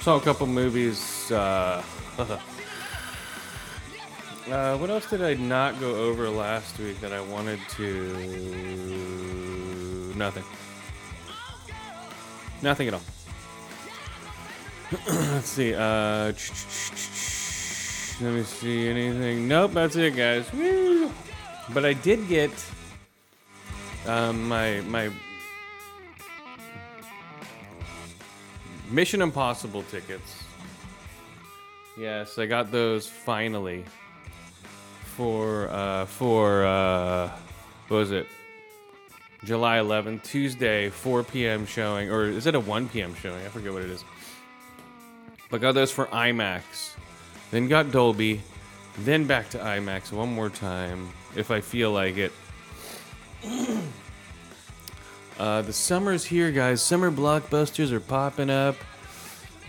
Saw a couple movies. Uh, uh, what else did I not go over last week that I wanted to? Nothing. Nothing at all. Let's see. Uh, let me see anything. Nope, that's it, guys. Woo! But I did get um, my my Mission Impossible tickets. Yes, I got those finally for uh, for uh, what was it? July 11th, Tuesday, 4 p.m. showing, or is it a 1 p.m. showing? I forget what it is. But got those for IMAX, then got Dolby, then back to IMAX one more time if I feel like it. Uh, the summer's here, guys. Summer blockbusters are popping up.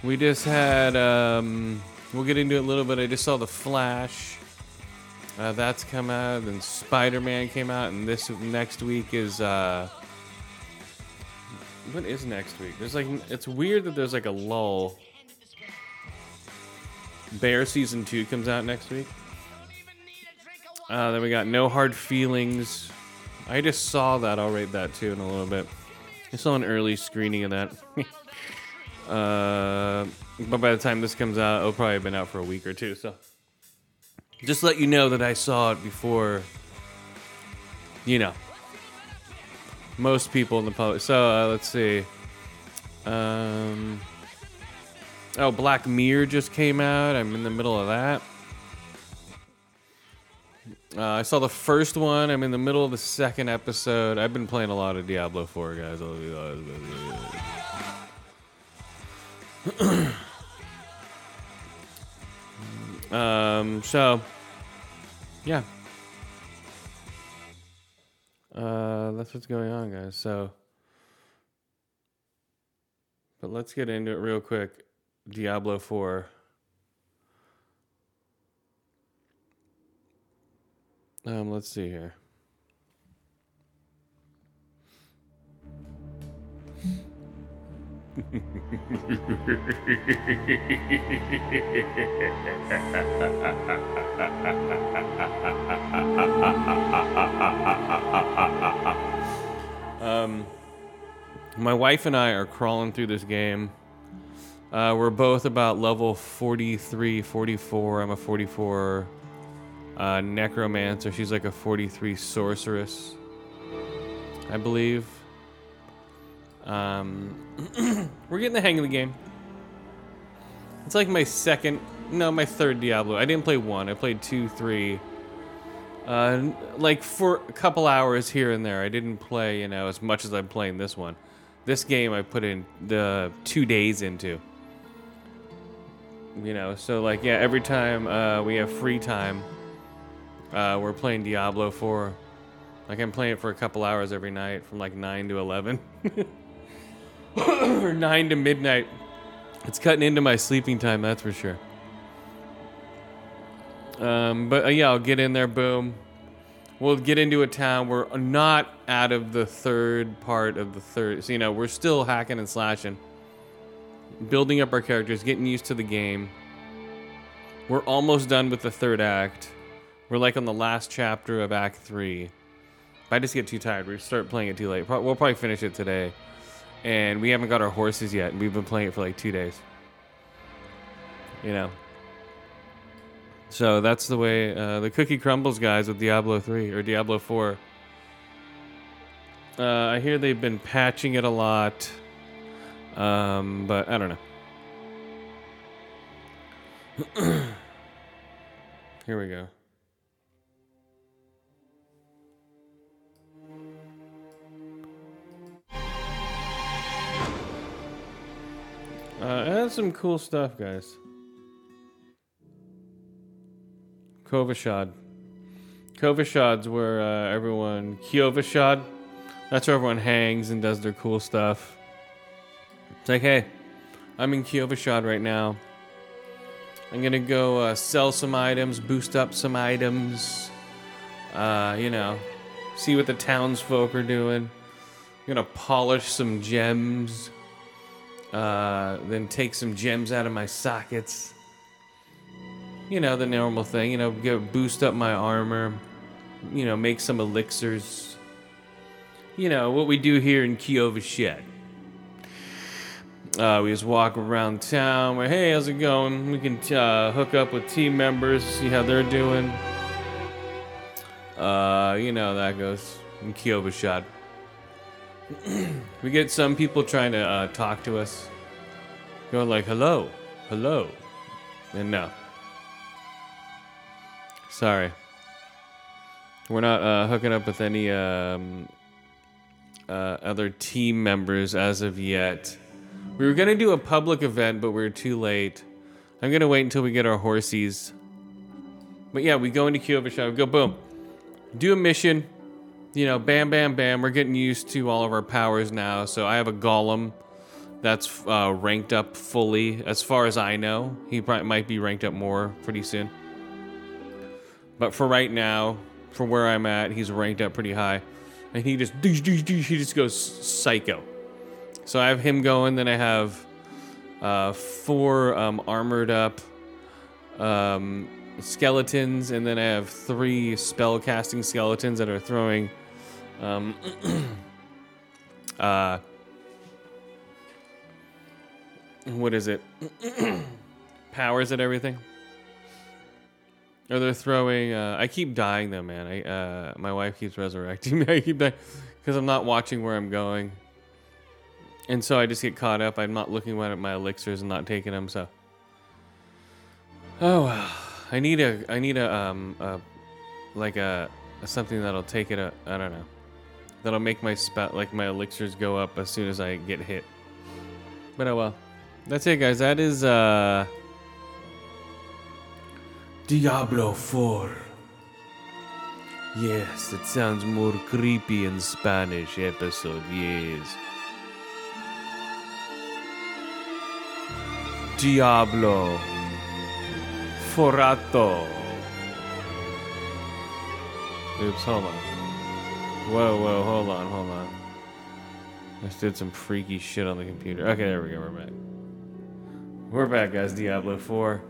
We just had, um, we'll get into it a little bit. I just saw The Flash. Uh, that's come out. Then Spider Man came out. And this next week is, uh, what is next week? There's like, it's weird that there's like a lull. Bear season two comes out next week. Uh, then we got No Hard Feelings. I just saw that. I'll rate that too in a little bit. I saw an early screening of that. uh, but by the time this comes out, it'll probably have been out for a week or two. So just let you know that I saw it before, you know, most people in the public. So uh, let's see. Um, oh, Black Mirror just came out. I'm in the middle of that. Uh, I saw the first one. I'm in the middle of the second episode. I've been playing a lot of Diablo 4, guys. um, so, yeah. Uh, that's what's going on, guys. So, but let's get into it real quick. Diablo 4. Um, let's see here. um, my wife and I are crawling through this game. Uh, we're both about level 43, 44. I'm a 44 uh, necromancer. She's like a 43 sorceress, I believe. Um, we're getting the hang of the game. It's like my second, no, my third Diablo. I didn't play one. I played two, three. Uh, like for a couple hours here and there. I didn't play, you know, as much as I'm playing this one. This game I put in the two days into. You know, so like yeah, every time uh, we have free time, uh, we're playing Diablo 4. Like I'm playing it for a couple hours every night from like 9 to 11. or 9 to midnight. It's cutting into my sleeping time, that's for sure. Um, but uh, yeah, I'll get in there, boom. We'll get into a town. We're not out of the third part of the third. So, you know, we're still hacking and slashing, building up our characters, getting used to the game. We're almost done with the third act. We're like on the last chapter of Act Three. If I just get too tired, we start playing it too late. We'll probably finish it today, and we haven't got our horses yet. We've been playing it for like two days. You know. So that's the way uh, the cookie crumbles, guys, with Diablo 3 or Diablo 4. Uh, I hear they've been patching it a lot, um, but I don't know. Here we go. Uh, it has some cool stuff, guys. Kovashad. Kovashad's where uh, everyone. Kyovashad. That's where everyone hangs and does their cool stuff. It's like, hey, I'm in Kyovashad right now. I'm gonna go uh, sell some items, boost up some items. Uh, you know, see what the townsfolk are doing. I'm gonna polish some gems. Uh, then take some gems out of my sockets. You know, the normal thing. You know, go boost up my armor. You know, make some elixirs. You know, what we do here in Kyovashad. Uh, we just walk around town. We're, hey, how's it going? We can uh, hook up with team members, see how they're doing. Uh, you know that goes in Kyovashad. We get some people trying to uh, talk to us, going like, "Hello, hello," and no. Sorry, we're not uh, hooking up with any um, uh, other team members as of yet. We were gonna do a public event, but we are too late. I'm gonna wait until we get our horsies. But yeah, we go into we go boom, do a mission. You know, bam, bam, bam. We're getting used to all of our powers now. So I have a golem that's uh, ranked up fully, as far as I know. He probably might be ranked up more pretty soon. But for right now, for where I'm at, he's ranked up pretty high, and he just he just goes psycho. So I have him going. Then I have uh, four um, armored up um, skeletons, and then I have three spell casting skeletons that are throwing. Um, uh, what is it? Powers and everything. Or they're throwing. Uh, I keep dying though, man. I uh, my wife keeps resurrecting me. I keep dying because I'm not watching where I'm going. And so I just get caught up. I'm not looking at my elixirs and not taking them. So, oh I need a, I need a, um, a, like a, a something that'll take it. A, I don't know, that'll make my spell, like my elixirs go up as soon as I get hit. But oh well, that's it, guys. That is uh, Diablo 4. Yes, it sounds more creepy in Spanish episode. Yes. Diablo. Forato. Oops, hold on. Whoa, whoa, hold on, hold on. I just did some freaky shit on the computer. Okay, there we go, we're back. We're back, guys. Diablo 4.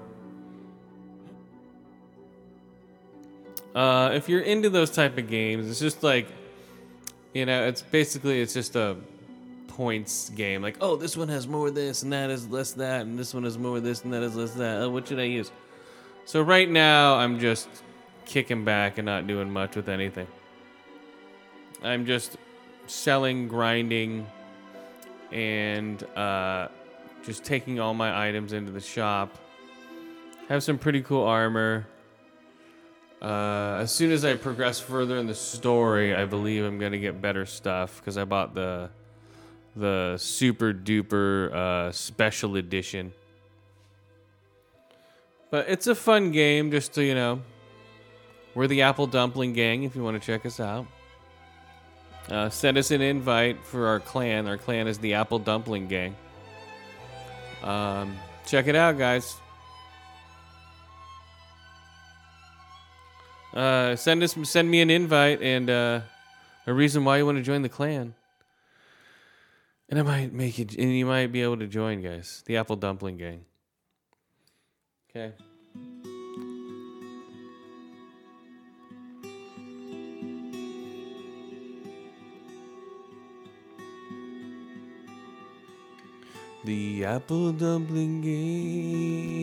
Uh, if you're into those type of games, it's just like, you know, it's basically it's just a points game. Like, oh, this one has more this and that is less that, and this one has more this and that is less that. Oh, what should I use? So right now, I'm just kicking back and not doing much with anything. I'm just selling, grinding, and uh, just taking all my items into the shop. Have some pretty cool armor. Uh, as soon as I progress further in the story, I believe I'm gonna get better stuff because I bought the the super duper uh, special edition. But it's a fun game, just to, you know. We're the Apple Dumpling Gang if you want to check us out. Uh, send us an invite for our clan. Our clan is the Apple Dumpling Gang. Um, check it out, guys. Uh, send us, send me an invite and uh, a reason why you want to join the clan. And I might make it, and you might be able to join, guys. The Apple Dumpling Gang. Okay. The apple dumpling game.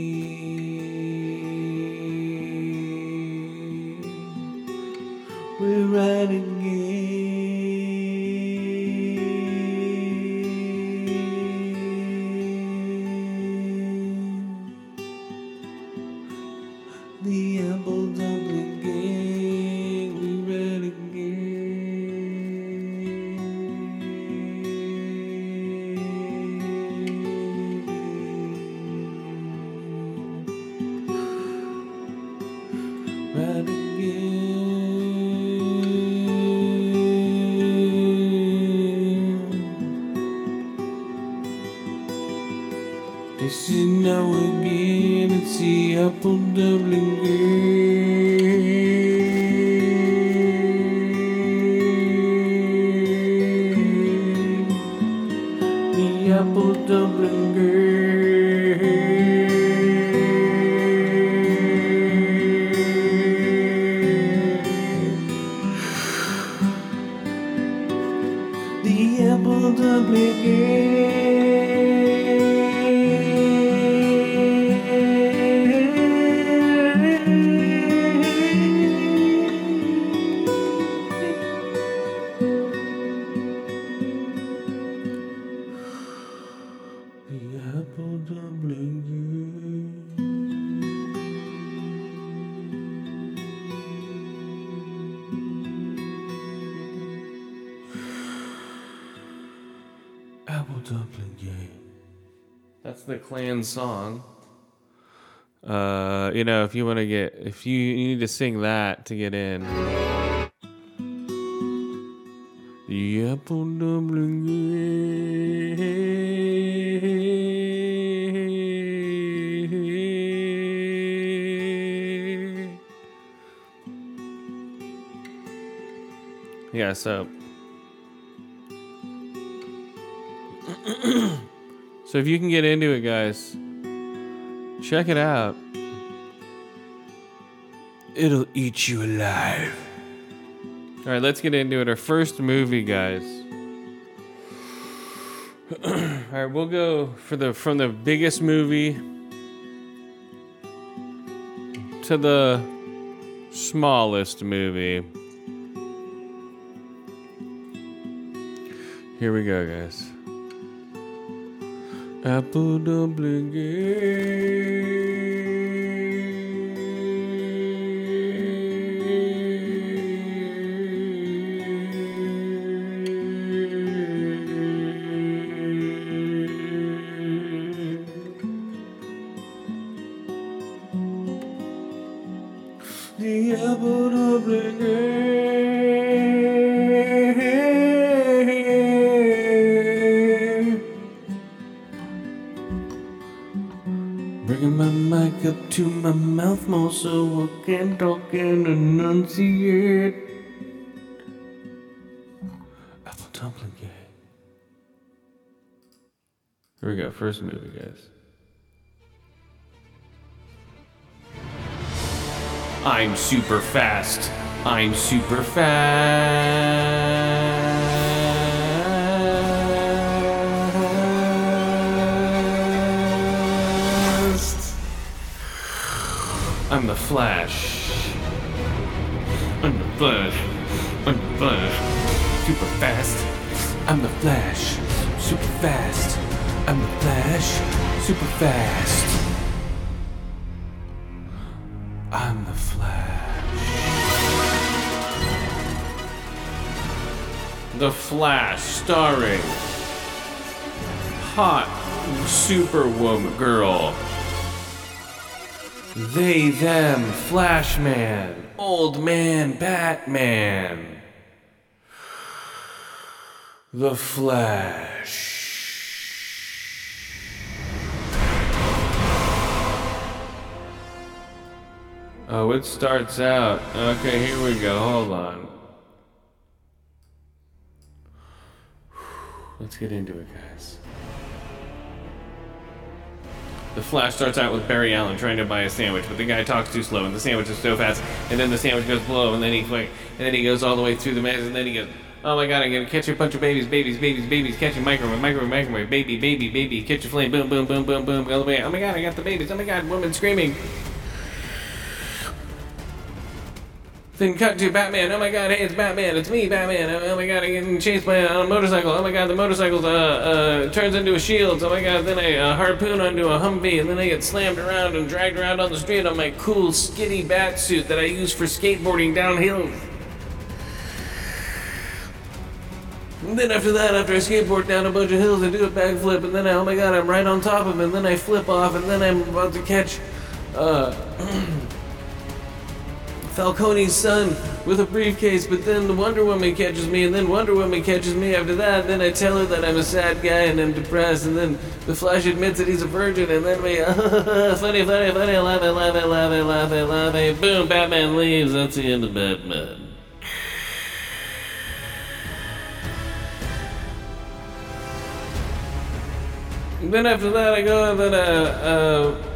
If you want to get, if you, you need to sing that to get in. Yeah, so. so if you can get into it, guys, check it out. It'll eat you alive. All right, let's get into it. Our first movie, guys. All right, we'll go for the from the biggest movie to the smallest movie. Here we go, guys. Apple dumpling Here we go, first movie, guys. I'm super fast. I'm super fast. I'm the Flash. I'm the Flash. I'm the Flash. Super fast. I'm the Flash. Super fast. I'm the Flash. Super fast. I'm the Flash. The Flash, starring hot superwoman girl. They, them, Flashman, old man, Batman. The Flash. It starts out. Okay, here we go. Hold on. Let's get into it, guys. The Flash starts out with Barry Allen trying to buy a sandwich, but the guy talks too slow, and the sandwich is so fast, and then the sandwich goes below, and then he like, and then he goes all the way through the maze, and then he goes, Oh my god, I'm gonna catch a bunch of babies, babies, babies, babies, catching microwave, microwave, microwave, baby, baby, baby, catch a flame, boom, boom, boom, boom, boom, all the way. Oh my god, I got the babies. Oh my god, woman screaming. Then cut to Batman. Oh my god, hey, it's Batman. It's me, Batman. Oh, my god, I'm getting chased by a, a motorcycle. Oh my god, the motorcycle uh, uh, turns into a shield. Oh my god, then I uh, harpoon onto a Humvee, and then I get slammed around and dragged around on the street on my cool, skinny bat suit that I use for skateboarding downhill. And then after that, after I skateboard down a bunch of hills, I do a backflip, and then I, oh my god, I'm right on top of him, and then I flip off, and then I'm about to catch, uh, Falcone's son with a briefcase, but then the Wonder Woman catches me, and then Wonder Woman catches me after that. Then I tell her that I'm a sad guy and I'm depressed, and then the Flash admits that he's a virgin, and then we funny, funny, funny, laugh it, laugh it, laugh it, laugh it, laugh it. Boom, Batman leaves. That's the end of Batman. And then after that, I go and then uh, uh,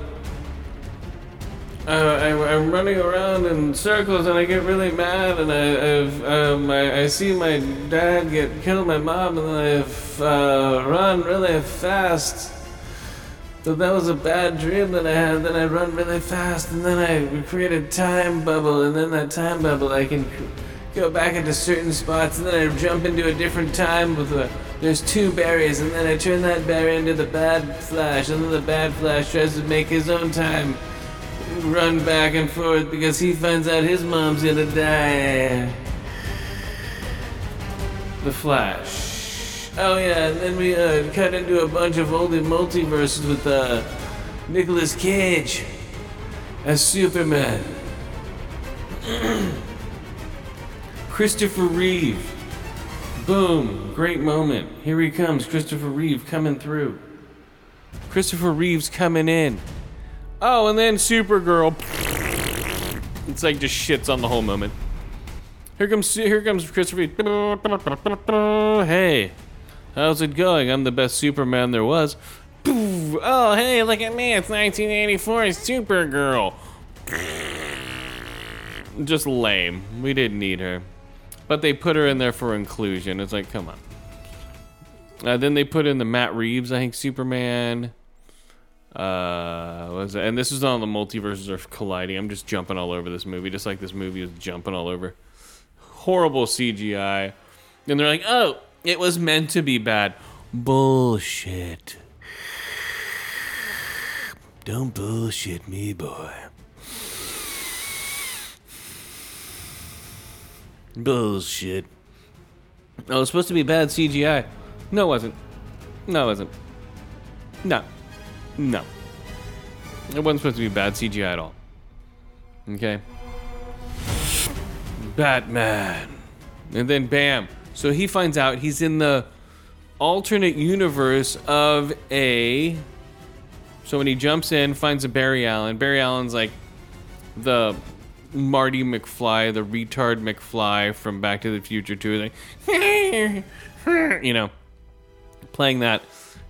I, I'm running around in circles and I get really mad and I um, I, I see my dad get killed, my mom, and then I've uh, run really fast. So that was a bad dream that I had. Then I run really fast and then I create a time bubble and then that time bubble I can go back into certain spots and then I jump into a different time with a there's two berries, and then I turn that berry into the bad flash, and then the bad flash tries to make his own time run back and forth because he finds out his mom's gonna die. The Flash. Oh yeah, and then we uh, cut into a bunch of old multiverses with uh, Nicolas Cage as Superman. Christopher Reeve Boom. Great moment. Here he comes. Christopher Reeve coming through. Christopher Reeve's coming in. Oh, and then Supergirl. It's like just shits on the whole moment. Here comes here comes Christopher Hey. How's it going? I'm the best Superman there was. Oh, hey, look at me. It's 1984 Supergirl. Just lame. We didn't need her. But they put her in there for inclusion. It's like, come on. Uh, then they put in the Matt Reeves, I think, Superman. Uh, was it? And this is on the multiverses are colliding. I'm just jumping all over this movie, just like this movie is jumping all over. Horrible CGI. And they're like, oh, it was meant to be bad. Bullshit. Don't bullshit me, boy. Bullshit. Oh, it was supposed to be bad CGI. No, it wasn't. No, it wasn't. No. No. It wasn't supposed to be bad CGI at all. Okay. Batman. And then bam. So he finds out he's in the alternate universe of a. So when he jumps in, finds a Barry Allen. Barry Allen's like the Marty McFly, the retard McFly from Back to the Future 2, like, you know, playing that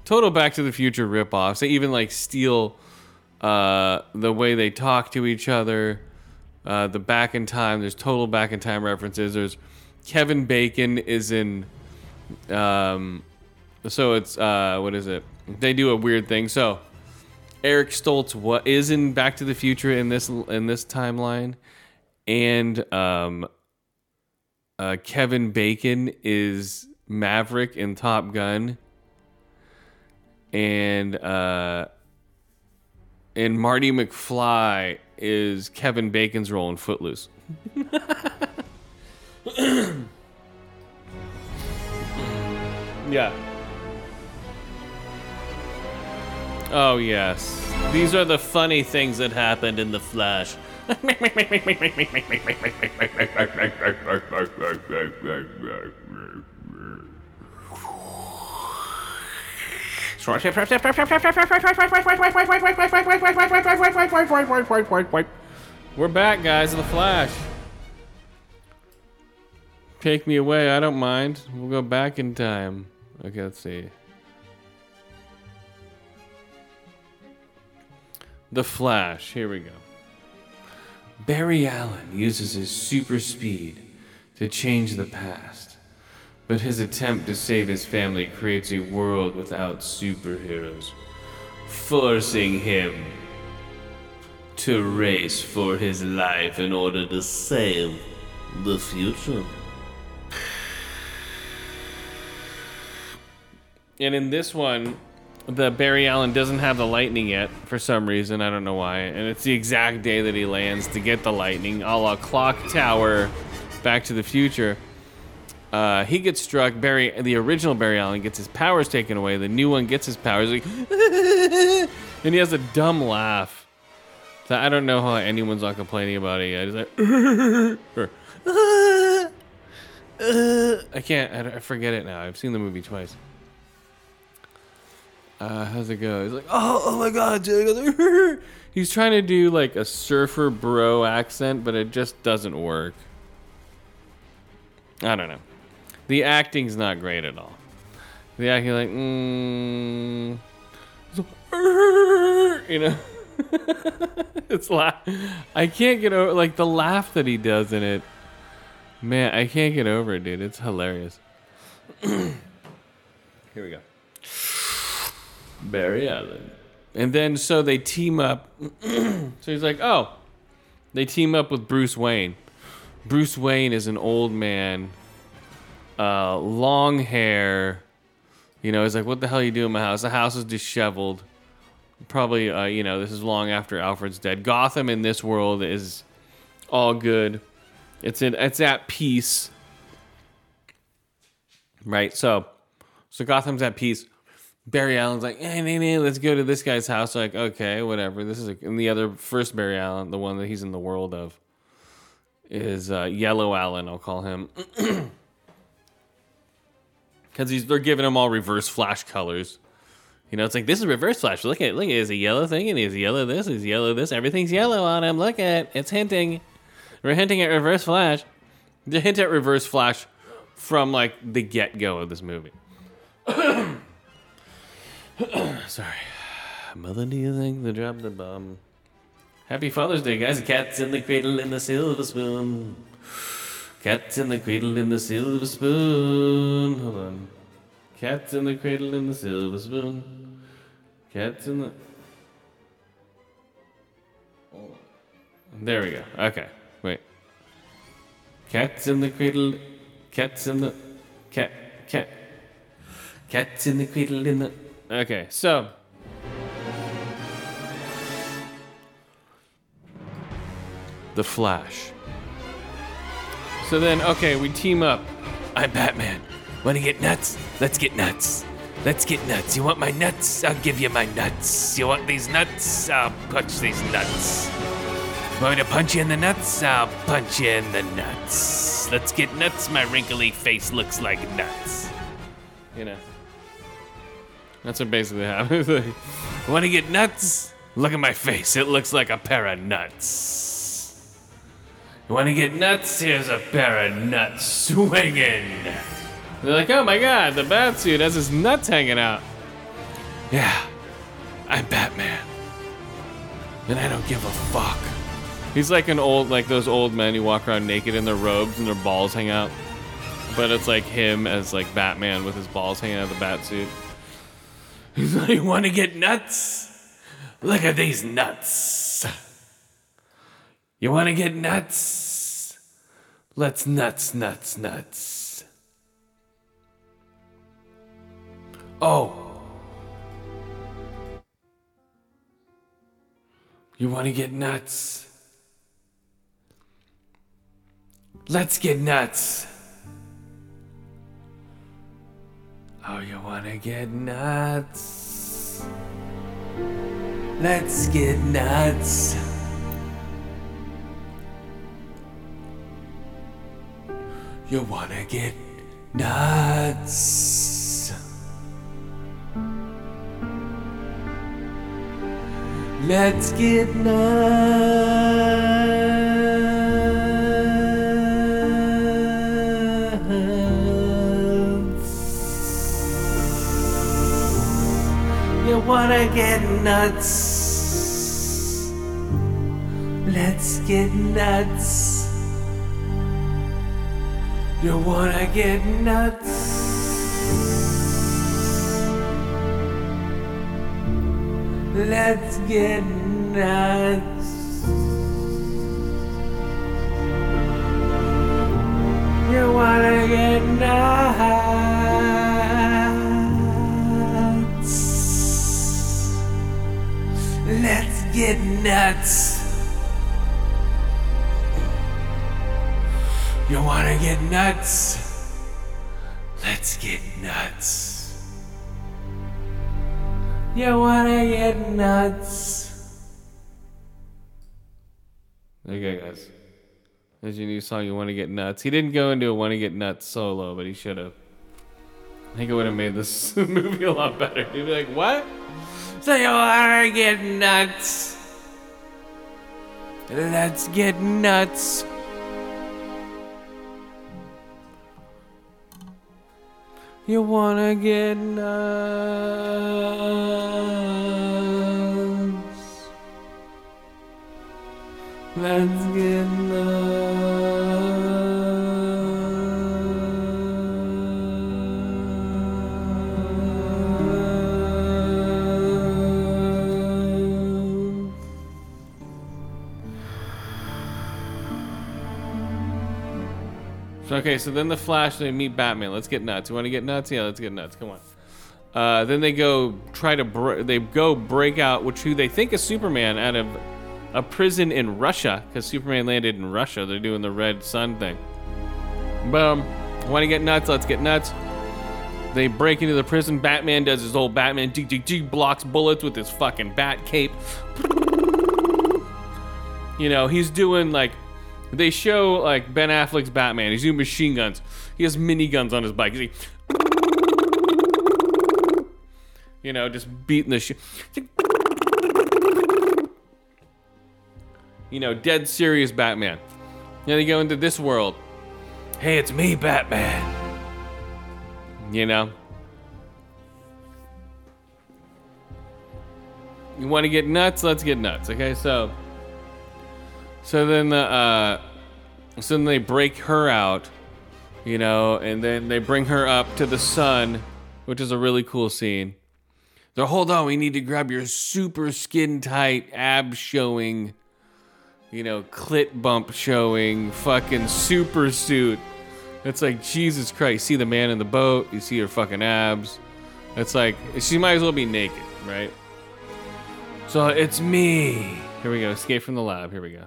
total Back to the Future ripoffs. They even like steal uh, the way they talk to each other, uh, the back in time. There's total back in time references. There's Kevin Bacon is in. Um, so it's uh, what is it? They do a weird thing. So Eric Stoltz what is in Back to the Future in this in this timeline, and um, uh, Kevin Bacon is Maverick in Top Gun, and uh, and Marty McFly is Kevin Bacon's role in Footloose. yeah. Oh yes. These are the funny things that happened in the Flash. We're back, guys, in the Flash. Take me away, I don't mind. We'll go back in time. Okay, let's see. The Flash, here we go. Barry Allen uses his super speed to change the past. But his attempt to save his family creates a world without superheroes, forcing him to race for his life in order to save the future. And in this one, the Barry Allen doesn't have the lightning yet for some reason. I don't know why. And it's the exact day that he lands to get the lightning, a la Clock Tower, Back to the Future. Uh, he gets struck. Barry, the original Barry Allen, gets his powers taken away. The new one gets his powers, like, and he has a dumb laugh. So I don't know how anyone's not complaining about it yet. He's like, I can't. I, I forget it now. I've seen the movie twice. Uh, how's it go? He's like, oh, oh my god. He's trying to do like a surfer bro accent, but it just doesn't work. I don't know. The acting's not great at all. The acting, like, mm, you know, it's laugh. I can't get over like the laugh that he does in it. Man, I can't get over it, dude. It's hilarious. Here we go. Barry Allen. And then so they team up. so he's like, oh, they team up with Bruce Wayne. Bruce Wayne is an old man, uh, long hair. You know, he's like, what the hell are you doing in my house? The house is disheveled. Probably, uh, you know, this is long after Alfred's dead. Gotham in this world is all good. It's in, it's at peace. Right? So, so Gotham's at peace. Barry Allen's like, hey, hey, hey, let's go to this guy's house. Like, okay, whatever. This is a, and the other first Barry Allen, the one that he's in the world of, is uh, Yellow Allen. I'll call him because they're giving him all reverse flash colors. You know, it's like this is reverse flash. Look at look, at it's a yellow thing, and he's yellow this, is yellow this. Everything's yellow on him. Look at it's hinting. We're hinting at reverse flash. The hint at reverse flash from like the get go of this movie. Sorry. Mother, do you think they dropped the bomb? Happy Father's Day, guys. Cat's in the cradle in the silver spoon. Cat's in the cradle in the silver spoon. Hold on. Cat's in the cradle in the silver spoon. Cat's in the. There we go. Okay. Wait. Cat's in the cradle. Cat's in the. Cat. Cat. Cat's in the cradle in the. Okay, so. The Flash. So then, okay, we team up. I'm Batman. Want to get nuts? Let's get nuts. Let's get nuts. You want my nuts? I'll give you my nuts. You want these nuts? I'll punch these nuts. Want me to punch you in the nuts? I'll punch you in the nuts. Let's get nuts. My wrinkly face looks like nuts. You know. That's what basically happens. Want to get nuts? Look at my face. It looks like a pair of nuts. You want to get nuts? Here's a pair of nuts swinging. They're like, oh my god, the bat suit has his nuts hanging out. Yeah, I'm Batman. And I don't give a fuck. He's like an old, like those old men who walk around naked in their robes and their balls hang out. But it's like him as like Batman with his balls hanging out of the bat suit. He's like, you want to get nuts? Look at these nuts. You want to get nuts? Let's nuts, nuts, nuts. Oh. You want to get nuts? Let's get nuts. Oh, you wanna get nuts? Let's get nuts. You wanna get nuts? Let's get nuts. You wanna get nuts? Let's get nuts. You wanna get nuts? Let's get nuts. You wanna get nuts? Let's get nuts. You wanna get nuts? Let's get nuts. You wanna get nuts? Okay, guys. There's your new song, You Wanna Get Nuts. He didn't go into a Wanna Get Nuts solo, but he should have. I think it would have made this movie a lot better. He'd be like, What? So you wanna get nuts? Let's get nuts. You wanna get nuts? Let's get nuts. Okay, so then the Flash they meet Batman. Let's get nuts. You want to get nuts? Yeah, let's get nuts. Come on. Uh, then they go try to br- they go break out, which who they think is Superman out of a prison in Russia because Superman landed in Russia. They're doing the Red Sun thing. Boom. Want to get nuts? Let's get nuts. They break into the prison. Batman does his old Batman dig blocks bullets with his fucking bat cape. You know, he's doing like they show like Ben Affleck's Batman. He's doing machine guns. He has miniguns on his bike. He, you know, just beating the shit. You know, dead serious Batman. Then they go into this world. Hey, it's me, Batman. You know? You want to get nuts? Let's get nuts. Okay, so. So then the. Uh, so then they break her out, you know, and then they bring her up to the sun, which is a really cool scene. They're, hold on, we need to grab your super skin tight, ab showing, you know, clit bump showing, fucking super suit. It's like, Jesus Christ, see the man in the boat, you see her fucking abs. It's like, she might as well be naked, right? So it's me. Here we go, escape from the lab, here we go.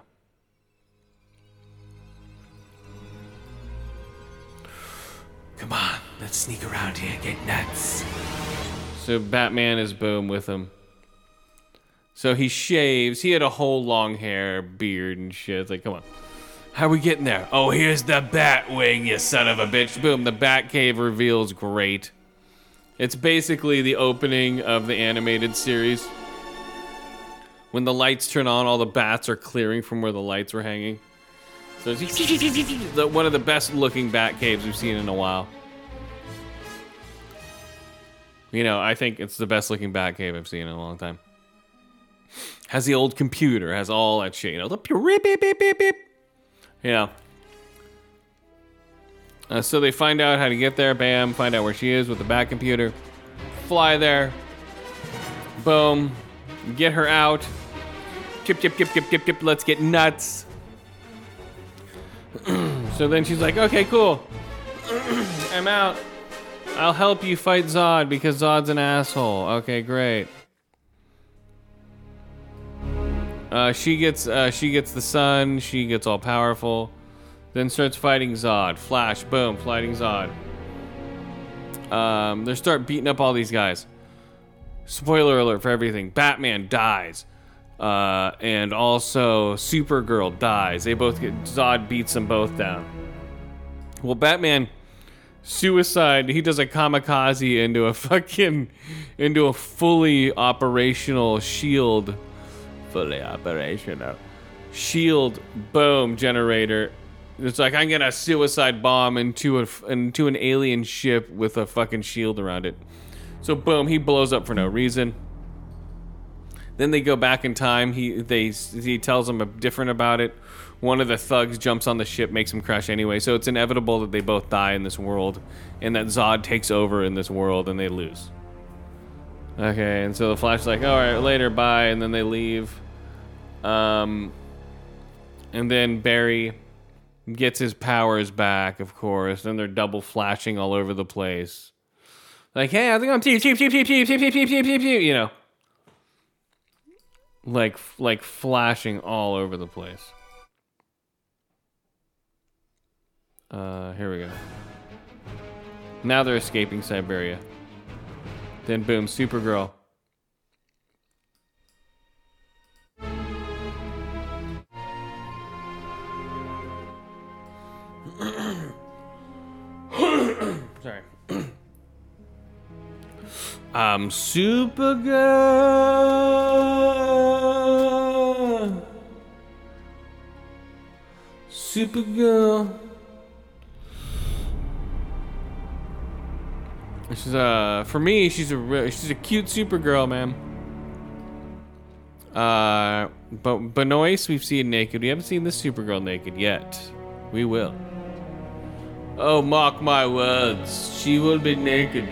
Come on, let's sneak around here and get nuts. So Batman is boom with him. So he shaves. He had a whole long hair, beard, and shit. It's like, come on. How are we getting there? Oh, here's the Batwing, you son of a bitch. Boom, the Batcave reveals great. It's basically the opening of the animated series. When the lights turn on, all the bats are clearing from where the lights were hanging. So it's one of the best looking bat caves we've seen in a while. You know, I think it's the best looking bat cave I've seen in a long time. Has the old computer, has all that shit, you know, the beep, beep, beep, beep, beep. Know. Uh, so they find out how to get there, bam, find out where she is with the bat computer. Fly there. Boom. Get her out. Chip, chip, chip, chip, chip, chip, let's get nuts. so then she's like, okay, cool. I'm out. I'll help you fight Zod because Zod's an asshole. Okay, great. Uh, she gets uh, she gets the sun. She gets all powerful. Then starts fighting Zod. Flash, boom, fighting Zod. Um, they start beating up all these guys. Spoiler alert for everything: Batman dies, uh, and also Supergirl dies. They both get Zod beats them both down. Well, Batman suicide. He does a kamikaze into a fucking into a fully operational shield fully operational shield boom generator. It's like I'm gonna suicide bomb into a into an alien ship with a fucking shield around it. So boom, he blows up for no reason. Then they go back in time. He they he tells them different about it. one of the thugs jumps on the ship, makes him crash anyway. So it's inevitable that they both die in this world, and that Zod takes over in this world, and they lose. Okay, and so the Flash is like, all right, later, bye, and then they leave. Um, and then Barry gets his powers back, of course, and they're double flashing all over the place. Like, hey, it going? Pew, pew, pew, pew, pew, pew, pew, pew, pew, pew, pew, you know. Like, like flashing all over the place. Uh, here we go. Now they're escaping Siberia. Then boom, Supergirl. Sorry. I'm Supergirl. Supergirl. She's uh for me, she's a she's a cute Supergirl, man. Uh, but Benoist we've seen naked. We haven't seen this Supergirl naked yet. We will. Oh, mark my words, she will be naked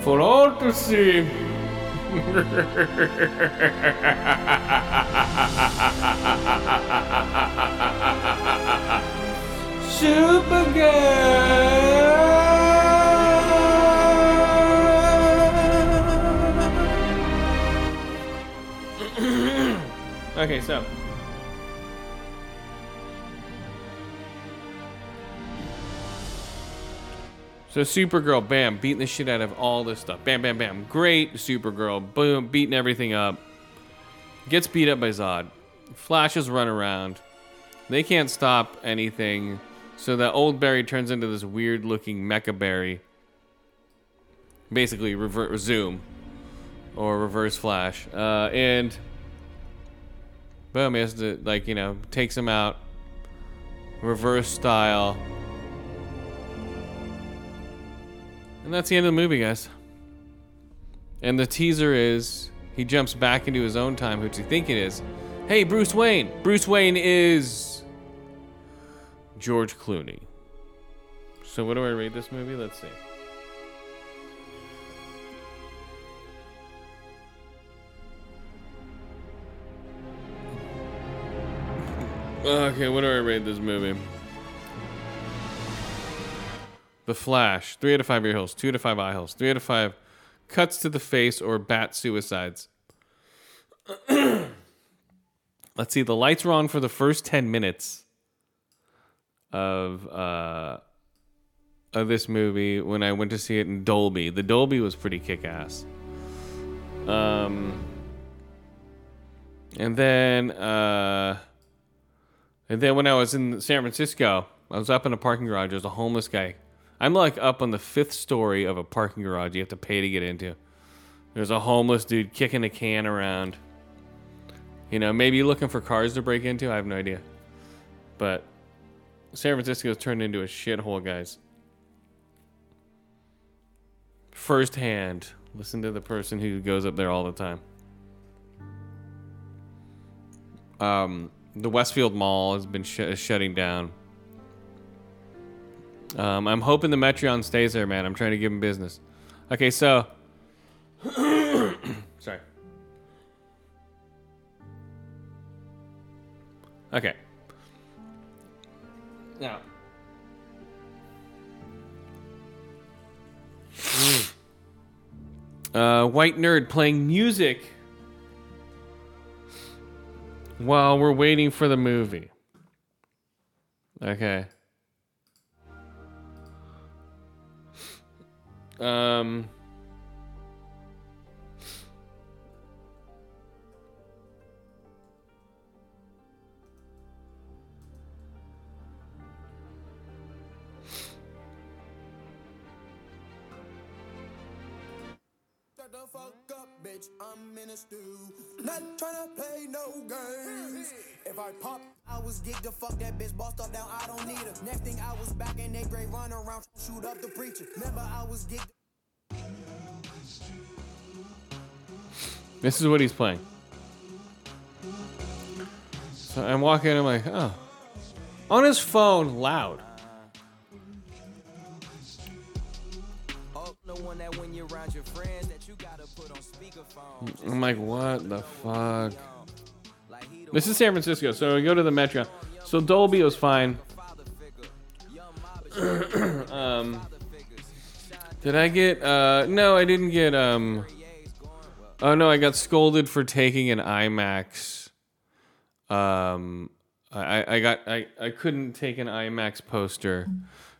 for all to see. Supergirl. okay, so. So Supergirl, bam, beating the shit out of all this stuff. Bam, bam, bam. Great Supergirl, boom, beating everything up. Gets beat up by Zod. Flashes run around. They can't stop anything. So that old Barry turns into this weird looking mecha Barry. Basically, reverse zoom or reverse flash. Uh, and boom, he has to, like, you know, takes him out. Reverse style. And that's the end of the movie, guys. And the teaser is he jumps back into his own time, which you think it is. Hey, Bruce Wayne. Bruce Wayne is George Clooney. So what do I rate this movie? Let's see. Okay, what do I rate this movie? The Flash, three out of five ear holes, two out of five eye holes, three out of five cuts to the face or bat suicides. Let's see, the lights were on for the first 10 minutes of uh of this movie when I went to see it in Dolby. The Dolby was pretty kick ass. Um and then uh and then when I was in San Francisco, I was up in a parking garage, there was a homeless guy I'm like up on the fifth story of a parking garage you have to pay to get into. There's a homeless dude kicking a can around. You know, maybe looking for cars to break into. I have no idea. But San Francisco's turned into a shithole, guys. Firsthand, listen to the person who goes up there all the time. Um, the Westfield Mall has been sh- shutting down. Um, I'm hoping the Metreon stays there, man. I'm trying to give him business. Okay, so. Okay. Now. uh, white nerd playing music while we're waiting for the movie. Okay. Um. In a stew. Not trying to play no games. If I pop, I was geeked to fuck that bitch, bossed up down, I don't need her. Next thing I was back in that great run around, shoot up the preacher. Remember, I was geeked. This is what he's playing. So I'm walking. I'm like, oh, on his phone, loud. I'm like, what the fuck? This is San Francisco, so we go to the Metro. So Dolby was fine. um, did I get? Uh, no, I didn't get. Um, oh no, I got scolded for taking an IMAX. Um, I, I got I, I couldn't take an IMAX poster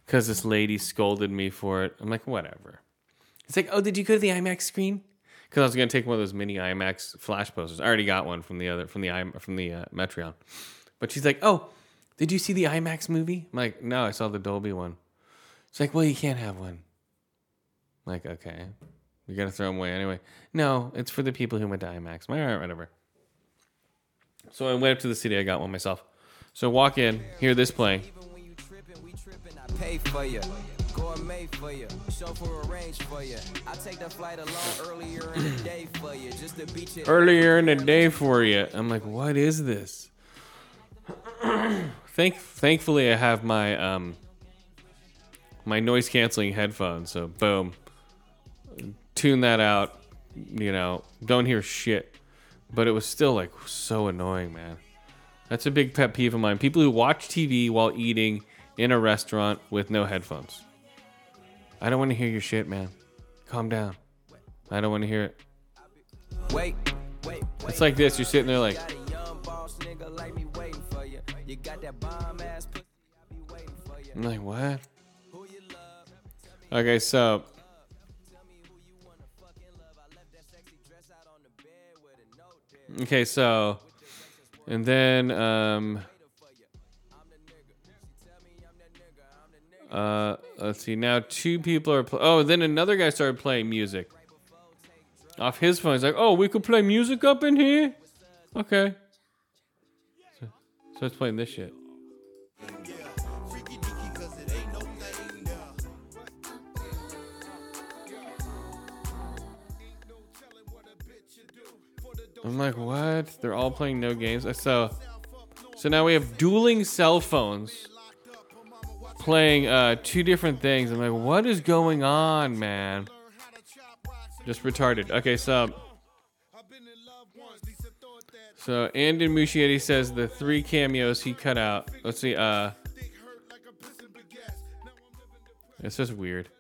because this lady scolded me for it. I'm like, whatever. It's like, oh, did you go to the IMAX screen? Because I was gonna take one of those mini IMAX flash posters. I already got one from the other from the from the uh, Metreon. But she's like, oh, did you see the IMAX movie? I'm like, no, I saw the Dolby one. She's like, well, you can't have one. I'm like, okay, you gotta throw them away anyway. No, it's for the people who went to IMAX. I'm like, whatever. So I went up to the city. I got one myself. So walk in, hear this playing. Pay for you. Gourmet for you. Chauffeur arrange for you. I take the flight alone earlier in the day for you. Just to beat you. Earlier in the day for you. I'm like, what is this? Thank, thankfully, I have my um, my noise canceling headphones. So boom, tune that out. You know, don't hear shit. But it was still like so annoying, man. That's a big pet peeve of mine. People who watch TV while eating in a restaurant with no headphones. I don't want to hear your shit, man. Calm down. I don't want to hear it. Wait, wait, It's like this. You're sitting there like, got a young boss nigga like me waiting for you. You got that bomb ass pussy, I be waiting for you. I'm like, what? Okay, so okay, so and then um, uh, let's see. Now two people are. Pl- oh, then another guy started playing music off his phone. He's like, "Oh, we could play music up in here." Okay. So, so it's playing this shit. I'm like, what? They're all playing no games. So, so now we have dueling cell phones playing uh, two different things. I'm like, what is going on, man? Just retarded. Okay, so. So Andy Muschietti says the three cameos he cut out. Let's see. Uh, it's just weird.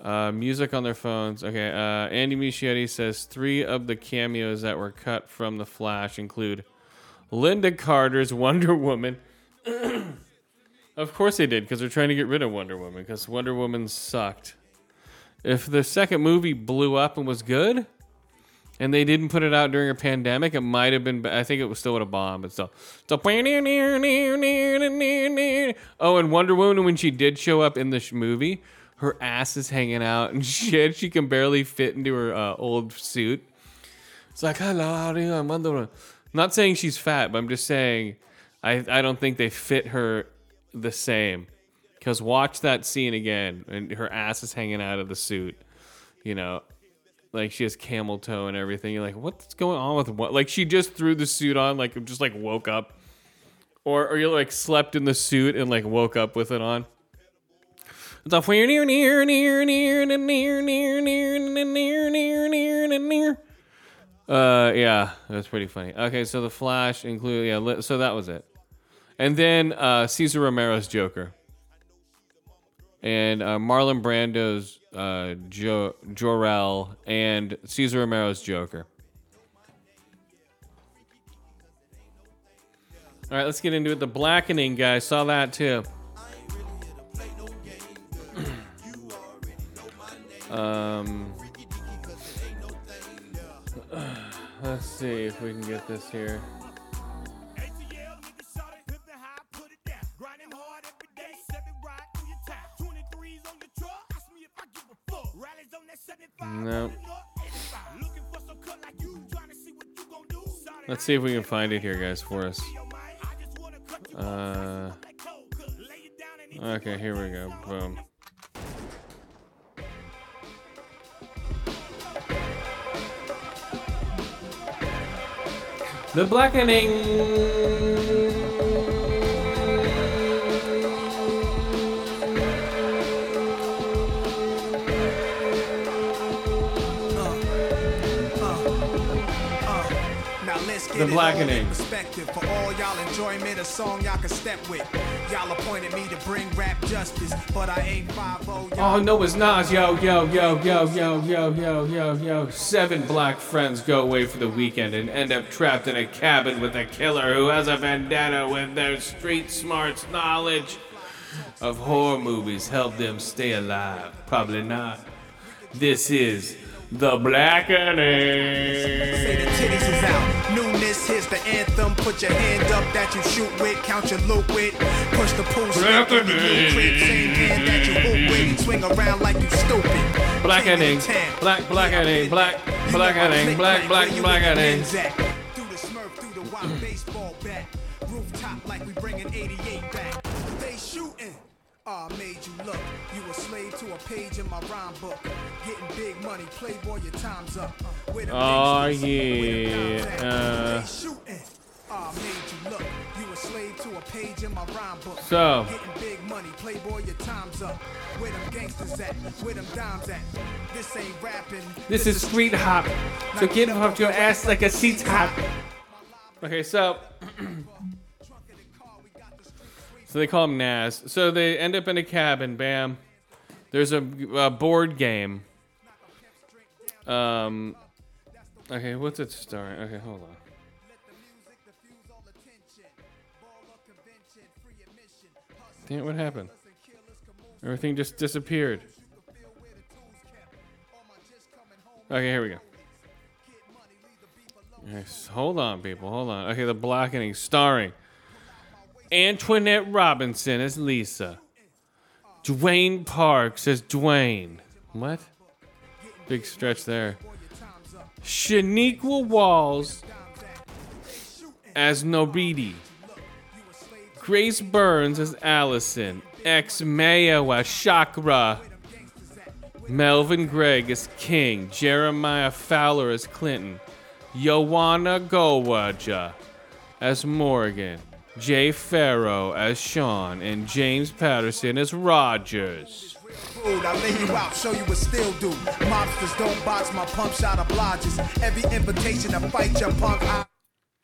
Uh, music on their phones. Okay. Uh, Andy Muschietti says three of the cameos that were cut from The Flash include Lynda Carter's Wonder Woman. of course they did, because they're trying to get rid of Wonder Woman, because Wonder Woman sucked. If the second movie blew up and was good, and they didn't put it out during a pandemic, it might have been. I think it was still would have bombed, but still. So, oh, and Wonder Woman when she did show up in this movie, her ass is hanging out and shit. She can barely fit into her uh, old suit. It's like, hello? I'm Wonder Woman. Not saying she's fat, but I'm just saying, I I don't think they fit her the same. Because watch that scene again, and her ass is hanging out of the suit. You know, like she has camel toe and everything. You're like, what's going on with what? Like she just threw the suit on, like just like woke up, or or you like slept in the suit and like woke up with it on. It's off near near near near near near near near near near near near. Uh, yeah, that's pretty funny. Okay, so the Flash include yeah, so that was it, and then uh, Cesar Romero's Joker and uh, Marlon Brando's uh, jo- Jor-El and Cesar Romero's Joker. All right, let's get into it. The Blackening guy saw that too. um, let's see if we can get this here. No. Let's see if we can find it here, guys, for us. Uh, okay, here we go. Boom. The Blackening The Blackening. Perspective for all y'all enjoyment, a song y'all can step with. Y'all appointed me to bring rap justice, but I ain't 5 Oh no, it's Nas. Yo, yo, yo, yo, yo, yo, yo, yo, yo. Seven black friends go away for the weekend and end up trapped in a cabin with a killer who has a vendetta with their street smarts knowledge of horror movies help them stay alive. Probably not. This is The Say the Blackening. titties is out. Newness, here's the anthem. Put your hand up that you shoot with, count your loot with. Push the pool in the crib. Same hand that you hoop with. Swing around like you stupid. Blackening. King of the town. Black, blackening, black, You know I blackening, black, black, blackening. with the pins at. Through the smurf, through the wild baseball bat. Rooftop like we bringing 88 back. They shooting. Ah, made you look. You a slave to a page in my rhyme book. Getting big money, playboy, your time's up. Where them Aw, gangsters? Where them yeah, uh. Shooting. Ah, made you look. You a slave to a page in my rhyme book. So. Getting big money, playboy, your time's up. Where them gangsters at? Where them dimes at? This ain't rapping. This is street hop. So get off your ass like a seat hop. Okay, so so they call him Nas. So they end up in a cabin. Bam. There's a, a board game. Um. Okay, what's it starring? Okay, hold on. Damn, what happened? Everything just disappeared. Okay, here we go. Yes, hold on, people. Hold on. Okay, the blackening starring Antoinette Robertson as Lisa, Dwayne Parks as Dwayne. What? Big stretch there. Shaniqua Walls as Nobiti. Grace Burns as Allison. X Mayo as Chakra. Melvin Gregg as King. Jeremiah Fowler as Clinton. Joanna Gowaja as Morgan. Jay Pharoah as Sean. And James Patterson as Rogers. I lay you out, show you what still do. Mobsters don't box my pump shot obliges. Every invitation to fight your punk eye.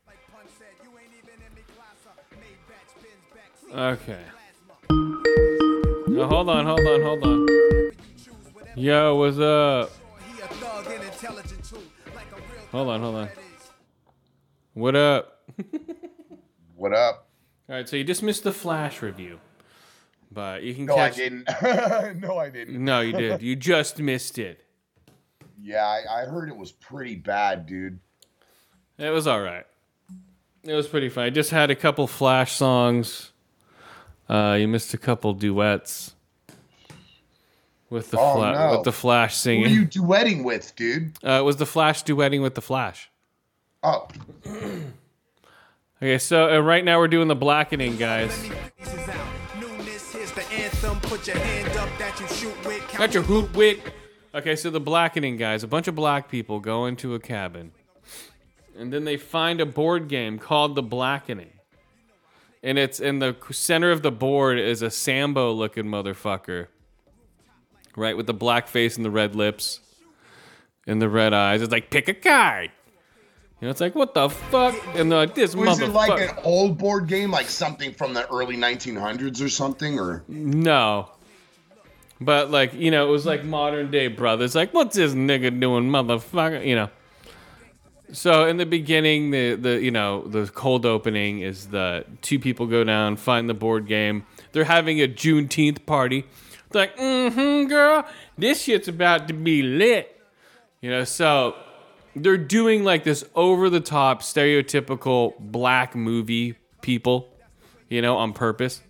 Like Pun said, you ain't even in me class. made batch, bins, back, Okay. Oh, hold on, hold on, hold on. Yo, what's up? He a thug and intelligent too. Like a real Hold on, hold on. thug that is. What up? What up? All right, so you just missed the Flash review, but you can No, I didn't. no, I didn't. No, you did. You just missed it. Yeah, I, I heard it was pretty bad, dude. It was all right. It was pretty fun. I just had a couple Flash songs. Uh, you missed a couple duets with the Oh, Fla- no. with the Flash singing. Who are you duetting with, dude? uh, it was the Flash duetting with the Flash. Oh, Okay, so uh, right now we're doing the blackening, guys. Pieces out. Newness, here's the anthem. Put your hand up that you shoot with. Count Got your hoot wit. Okay, so the blackening guys, a bunch of black people go into a cabin, and then they find a board game called the Blackening, and it's in the center of the board is a Sambo looking motherfucker, right, with the black face and the red lips, and the red eyes. It's like pick a card. You know, it's like what the fuck, and they're like this was motherfucker. it like an old board game, like something from the early 1900s or something? Or No. But like, you know, it was like modern day brothers. Like, what's this nigga doing, motherfucker? You know. So in the beginning, the the you know the cold opening is the two people go down, find the board game. They're having a Juneteenth party. They're like, mm-hmm, girl, this shit's about to be lit. You know, so they're doing like this over the top, stereotypical black movie people. You know, on purpose.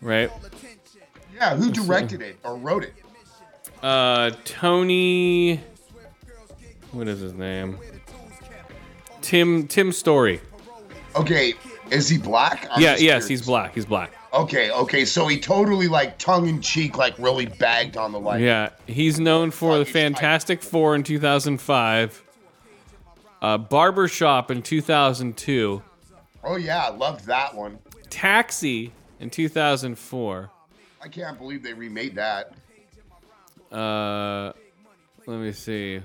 Right. yeah, who directed it or wrote it? Uh, Tony. What is his name? Tim Tim Story. Okay, is he black? I'm yeah, yes, curious. he's black. He's black. Okay, okay, so he totally like tongue in cheek, like really bagged on the like. Yeah, he's known for the. Fantastic Four in 2005, uh, Barbershop in 2002, Oh yeah, I loved that one. Taxi in 2004. I can't believe they remade that. Uh, let me see.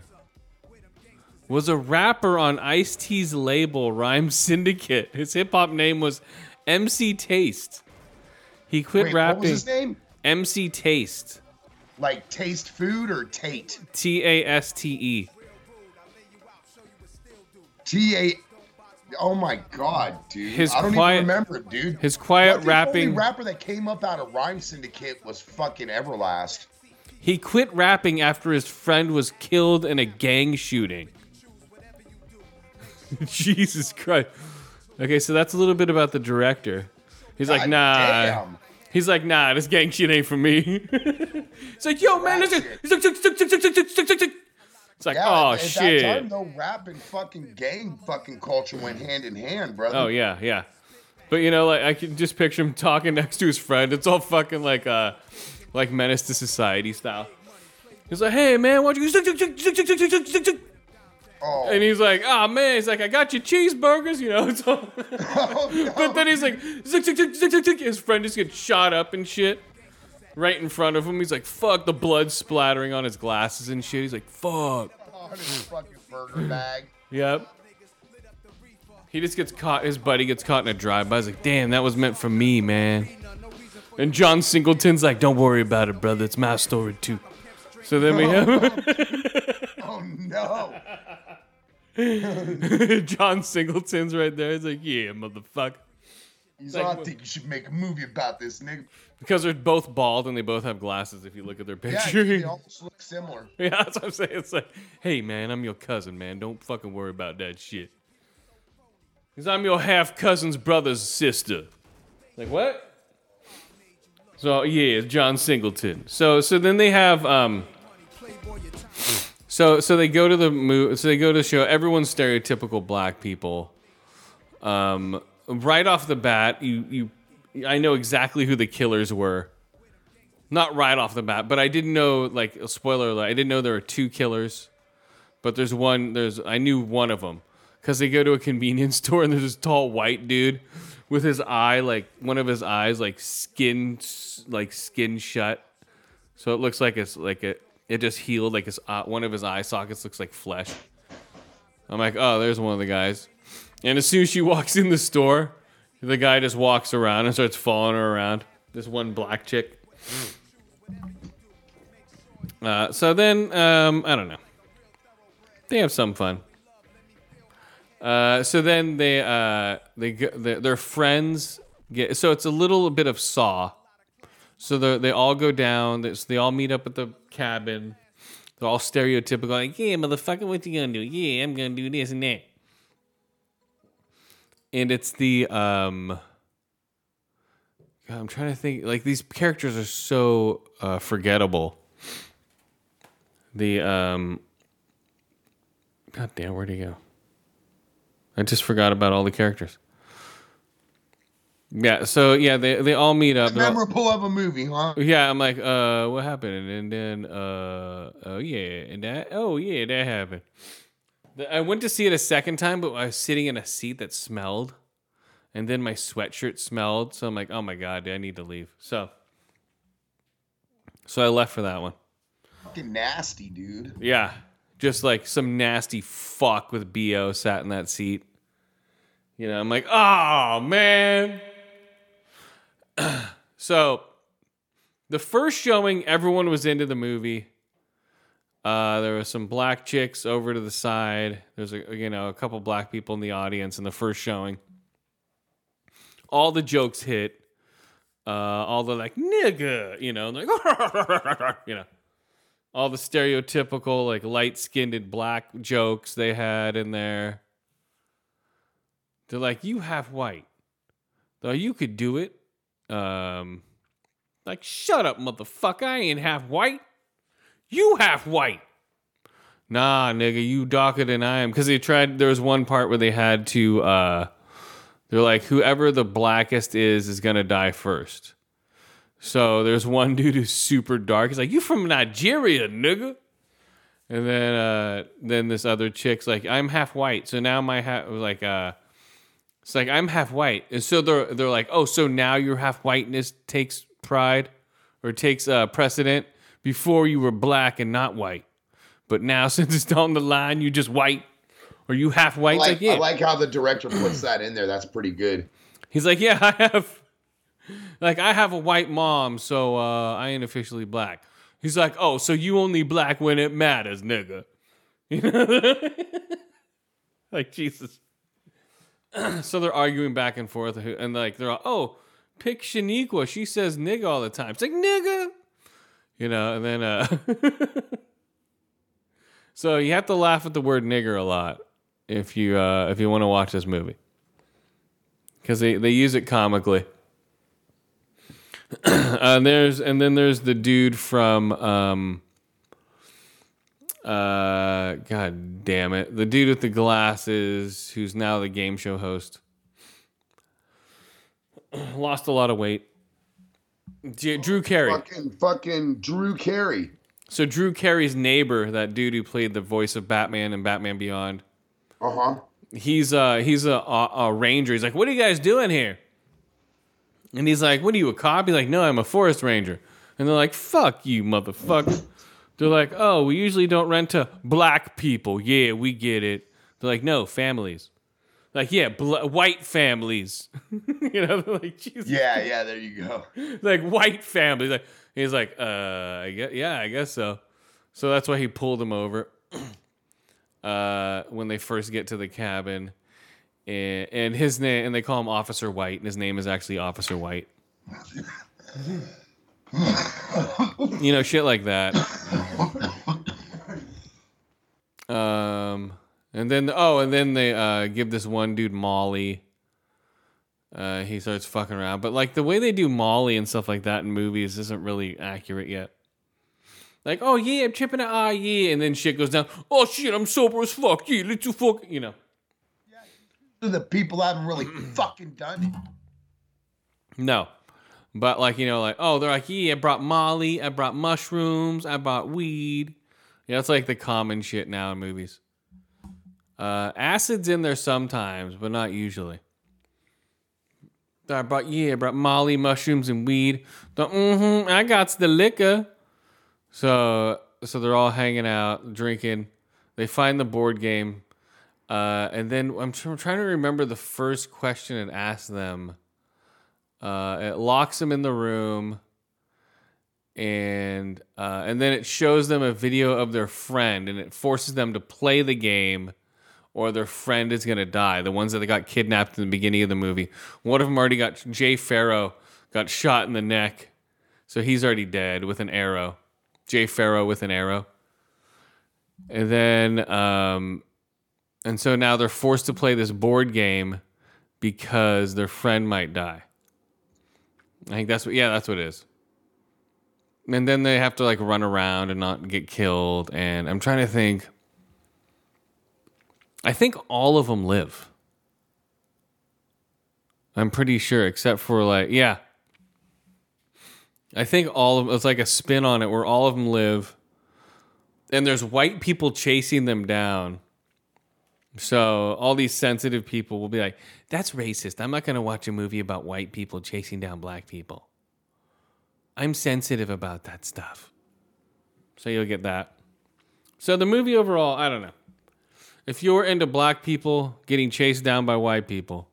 was a rapper on Ice T's label Rhyme Syndicate. His hip hop name was MC Taste. He quit Wait, rapping. what was his name? MC Taste. Like taste food or Tate? T A S T E. T A. Oh my god, dude! His I don't quiet- even remember dude. his quiet The rapping- only rapper that came up out of Rhyme Syndicate was fucking Everlast. He quit rapping after his friend was killed in a gang shooting. Jesus Christ. Okay, so that's a little bit about the director. He's God like, nah. Damn. He's like, nah, this gang shit ain't for me. it's like, yo, man, listen. It's like, yeah, oh at shit. That time, though, rap and fucking gang fucking culture went hand in hand, brother. Oh yeah, yeah. But you know, like I can just picture him talking next to his friend. It's all fucking like, uh, like menace to society style. He's like, hey man, why don't you? Oh, and he's like, oh man, he's like, I got you cheeseburgers, you know. Oh, no. but then he's like, zick, zick, zick, zick, zick, zick. his friend just gets shot up and shit. Right in front of him. He's like, fuck, the blood splattering on his glasses and shit. He's like, fuck. on his fucking burger bag. Yep. He just gets caught. His buddy gets caught in a drive-by. He's like, "Damn, that was meant for me, man." And John Singleton's like, "Don't worry about it, brother. It's my story too." So then we have Oh no! John Singleton's right there. He's like, "Yeah, motherfucker," He's like- I think you should make a movie about this, nigga. because they're both bald and they both have glasses. If you look at their picture, Yeah, they almost look similar. Yeah, that's what I'm saying. It's like, hey man, I'm your cousin, man. Don't fucking worry about that shit. Cause I'm your half cousin's brother's sister. Like what? So yeah, John Singleton. So so then they have um. So so they go to the mo- so they go to show everyone's stereotypical black people. Um, right off the bat, you you, I know exactly who the killers were not right off the bat, but I didn't know like a spoiler alert. I didn't know there were two killers, but there's one. There's I knew one of them because they go to a convenience store and there's this tall white dude with his eye like one of his eyes like skin like skin shut, so it looks like it's like it it just healed like his uh, one of his eye sockets looks like flesh. I'm like, oh, there's one of the guys. And as soon as she walks in the store, the guy just walks around and starts following her around. This one black chick. Uh, so then, um, I don't know. They have some fun. Uh, so then they uh, they their friends get so it's a little bit of Saw. So they they all go down. They, they all meet up at the cabin. They're all stereotypical, like, "Yeah, motherfucker, what you gonna do? Yeah, I'm gonna do this and that." And it's the um. God, I'm trying to think. Like these characters are so uh, forgettable. The um. God damn, where'd he go? I just forgot about all the characters. Yeah, so yeah, they they all meet up. Memorable of a movie, huh? yeah, I'm like, uh, what happened? And then, uh, oh yeah, and that, oh yeah, that happened. I went to see it a second time, but I was sitting in a seat that smelled, and then my sweatshirt smelled. So I'm like, oh my god, I need to leave. So, so I left for that one. Fucking nasty, dude. Yeah, just like some nasty fuck with bo sat in that seat. You know, I'm like, oh man. so, the first showing, everyone was into the movie. Uh, there was some black chicks over to the side. There's a you know a couple black people in the audience in the first showing. All the jokes hit. Uh, all the like nigga, you know, like you know all the stereotypical like light-skinned black jokes they had in there. They're like, "You half white, though you could do it." Um, like, shut up, motherfucker! I ain't half white. You half white. Nah, nigga, you darker than I am. Because they tried. There was one part where they had to. uh They're like, whoever the blackest is is gonna die first. So there's one dude who's super dark. He's like, "You from Nigeria, nigga?" And then uh, then this other chick's like, "I'm half white." So now my half like uh, it's like I'm half white, and so they're they're like, "Oh, so now your half whiteness takes pride or takes uh, precedent. Before you were black and not white, but now since it's down the line, you just white." Are you half I white? It's like, like, yeah. I like how the director puts that in there. That's pretty good. He's like, yeah, I have, like, I have a white mom, so uh, I ain't officially black. He's like, oh, so you only black when it matters, nigga. You know, like Jesus. so they're arguing back and forth, and like they're all, oh, pick Shaniqua. She says nigga all the time. It's like nigga, you know. And then, uh, so you have to laugh at the word nigger a lot if you uh, if you want to watch this movie because they, they use it comically. uh, there's and then there's the dude from um, uh, God damn it, the dude with the glasses who's now the game show host. Lost a lot of weight. Drew Carey. Fucking fucking Drew Carey. So Drew Carey's neighbor, that dude who played the voice of Batman and Batman Beyond, Uh huh. he's uh he's a, a, a ranger. He's like, "What are you guys doing here?" And he's like, "What are you a cop?" He's like, "No, I'm a forest ranger." And they're like, "Fuck you, motherfucker." They're like, "Oh, we usually don't rent to black people." Yeah, we get it. They're like, "No, families." Like, yeah, bl- white families. you know, they're like, Jesus. Yeah, yeah. There you go. like white families. Like, he's like, uh, I guess, yeah, I guess so. So that's why he pulled him over uh, when they first get to the cabin. And, and his name, and they call him Officer White, and his name is actually Officer White. you know, shit like that. Um, and then oh, and then they uh, give this one dude Molly. Uh, he starts fucking around, but like the way they do Molly and stuff like that in movies isn't really accurate yet. Like, oh yeah, I'm tripping out, ah yeah, and then shit goes down. Oh shit, I'm sober as fuck. Yeah, let's do fuck, you know. Yeah, The people haven't really fucking done it. No. But like, you know, like, oh, they're like, yeah, I brought Molly, I brought mushrooms, I brought weed. Yeah, it's like the common shit now in movies. Uh, acid's in there sometimes, but not usually. I brought yeah, I brought Molly, mushrooms, and weed. The, mm-hmm, I got the liquor. So so they're all hanging out, drinking. They find the board game. Uh, and then I'm, tr- I'm trying to remember the first question it asked them. Uh, it locks them in the room, and uh, and then it shows them a video of their friend, and it forces them to play the game, or their friend is gonna die. The ones that got kidnapped in the beginning of the movie. One of them already got Jay Pharoah got shot in the neck, so he's already dead with an arrow. Jay Pharoah with an arrow, and then um, and so now they're forced to play this board game because their friend might die. I think that's what. Yeah, that's what it is. And then they have to like run around and not get killed. And I'm trying to think. I think all of them live. I'm pretty sure, except for like, yeah. I think all of it's like a spin on it where all of them live, and there's white people chasing them down. So all these sensitive people will be like, "That's racist. I'm not going to watch a movie about white people chasing down black people. I'm sensitive about that stuff." So you'll get that. So the movie overall, I don't know. If you're into black people getting chased down by white people.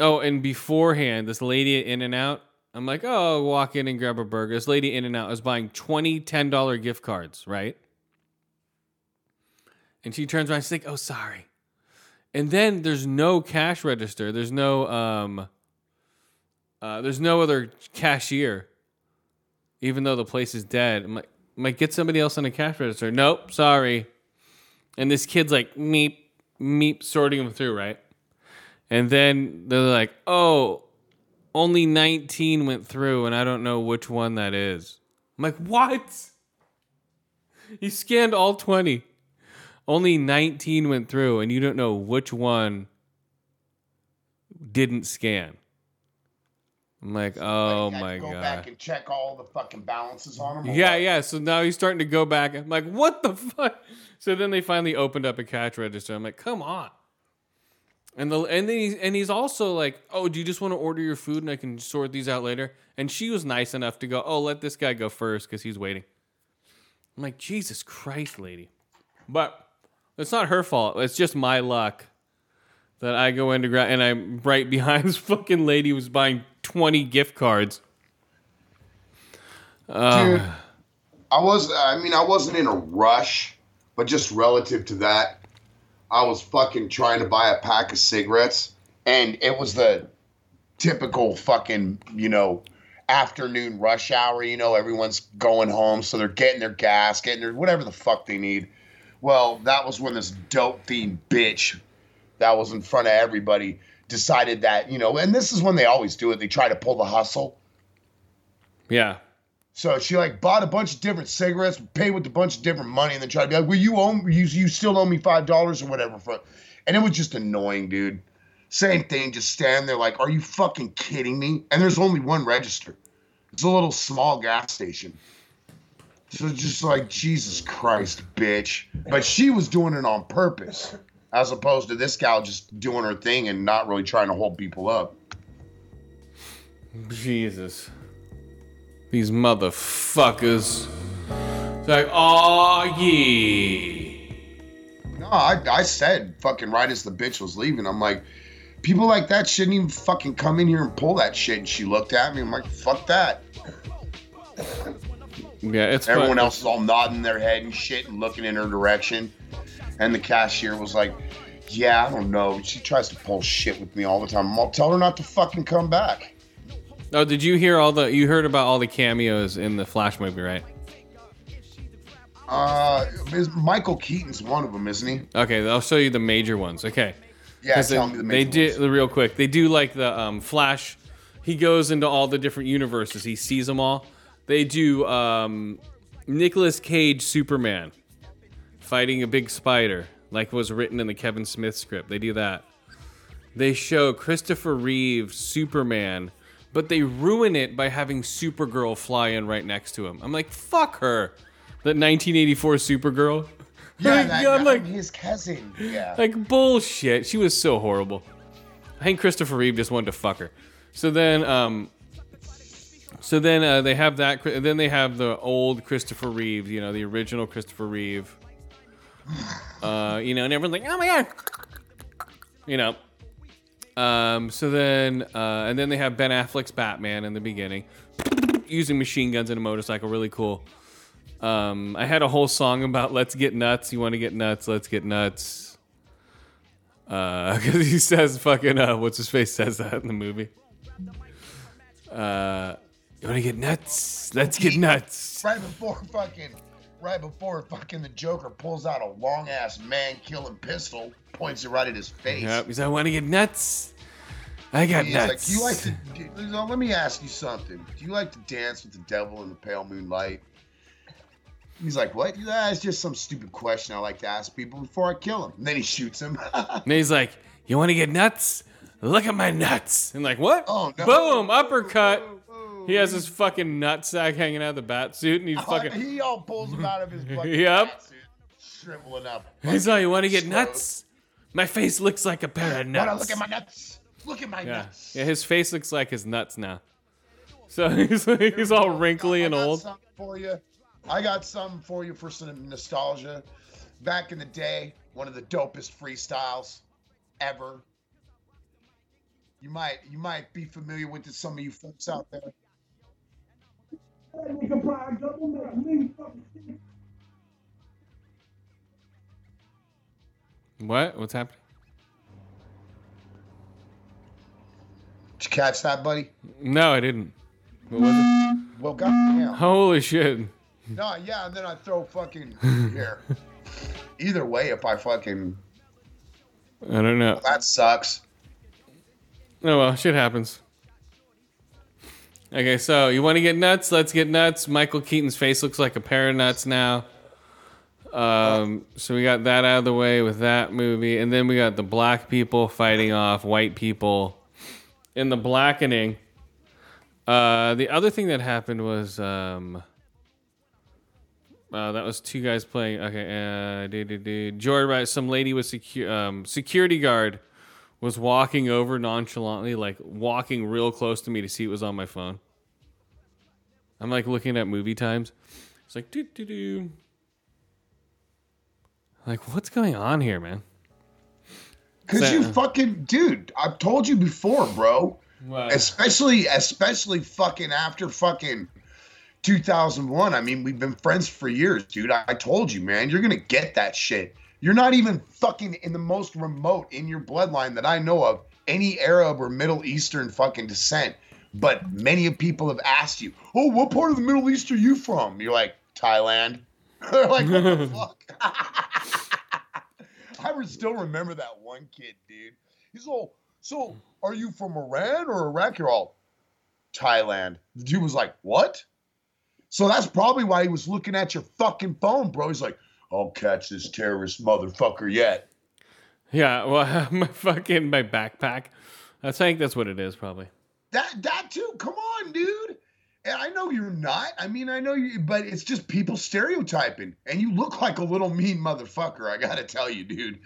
Oh, and beforehand, this lady at In-N-Out, I'm like, oh, walk in and grab a burger. This lady In-N-Out is buying 20 $10 gift cards, right? And she turns around, she's like, oh, sorry. And then there's no cash register. There's no um uh, there's no other cashier, even though the place is dead. I'm like, I'm get somebody else on the cash register. Nope, sorry. And this kid's like, meep, meep, sorting them through, right? And then they're like, oh, only 19 went through, and I don't know which one that is. I'm like, what? You scanned all 20. Only 19 went through, and you don't know which one didn't scan. I'm like, oh You had to my go god. back and check all the fucking balances on them. Yeah, yeah. So now he's starting to go back. I'm like, what the fuck? So then they finally opened up a cash register. I'm like, come on. And the and then he's, and he's also like, oh, do you just want to order your food and I can sort these out later? And she was nice enough to go, oh, let this guy go first because he's waiting. I'm like, Jesus Christ, lady. But It's not her fault. It's just my luck that I go into grab and I'm right behind this fucking lady who's buying 20 gift cards. Dude, I was, I mean, I wasn't in a rush, but just relative to that, I was fucking trying to buy a pack of cigarettes, and it was the typical fucking, you know, afternoon rush hour. You know, everyone's going home, so they're getting their gas, getting their whatever the fuck they need. Well, that was when this dope themed bitch that was in front of everybody decided that, you know, and this is when they always do it. They try to pull the hustle. Yeah. So she like bought a bunch of different cigarettes, paid with a bunch of different money, and then tried to be like, "Well, you own you you still owe me five dollars or whatever." For, and it was just annoying, dude. Same thing, just stand there like, "Are you fucking kidding me?" And there's only one register. It's a little small gas station. So just like Jesus Christ, bitch. But she was doing it on purpose, as opposed to this gal just doing her thing and not really trying to hold people up. Jesus. These motherfuckers. It's like, oh yeah. No, I, I said fucking right as the bitch was leaving. I'm like, people like that shouldn't even fucking come in here and pull that shit. And she looked at me. I'm like, fuck that. Yeah, it's Everyone fun. else is all nodding their head and shit and looking in her direction. And the cashier was like, yeah, I don't know. She tries to pull shit with me all the time. I'll tell her not to fucking come back. Oh, did you hear all the? You heard about all the cameos in the Flash movie, right? Uh, Michael Keaton's one of them, isn't he? Okay, I'll show you the major ones. Okay. Yeah, tell they, me the they major did ones. real quick. They do like the um, Flash. He goes into all the different universes. He sees them all. They do um, Nicolas Cage Superman fighting a big spider, like was written in the Kevin Smith script. They do that. They show Christopher Reeve Superman, but they ruin it by having Supergirl fly in right next to him. I'm like, fuck her. That 1984 Supergirl. Yeah, Like, that, I'm I'm like, his cousin. Yeah. like bullshit. She was so horrible. I think Christopher Reeve just wanted to fuck her. So then, um, so then uh, they have that. Then they have the old Christopher Reeve. You know, the original Christopher Reeve. Uh, you know, and everyone's like, oh my god. You know. Um, so then, uh, and then they have Ben Affleck's Batman in the beginning, using machine guns and a motorcycle. Really cool. Um, I had a whole song about let's get nuts. You want to get nuts? Let's get nuts. Uh, because he says fucking uh, what's his face says that in the movie. Uh, you want to get nuts? Let's get nuts. right before fucking right before fucking the Joker pulls out a long ass man killing pistol, points it right at his face. Yep. He's like, I want to get nuts. I got He's like, nuts. "Do you like to? Do, let me ask you something. Do you like to dance with the devil in the pale moonlight?" He's like, "What? That's just some stupid question I like to ask people before I kill him." And then he shoots him. And he's like, you want to get nuts? Look at my nuts. And like, what? Oh, no. Boom! Uppercut. He has his fucking nutsack hanging out of the bat suit, and he's oh, fucking. he all pulls him out of his fucking Yep. bat suit, shriveling up. He's like, you want to get nuts? My face looks like a pair of nuts. Wanna look at my nuts? Look at my Yeah, nuts. yeah. His face looks like his nuts now. So he's he's all wrinkly and I got old. something for you. I got something for you for some nostalgia. Back in the day, one of the dopest freestyles ever. You might you might be familiar with it, some of you folks out there. What? What's happening? Did you catch that, buddy? No, I didn't. What was it? Well, goddamn. Holy shit! No, yeah, and then I throw fucking here. Either way, if I fucking I don't know. that sucks. Oh well, shit happens. Okay, so you want to get nuts? Let's get nuts. Michael Keaton's face looks like a pair of nuts now. Um, so we got that out of the way with that movie, and then we got the black people fighting off white people in the blackening. Uh, the other thing that happened was um, uh, that was two guys playing. Okay, uh, do. Joyride. Some lady with secu- um, security guard was walking over nonchalantly, like walking real close to me to see it was on my phone. I'm like looking at movie times. It's like doo doo doo. Like, what's going on here, man? Because So- you uh, fucking dude, I've told you before, bro. What? Especially, especially fucking after fucking 2001. I mean, we've been friends for years, dude. I, I told you, man, you're gonna get that shit. You're not even fucking in the most remote in your bloodline that I know of any Arab or Middle Eastern fucking descent. But many people have asked you, "Oh, what part of the Middle East are you from?" You're like Thailand. They're like, "What the fuck?" I still remember that one kid, dude. He's all, so are you from Iran or Iraq? You're all Thailand. The dude was like, what? So that's probably why he was looking at your fucking phone, bro. He's like, I'll catch this terrorist motherfucker yet. Yeah, well, my fucking my backpack. I think that's what it is, probably. That that too. Come on, dude. And I know you're not. I mean, I know you, but it's just people stereotyping. And you look like a little mean motherfucker. I gotta tell you, dude.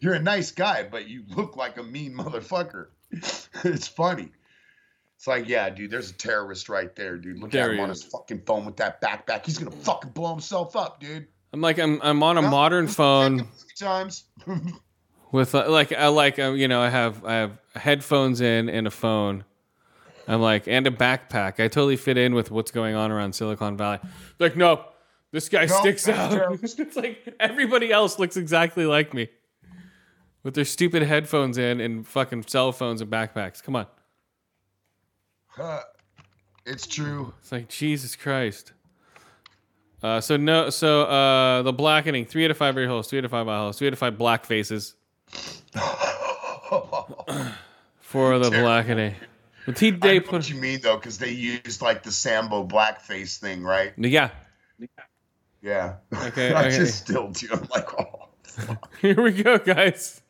You're a nice guy, but you look like a mean motherfucker. it's funny. It's like, yeah, dude, there's a terrorist right there, dude. Look There at him on his fucking phone with that backpack. He's gonna fucking blow himself up, dude. I'm like I'm I'm on a No, modern phone take it three times. with uh, like I like uh, you know I have I have headphones in and a phone. I'm like and a backpack. I totally fit in with what's going on around Silicon Valley. Like no, this guy No, sticks out. it's like everybody else looks exactly like me. With their stupid headphones in and fucking cell phones and backpacks. Come on. Uh, it's true. It's like Jesus Christ. Uh, so no, so uh, the blackening, three out of five ear holes, three out of five eye holes, three out of five black faces for the blackening. But he I they know put what you mean though, because they used like the Sambo blackface thing, right? yeah. Yeah. Okay, I okay. just still do. I'm like, oh, Here we go, guys.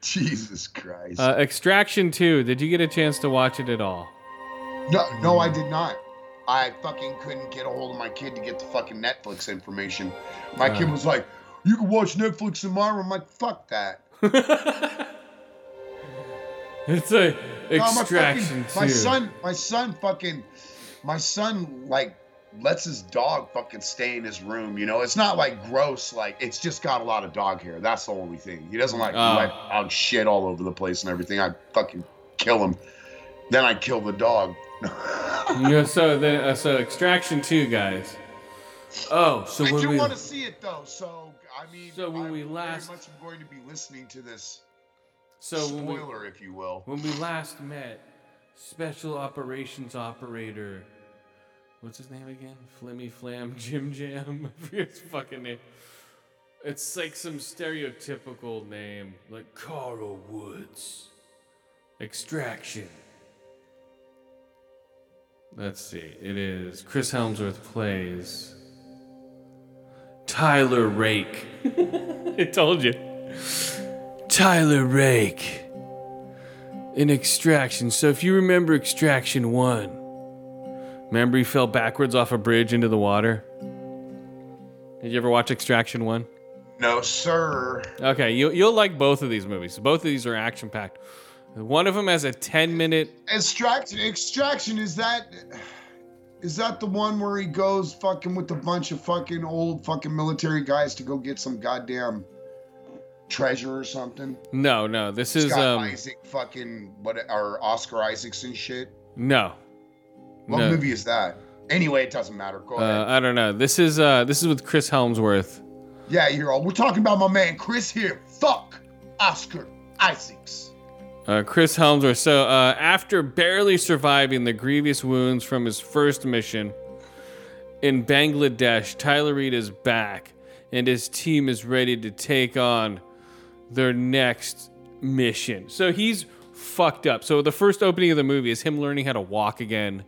Jesus Christ. Uh, Extraction two. Did you get a chance to watch it at all? no, no, I did not. I fucking couldn't get a hold of my kid to get the fucking Netflix information. My kid Uh. was like, "You can watch Netflix tomorrow." I'm like, "Fuck that." It's a No, my Extraction fucking- my son, my son, fucking, my son, like lets his dog fucking stay in his room. You know, it's not like gross. Like it's just got a lot of dog hair. That's the only thing. He doesn't like Oh. let dog shit all over the place and everything. I fucking kill him. Then I kill the dog. Yeah, so the uh, so Extraction two, guys. Oh, so I when do we want to see it though. So I mean, So when I we last- very much am going to be listening to this so when we, spoiler, if you will. When we last met, Special Operations Operator. What's his name again? Flimmy Flam Jim Jam? I forget his fucking name. It's like some stereotypical name, like Carl Woods. Extraction. Let's see. It is Chris Hemsworth plays Tyler Rake. I told you. Tyler Rake in Extraction. So if you remember Extraction 1, remember he fell backwards off a bridge into the water? Did you ever watch Extraction 1? No, sir. Okay, you, you'll like both of these movies. Both of these are action packed. One of them has a 10 minute. Extraction. Extraction is that. Is that the one where he goes fucking with a bunch of fucking old fucking military guys to go get some goddamn treasure or something? No, no, this is. Scott um Isaac fucking what or Oscar Isaacs and shit. No. What No. movie is that? Anyway, it doesn't matter. Go Uh, ahead. I don't know. This is uh this is with Chris Hemsworth. Yeah, you're all. We're talking about my man Chris here. Fuck Oscar Isaacs. Uh, Chris Hemsworth. So, uh, after barely surviving the grievous wounds from his first mission in Bangladesh, Tyler Reed is back, and his team is ready to take on their next mission. So he's fucked up. So the first opening of the movie is him learning how to walk again.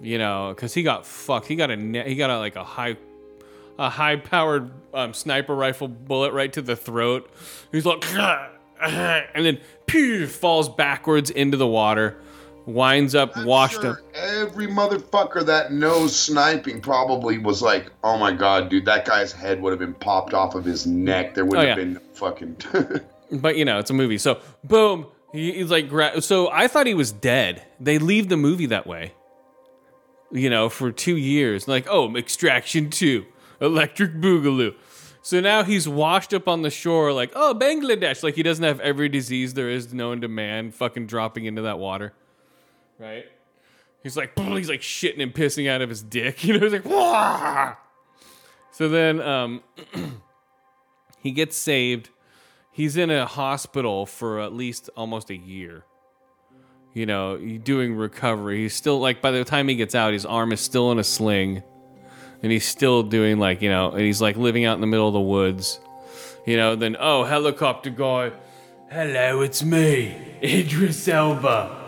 You know, because he got fucked. He got a ne- he got a, like a high a high powered um, sniper rifle bullet right to the throat. He's like, and then falls backwards into the water, winds up washed Sure, up. Every motherfucker that knows sniping probably was like, "Oh my god, dude, that guy's head would have been popped off of his neck. There would Oh, have yeah. been no fucking." But you know, it's a movie. So boom, he, he's like, gra- so I thought he was dead. They leave the movie that way. You know, for two years, like, oh, Extraction Two, Electric Boogaloo. So now he's washed up on the shore, like, oh, Bangladesh. Like he doesn't have every disease there is known to man fucking dropping into that water. Right? He's like, he's like shitting and pissing out of his dick. You know, he's like, Wah! So then um, he gets saved. He's in a hospital for at least almost a year. You know, doing recovery. He's still like by the time he gets out, his arm is still in a sling, and he's still doing like you know, and he's like living out in the middle of the woods. You know, then oh, helicopter guy, hello, it's me, Idris Elba.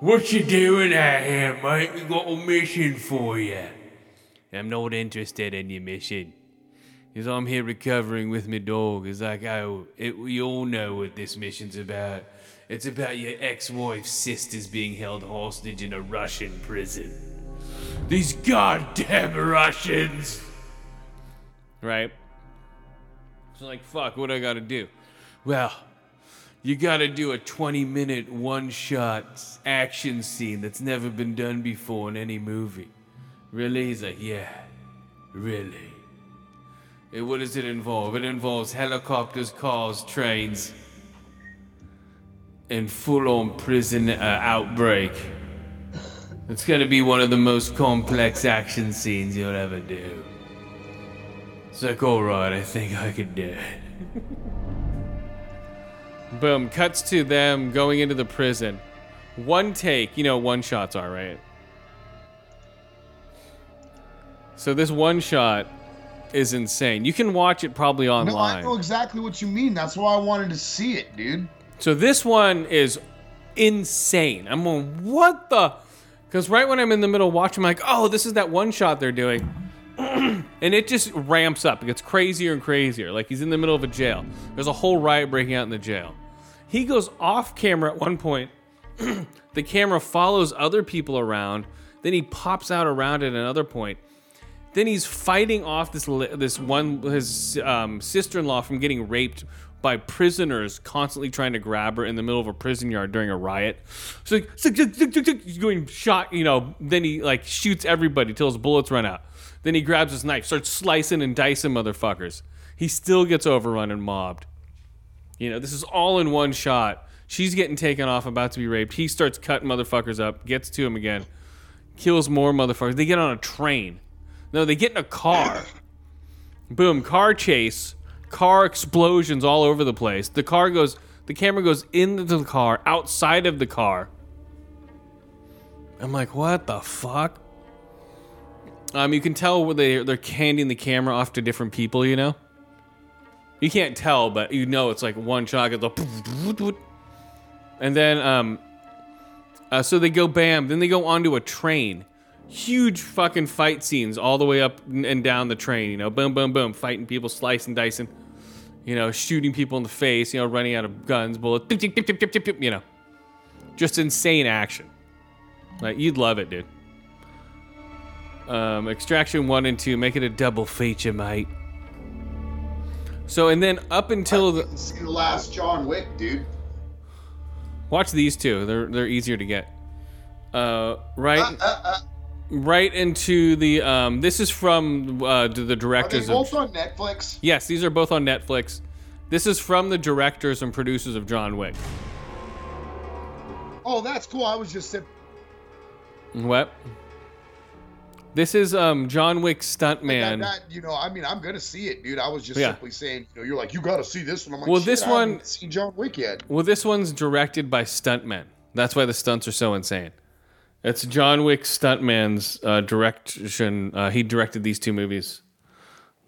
What you doing out here, mate? We got a mission for you. I'm not interested in your mission. Cause I'm here recovering with my dog. It's like, oh, it, we all know what this mission's about. It's about your ex-wife's sisters being held hostage in a Russian prison. These goddamn Russians! Right? So like, fuck, what do I gotta do? Well, you gotta do a 20 minute one shot action scene that's never been done before in any movie. Really? He's like, yeah, really. Eh, what does it involve? It involves helicopters, cars, trains, and full on prison uh, outbreak. It's gonna be one of the most complex action scenes you'll ever do. It's like, alright, I think I can do it. Boom, cuts to them going into the prison. One take, you know, one shots are, right? So this one shot is insane. You can watch it probably online. No, I know exactly what you mean. That's why I wanted to see it, dude. So this one is insane. I'm going, what the? Because right when I'm in the middle watching, I'm like, oh, this is that one shot they're doing. and it just ramps up. It gets crazier and crazier. Like he's in the middle of a jail. There's a whole riot breaking out in the jail. He goes off camera at one point. the camera follows other people around. Then he pops out around at another point. Then he's fighting off this this one his um, sister-in-law from getting raped by prisoners constantly trying to grab her in the middle of a prison yard during a riot. So he's going shot, you know. Then he like shoots everybody till his bullets run out. Then he grabs his knife, starts slicing and dicing motherfuckers. He still gets overrun and mobbed. You know, this is all in one shot. She's getting taken off, about to be raped. He starts cutting motherfuckers up, gets to him again, kills more motherfuckers. They get on a train. No, they get in a car. Boom, car chase, car explosions all over the place. The car goes, the camera goes into the car, outside of the car. I'm like, what the fuck? Um, you can tell where they they're handing the camera off to different people. You know, you can't tell, but you know it's like one shot. It's like, and then um, uh, so they go bam. Then they go onto a train. Huge fucking fight scenes all the way up and down the train. You know, boom, boom, boom, fighting people, slicing, dicing. You know, shooting people in the face. You know, running out of guns, bullets. You know, just insane action. Like you'd love it, dude. Um, Extraction one and two, make it a double feature, mate. So and then up until the the last John Wick, dude. watch these two, they're they're easier to get. Uh, right, Uh, uh, uh, right into the um. This is from uh the the are they directors both of. on Netflix? Yes, these are both on Netflix. This is from the directors and producers of John Wick. Oh, that's cool. I was just saying. What? This is um John Wick stuntman. that, you know, I mean, I'm gonna see it, dude. I was just Yeah. simply saying, you know, you're like, you gotta see this one. I'm like, Well, this I haven't one- seen John Wick yet. Well, this one's directed by stuntmen. That's why the stunts are so insane. It's John Wick stuntman's uh, direction. Uh, he directed these two movies.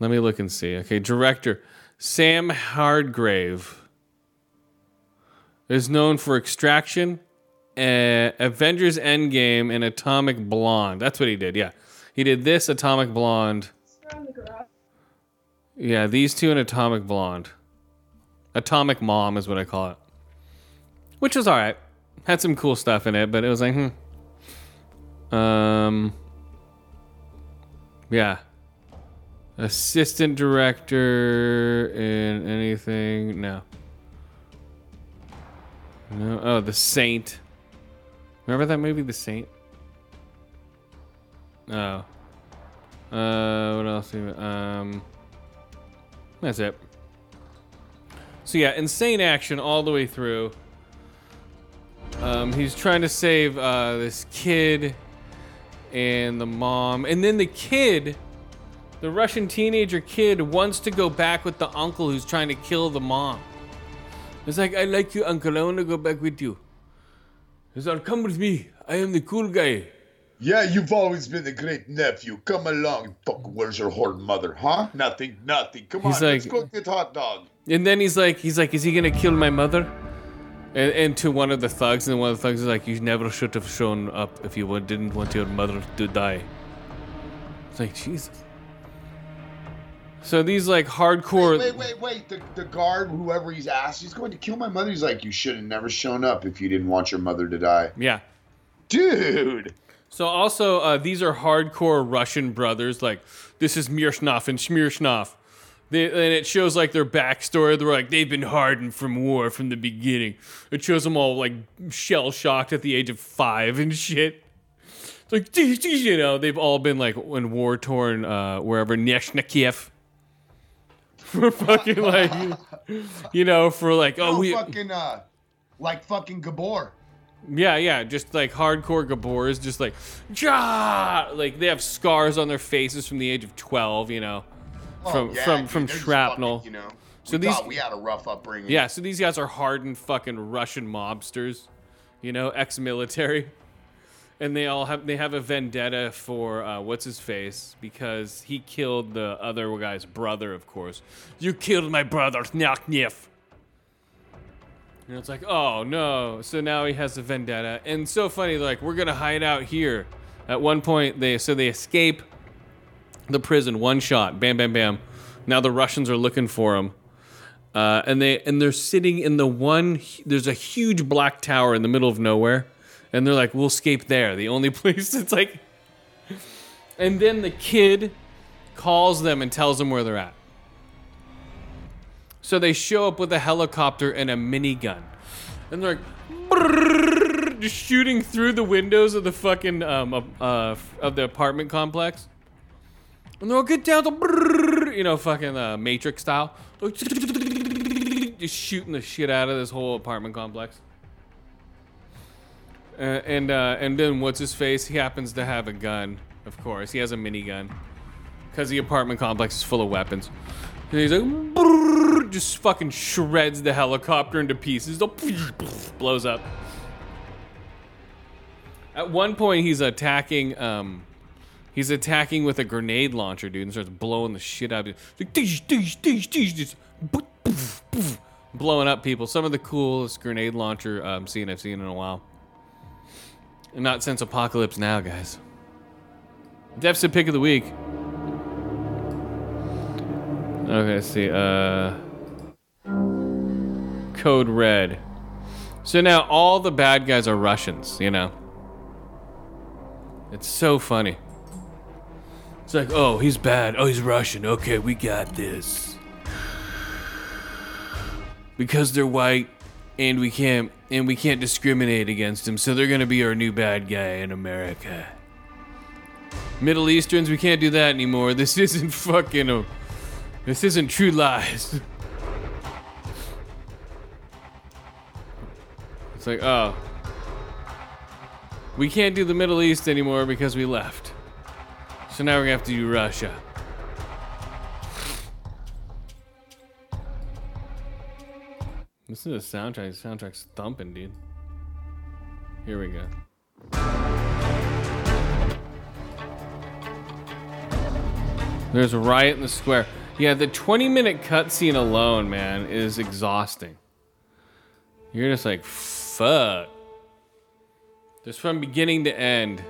Let me look and see. Okay, director Sam Hargrave is known for Extraction, uh, Avengers Endgame, and Atomic Blonde. That's what he did. Yeah, he did this Atomic Blonde. Yeah, these two and Atomic Blonde. Atomic Mom is what I call it. Which was alright. Had some cool stuff in it, but it was like, hmm. Um. Yeah. Assistant director in anything? No. No. Oh, The Saint. Remember that movie, The Saint? Oh. Uh, what else? Um. That's it. So yeah, insane action all the way through. Um, he's trying to save uh, this kid and the mom, and then the kid, the Russian teenager kid, wants to go back with the uncle who's trying to kill the mom. It's like, I like you, uncle. I want to go back with you. He's like, come with me. I am the cool guy. Yeah, you've always been a great nephew. Come along. Fuck, where's your whore mother, huh? Nothing, nothing. Come He's on, let's go get hot dog. And then he's like, he's like, is he gonna kill my mother? And, and to one of the thugs, and one of the thugs is like, you never should have shown up if you didn't want your mother to die. It's like Jesus. So these like hardcore. Wait, wait, wait. The, the guard, whoever he's asked, he's going to kill my mother. He's like, you should have never shown up if you didn't want your mother to die. Yeah. Dude. So also, uh, these are hardcore Russian brothers. Like this is Mirshnov and Shmirshnov. They, and it shows like their backstory. They're like they've been hardened from war from the beginning. It shows them all like shell shocked at the age of five and shit. It's like you know they've all been like in war torn uh, wherever Neshna for fucking like you know for like oh Oh, we fucking, uh, like fucking Gabor. yeah, yeah, just like hardcore Gabors, just like, ja! like they have scars on their faces from the age of twelve, you know, Oh, from yeah, from dude, from shrapnel. fucking, you know, So we these- we had a rough upbringing. Yeah, so these guys are hardened fucking Russian mobsters, you know, ex-military, and they all have they have a vendetta for uh, what's his face because he killed the other guy's brother, of course. You killed my brother, Nyakniev. And it's like, oh no. So now he has a vendetta, and so funny. Like we're gonna hide out here. At one point, they so they escape the prison, one shot, bam, bam, bam. Now the Russians are looking for him. Uh, and they and they're sitting in the one. There's a huge black tower in the middle of nowhere, and they're like, "We'll escape there." The only place it's like. And then the kid calls them and tells them where they're at. So they show up with a helicopter and a minigun, and they're like, shooting through the windows of the fucking um uh of the apartment complex. And they'll get down to, you know, fucking uh, Matrix style. Just shooting the shit out of this whole apartment complex. Uh, and uh, and then what's his face? He happens to have a gun, of course. He has a minigun. Because the apartment complex is full of weapons. And he's like, just fucking shreds the helicopter into pieces. Blows up. At one point, he's attacking. Um, He's attacking with a grenade launcher, dude, and starts blowing the shit out of poof, blowing up people. Some of the coolest grenade launcher um, scene I've seen in a while. And not since Apocalypse Now, guys. Deficit pick of the week. Okay, let's see. Uh, Code Red. So now all the bad guys are Russians, you know. It's so funny. It's like, oh, he's bad. Oh, he's Russian. Okay, we got this. Because they're white and we can't and we can't discriminate against them, so they're gonna be our new bad guy in America. Middle Easterns, we can't do that anymore. This isn't fucking a, this isn't true lies. It's like, oh. We can't do the Middle East anymore because we left. So now we're gonna have to do Russia. This is a soundtrack. The soundtrack's thumping, dude. Here we go. There's a riot in the square. Yeah, the 20 minute cutscene alone, man, is exhausting. You're just like, fuck. Just from beginning to end.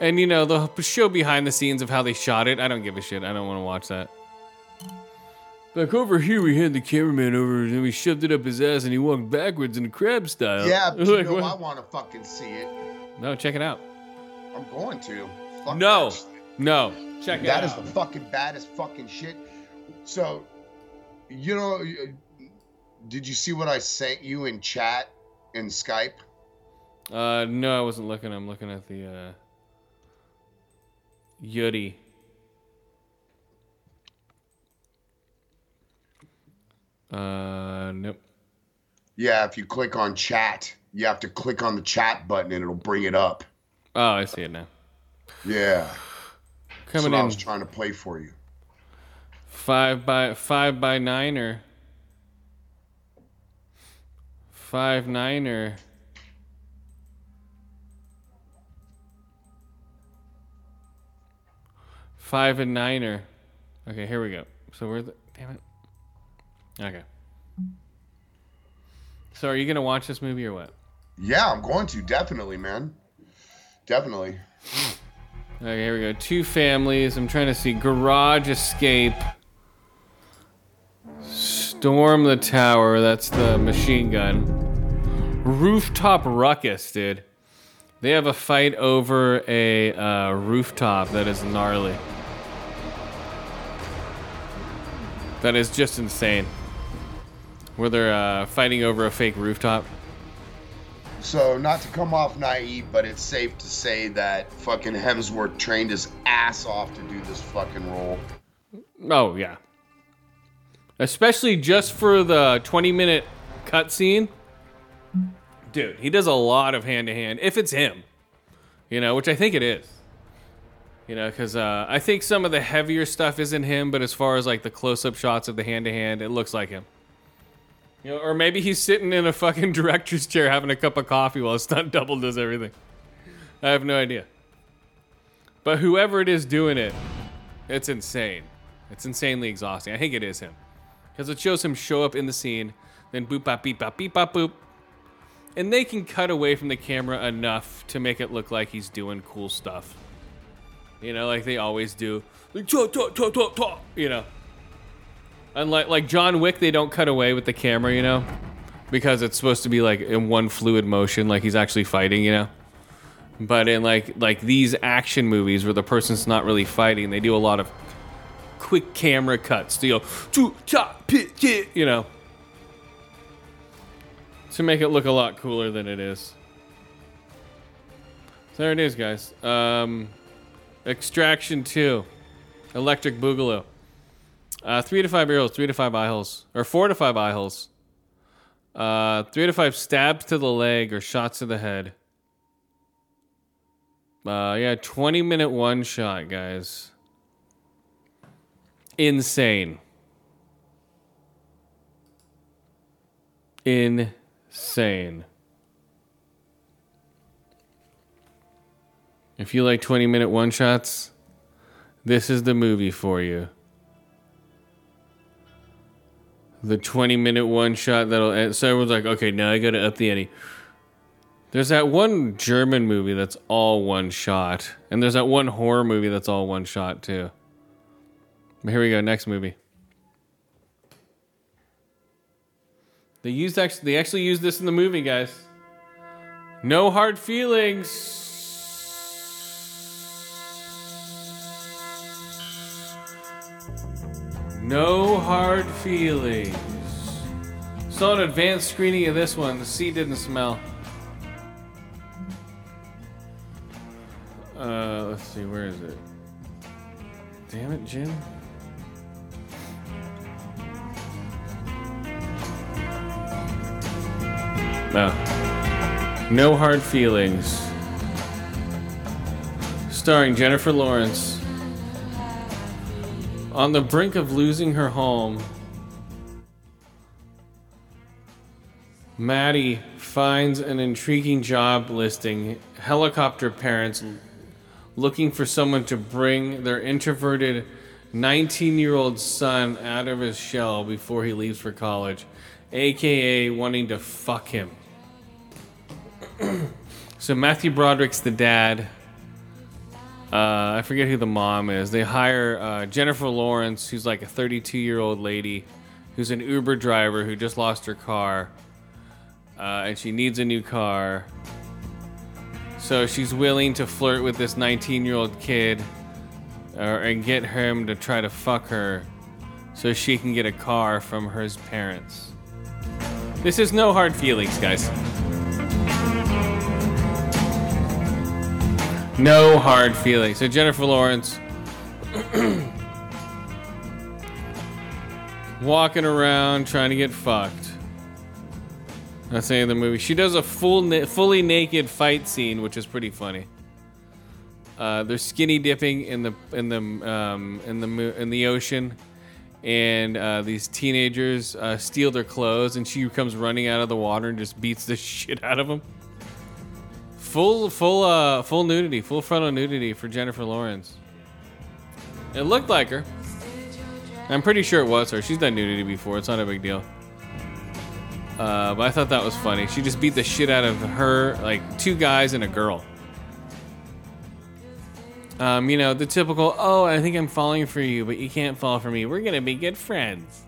And you know, the show behind the scenes of how they shot it, I don't give a shit. I don't want to watch that. Like over here, we had the cameraman over and we shoved it up his ass and he walked backwards in a crab style. Yeah, but you know, what? I want to fucking see it. No, check it out. I'm going to. Fuck No, no, check it out. is the fucking baddest fucking shit. So, you know, did you see what I sent you in chat in Skype? Uh, no, I wasn't looking. I'm looking at the uh, Yuri. Uh, nope. Yeah, if you click on chat, you have to click on the chat button and it'll bring it up. Oh, I see it now. Yeah. That's Coming what I was trying to play for you. five by five by nine or five nine or five and nine, niner. Okay, here we go. So we're the damn it. Okay. So are you gonna watch this movie or what? Yeah, I'm going to definitely, man. Definitely. Okay, here we go. Two families. I'm trying to see garage escape. Storm the tower. That's the machine gun. Rooftop ruckus, dude. They have a fight over a uh, rooftop that is gnarly. That is just insane. Where they're uh, fighting over a fake rooftop. So, not to come off naive, but it's safe to say that fucking Hemsworth trained his ass off to do this fucking role. Oh yeah. Especially just for the 20 minute cutscene. Dude, he does a lot of hand to hand. If it's him, you know, which I think it is. You know, because uh, I think some of the heavier stuff isn't him, but as far as like the close up shots of the hand to hand, it looks like him. You know, or maybe he's sitting in a fucking director's chair having a cup of coffee while a stunt double does everything. I have no idea. But whoever it is doing it, it's insane. It's insanely exhausting. I think it is him. Because it shows him show up in the scene, then boop bop beep bop beep bop boop. And they can cut away from the camera enough to make it look like he's doing cool stuff. You know, like they always do. Like talk, talk, talk, talk, talk. You know. Unlike like John Wick, they don't cut away with the camera, you know? Because it's supposed to be like in one fluid motion, like he's actually fighting, you know? But in like like these action movies where the person's not really fighting, they do a lot of quick camera cuts to go "Choo, cha, pi, you know, to make it look a lot cooler than it is. So there it is, guys. Um, Extraction Two, Electric Boogaloo. Uh, three to five arrows, three to five eye holes, or four to five eye holes. Uh, three to five stabs to the leg or shots to the head. Uh, yeah, 20 minute one shot, guys. Insane. Insane. If you like 20 minute one shots, this is the movie for you. The 20 minute one shot that'll end. So everyone's like, okay, now I gotta up the ante. There's that one German movie that's all one shot, and there's that one horror movie that's all one shot too. But here we go, next movie. They used actually they actually used this in the movie, guys. No hard feelings. No hard feelings. Saw an advanced screening of this one. The sea didn't smell. Uh, let's see, where is it? Damn it, Jim. No. No hard feelings. Starring Jennifer Lawrence. On the brink of losing her home, Maddie finds an intriguing job listing helicopter parents mm. looking for someone to bring their introverted 19 year old son out of his shell before he leaves for college, aka wanting to fuck him. so Matthew Broderick's the dad. Uh, I forget who the mom is. They hire uh, Jennifer Lawrence, who's like a 32 year old lady who's an Uber driver who just lost her car. Uh, and she needs a new car. So she's willing to flirt with this 19 year old kid and get him to try to fuck her so she can get a car from her parents. This is no hard feelings, guys. No hard feelings. So Jennifer Lawrence walking around trying to get fucked. That's the end of the movie. She does a full, na- fully naked fight scene, which is pretty funny. Uh, they're skinny dipping in the in the um, in the mo- in the ocean, and uh, these teenagers uh, steal their clothes, and she comes running out of the water and just beats the shit out of them. Full full uh, full nudity, full frontal nudity for Jennifer Lawrence. It looked like her. I'm pretty sure it was her. She's done nudity before. It's not a big deal. Uh, but I thought that was funny. She just beat the shit out of her, like two guys and a girl. Um, you know, the typical, oh, I think I'm falling for you, but you can't fall for me. We're gonna be good friends.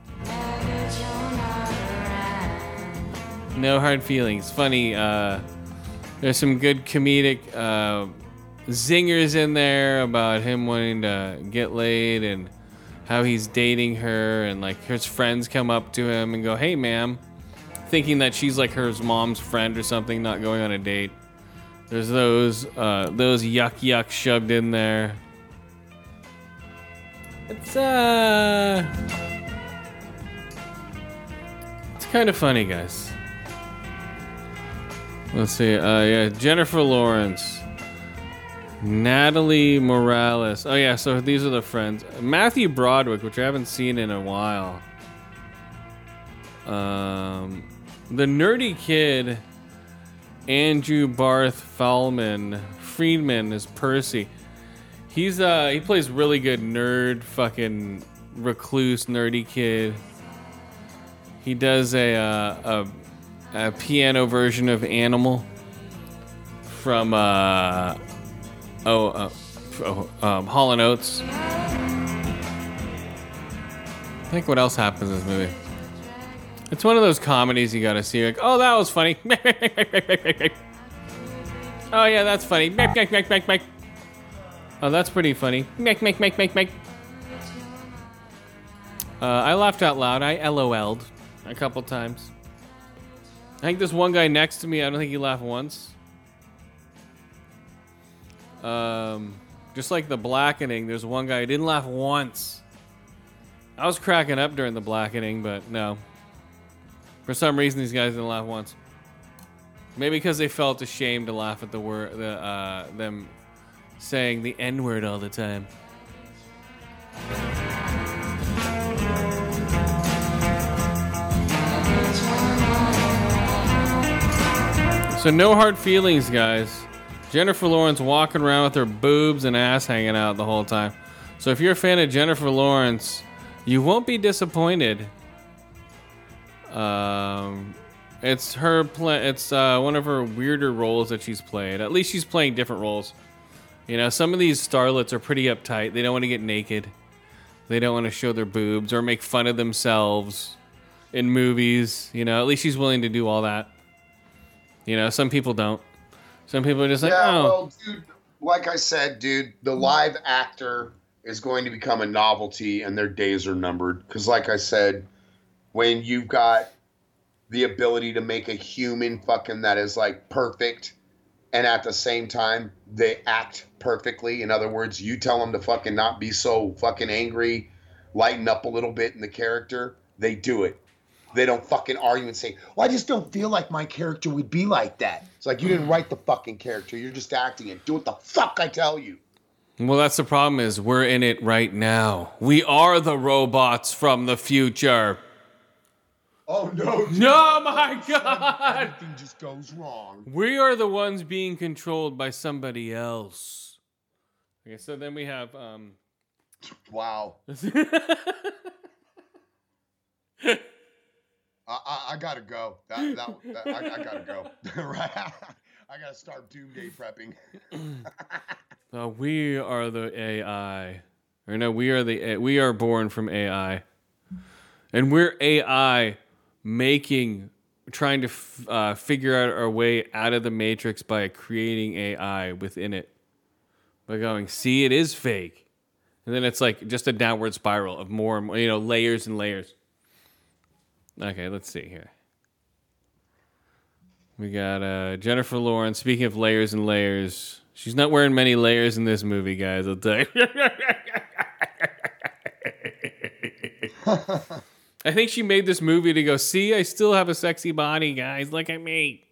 No hard feelings. Funny, uh, there's some good comedic uh, zingers in there about him wanting to get laid and how he's dating her, and like his friends come up to him and go, hey, ma'am, thinking that she's like her mom's friend or something, not going on a date. There's those uh, those yuck yuck shoved in there. It's uh, it's kind of funny, guys. Let's see. Uh, yeah, Jennifer Lawrence, Natalie Morales. Oh yeah, so these are the friends. Matthew Broderick, which I haven't seen in a while. Um, the nerdy kid. Andrew Barth Fallman Friedman is Percy. He's uh he plays really good nerd fucking recluse nerdy kid. He does a uh, a, a piano version of Animal from uh oh, uh, oh um, Hall and Oates. I think what else happens in this movie? It's one of those comedies you gotta see. Like, oh, that was funny. oh yeah, that's funny. Oh, that's pretty funny. Uh, I laughed out loud. I LOL'd a couple times. I think this one guy next to me. I don't think he laughed once. Um, just like the blackening, there's one guy who didn't laugh once. I was cracking up during the blackening, but no. For some reason, these guys didn't laugh once. Maybe because they felt ashamed to laugh at the word, the uh, them saying the N word all the time. So no hard feelings, guys. Jennifer Lawrence walking around with her boobs and ass hanging out the whole time. So if you're a fan of Jennifer Lawrence, you won't be disappointed. Um, it's her play. It's uh, one of her weirder roles that she's played. At least she's playing different roles. You know, some of these starlets are pretty uptight. They don't want to get naked. They don't want to show their boobs or make fun of themselves in movies. You know, at least she's willing to do all that. You know, some people don't. Some people are just like, yeah, oh, well, dude, like I said, dude, the live actor is going to become a novelty and their days are numbered. Because, like I said, when you've got the ability to make a human fucking that is like perfect and at the same time they act perfectly. In other words, you tell them to fucking not be so fucking angry, lighten up a little bit in the character, they do it. They don't fucking argue and say, "Well, I just don't feel like my character would be like that." It's like you didn't write the fucking character; you're just acting it. Do what the fuck I tell you. well, that's the problem. Is we're in it right now. We are the robots from the future. Oh no! No, my God. Everything just goes wrong. We are the ones being controlled by somebody else. Okay, so then we have um Wow. I, I, I gotta go. That, that, that I, I gotta go. right. I gotta start doomsday prepping. uh, we are the AI. Or no, we are the A- we are born from AI. And we're AI making trying to f- uh, figure out our way out of the matrix by creating AI within it. By going, see, it is fake. And then it's like just a downward spiral of more and more, you know, layers and layers. Okay, let's see here. We got uh, Jennifer Lawrence. Speaking of layers and layers, she's not wearing many layers in this movie, guys. I'll tell you. I think she made this movie to go, see, I still have a sexy body, guys. Look at me.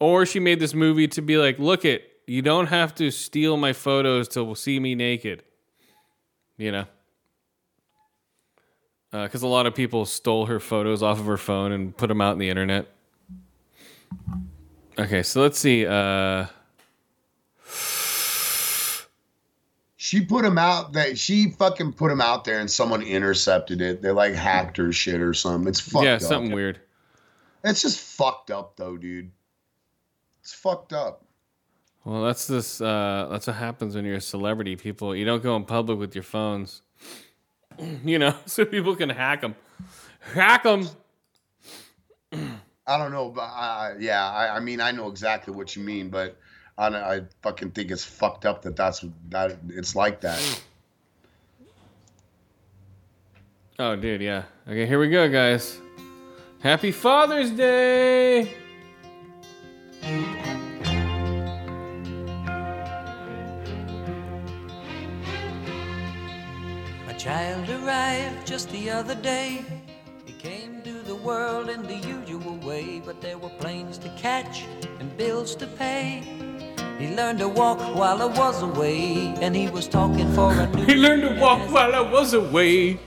Or she made this movie to be like, look it, you don't have to steal my photos to see me naked. You know? Because a lot of people stole her photos off of her phone and put them out in the internet. Okay, so let's see. Uh, She put them out. That she fucking put them out there, and someone intercepted it. They like hacked her shit or something. It's fucked yeah, up. something weird. It's just fucked up, though, dude. It's fucked up. Well, that's this. Uh, that's what happens when you're a celebrity. People, you don't go in public with your phones. you know, so people can hack them. Hack them. I don't know, but I, yeah, I, I mean, I know exactly what you mean, but I, I fucking think it's fucked up that that's that it's like that. Oh, dude, yeah. Okay, here we go, guys. Happy Father's Day. Child arrived just the other day. He came to the world in the usual way, but there were planes to catch and bills to pay. He learned to walk while I was away, and he was talking for a new He learned to walk while I was away.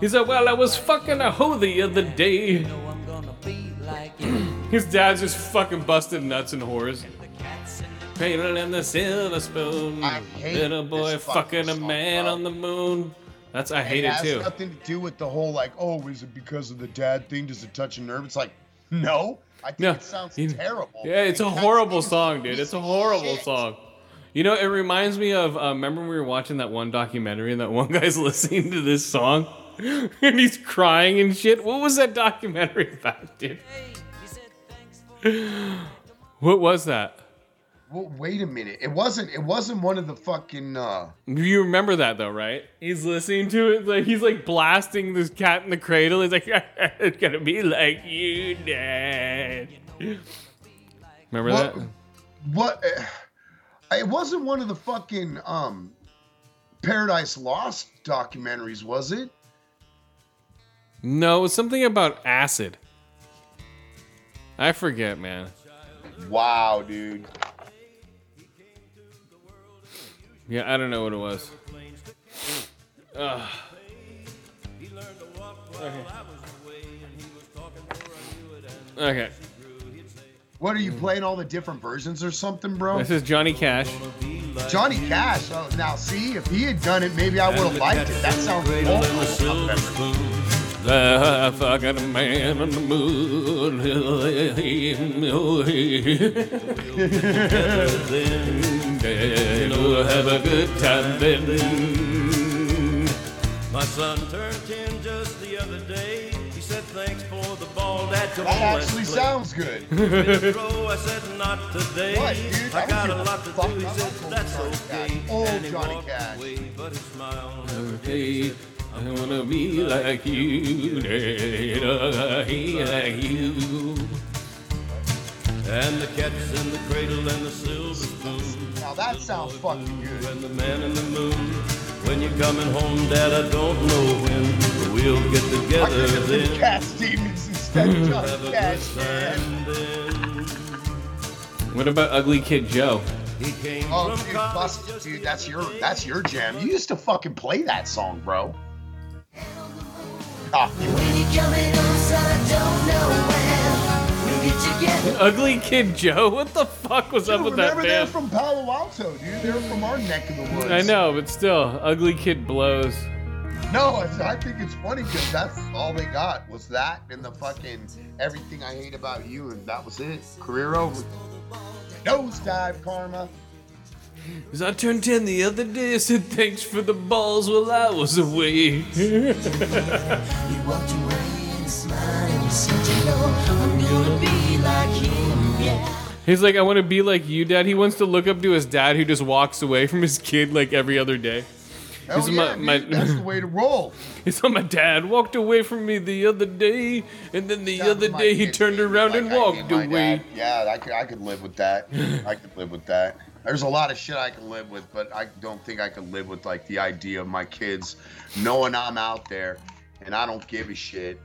He said, "Well, I was fucking a hoe the other day." know I'm gonna be like you. His dad's just fucking busted nuts and whores. The cats and the Cradle in the silver spoon. I Little boy fucking fucking a man bro. on the moon. That's I hate it it, has too. nothing to do with the whole like, oh, is it because of the dad thing? Does it touch a nerve? It's like, no. I think No, it sounds you- terrible. Yeah, it's It a horrible song, dude. It's a horrible shit. song. You know, it reminds me of. Uh, remember when we were watching that one documentary and that one guy's listening to this song and he's crying and shit. What was that documentary about, dude? hey, he said thanks for What was that? Well, wait a minute. It wasn't. It wasn't one of the fucking. uh You remember that though, right? He's listening to it like he's like blasting this cat in the cradle. He's like, "It's gonna be like you, Dad." Remember What? that? What? uh, It wasn't one of the fucking um Paradise Lost documentaries, was it? No, it was something about acid. I forget, man. Wow, dude. Yeah, I don't know what it was. Okay. Okay. What are you playing all the different versions or something, bro? This is Johnny Cash. Johnny Cash. Oh, now see, if he had done it, maybe I would have liked it. That sounds awful. The fucking man on the moon. We'll have a good time then. My son turned 10 just the other day. He said, Thanks for the ball, Dad. Come That actually play." sounds good. Throw, I said, Not today. What, dude? I I got a lot to fuck. do. He I said, That's Johnny okay. Cash. Old and he Johnny walked Cash. away, but his smile never I wanna be like you, Dad. Hey, like you. And the cat's in the cradle and the silver spoon. Now that sounds fucking good. And the man in the moon. When you're coming home, Dad, I don't know when. But we'll get together could have been then. Cat Stevens instead of Have a Johnny good Cash. man. time then. What about Ugly Kid Joe? He came Oh, from dude, Bust, dude, that's your that's your jam. You used to fucking play that song, bro. Ah, Ugly Kid Joe? What the fuck was up with that remember they're band? from Palo Alto, dude. They're from our neck of the woods. I know, but still, Ugly Kid blows. No, I think it's funny because that's all they got was that and the fucking everything I hate about you, and that was it. Career over. Nosedive karma. Cause I turned 10 the other day, I said thanks for the balls while I was away. You walked away and smiled and you said, you know, I'm gonna be like him, yeah. He's like, I want to be like you, Dad. He wants to look up to his dad who just walks away from his kid like every other day. Hell This is yeah, my- dude, my- that's the way to roll. He's like, my dad walked away from me the other day, and then the That other day he turned around Like, and walked away. dad. Yeah, I could, I could live with that. I could live with that. There's a lot of shit I can live with, but I don't think I could live with like the idea of my kids knowing I'm out there and I don't give a shit.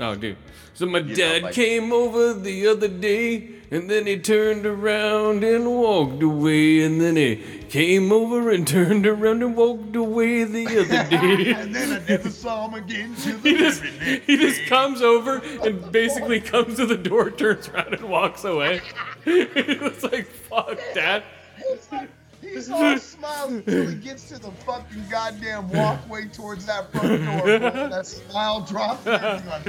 Oh, dude. So my know, dad like- came over the other day, and then he turned around and walked away, and then he came over and turned around and walked away the other day. And then I never saw him again the he just he just comes over and basically comes to the door, turns around and walks away. it's like fuck, dad. He's all smiles until he gets to the fucking goddamn walkway towards that front door. Bro. That smile drops. Like,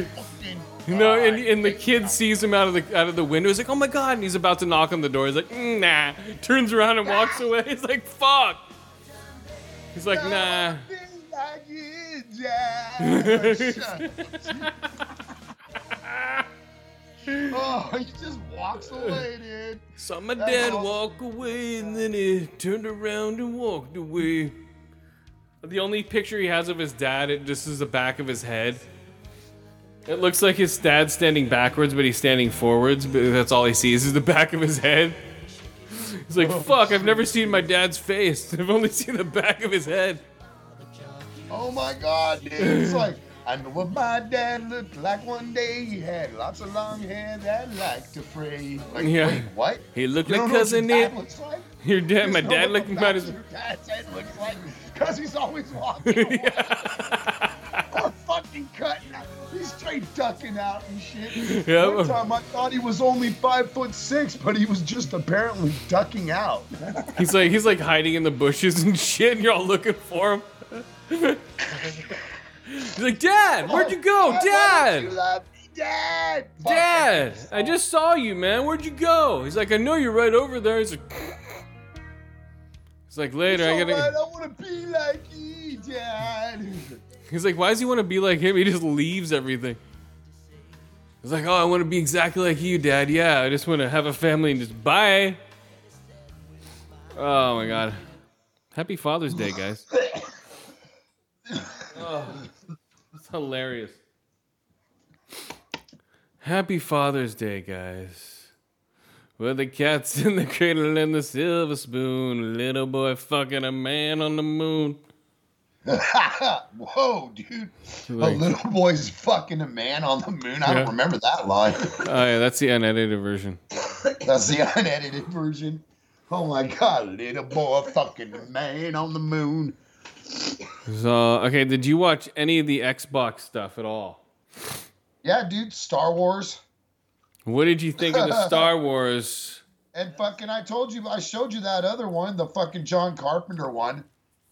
You know, and, and the kid sees him out of the out of the window. He's like, "Oh my god!" And he's about to knock on the door. He's like, "Mm, "Nah." Turns around and walks away. He's like, "Fuck." He's like, "Nah." Be like oh, he just walks away, dude. Saw my That's dad awesome. walk away, and then he turned around and walked away. The only picture he has of his dad, it just is the back of his head. It looks like his dad's standing backwards, but he's standing forwards. But that's all he sees is the back of his head. He's like, oh. "Fuck! I've never seen my dad's face. I've only seen the back of his head." Oh my god, dude. It's like, I know what my dad looked like one day. He had lots of long hair that liked to fray. Like, Yeah. wait, what? He looked You like cousin Nick. like? Your dad, my You dad looked about his. Your dad's head looks like because he's always walking away. or fucking cutting out. He's straight ducking out and shit. Yeah, One time I thought he was only five foot six, but he was just apparently ducking out. He's like he's like hiding in the bushes and shit. And you're all looking for him. he's like, Dad, where'd you go, Why don't Dad? you love me, Dad. Dad, I just saw you, man. Where'd you go? He's like, I know you're right over there. He's like, he's like later. I gotta. alright, I want to be like you, Dad. He's like, why does he want to be like him? He just leaves everything. He's like, oh, I want to be exactly like you, Dad. Yeah, I just want to have a family and just bye. Oh my God. Happy Father's Day, guys. Oh, that's hilarious. Happy Father's Day, guys. With the cats in the cradle and the silver spoon, little boy fucking a man on the moon. Whoa, dude. A little boy's fucking a man on the moon. I Yeah. don't remember that line. Oh yeah, that's the unedited version. That's the unedited version. Oh my god, little boy fucking a man on the moon. So okay, did you watch any of the Xbox stuff at all? Yeah, dude, Star Wars. What did you think of the Star Wars? And fucking, I told you, I showed you that other one, the fucking John Carpenter one.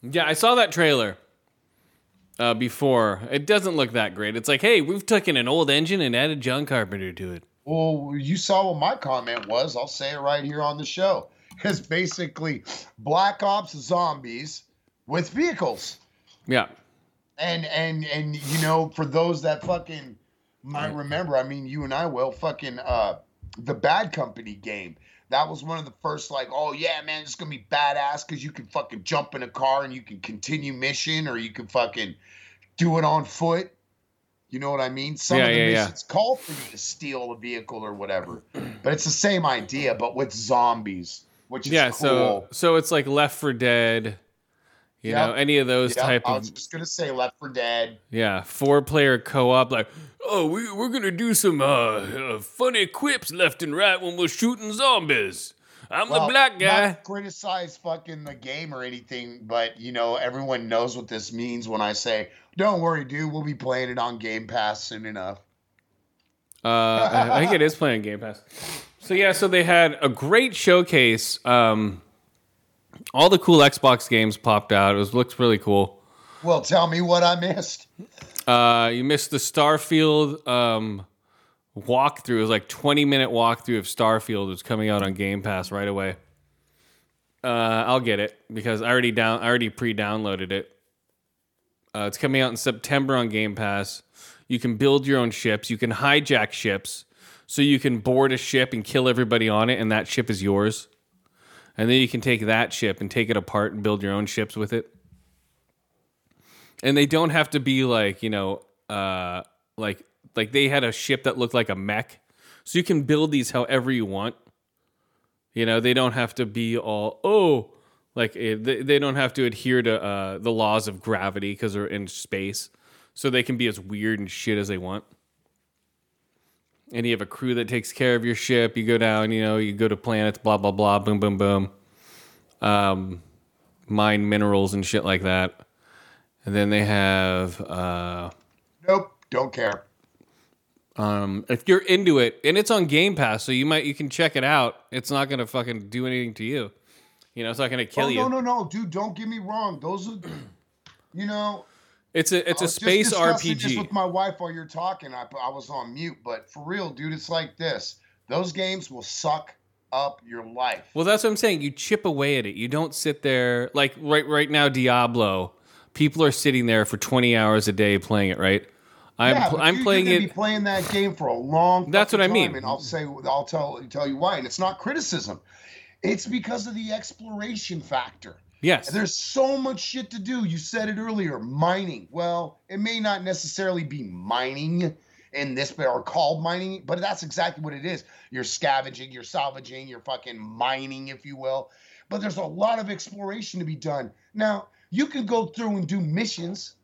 Yeah, I saw that trailer uh, before. It doesn't look that great. It's like, hey, we've taken an old engine and added John Carpenter to it. Well, you saw what my comment was. I'll say it right here on the show. It's basically Black Ops zombies with vehicles. Yeah, And and and you know, for those that fucking might remember, I mean, you and I will fucking uh the Bad Company game. That was one of the first like, oh yeah, man, it's gonna be badass because you can fucking jump in a car and you can continue mission, or you can fucking do it on foot. You know what I mean? Some Yeah, of the yeah, yeah. missions call for you to steal a vehicle or whatever, but it's the same idea, but with zombies, which is yeah. cool. So so it's like Left 4 Dead. You Yep. know, any of those Yep, type of. I of was just gonna say Left 4 Dead. yeah four player co op. Like, oh, we we're gonna do some uh, uh, funny quips left and right when we're shooting zombies. I'm the black guy. to criticize fucking the game or anything, but you know everyone knows what this means when I say, "Don't worry, dude. We'll be playing it on Game Pass soon enough." Uh, I I think it is playing Game Pass. So yeah, so they had a great showcase. Um, all the cool Xbox games popped out. It was looks really cool. Well, tell me what I missed. Uh, you missed the Starfield um, walkthrough. It was like twenty minute walkthrough of Starfield. It was coming out on Game Pass right away. Uh, I'll get it because I already down. I already pre-downloaded it. Uh, it's coming out in September on Game Pass. You can build your own ships. You can hijack ships, so you can board a ship and kill everybody on it, and that ship is yours. And then you can take that ship and take it apart and build your own ships with it. And they don't have to be like you know, uh, like like they had a ship that looked like a mech, so you can build these however you want. You know, they don't have to be all oh, like eh, they, they don't have to adhere to uh, the laws of gravity because they're in space. so they can be as weird and shit as they want. And you have a crew that takes care of your ship. You go down, you know, you go to planets, blah blah blah, boom boom boom. Um, mine minerals and shit like that. And then they have uh, Nope, don't care. um, if you're into it, and it's on Game Pass, so you might you can check it out. It's not gonna fucking do anything to you. You know, it's not gonna kill oh, you. no, no, no, dude, don't get me wrong. Those are, you know, It's a it's I a space discussing this with my wife while you're talking. I, I was on mute, but for real, dude, it's like this. Those games will suck up your life. Well, that's what I'm saying. You chip away at it. You don't sit there like right right now. Diablo, people are sitting there for 20 hours a day playing it. Right? I'm yeah, pl- I'm playing you're it. Be playing that game for a long. That's what I mean. time, and I'll say, I'll tell tell you why, and it's not criticism. It's because of the exploration factor. Yes. There's so much shit to do. You said it earlier, mining. Well, it may not necessarily be mining in this, but or called mining, but that's exactly what it is. You're scavenging, you're salvaging, you're fucking mining, if you will. But there's a lot of exploration to be done. Now, you can go through and do missions,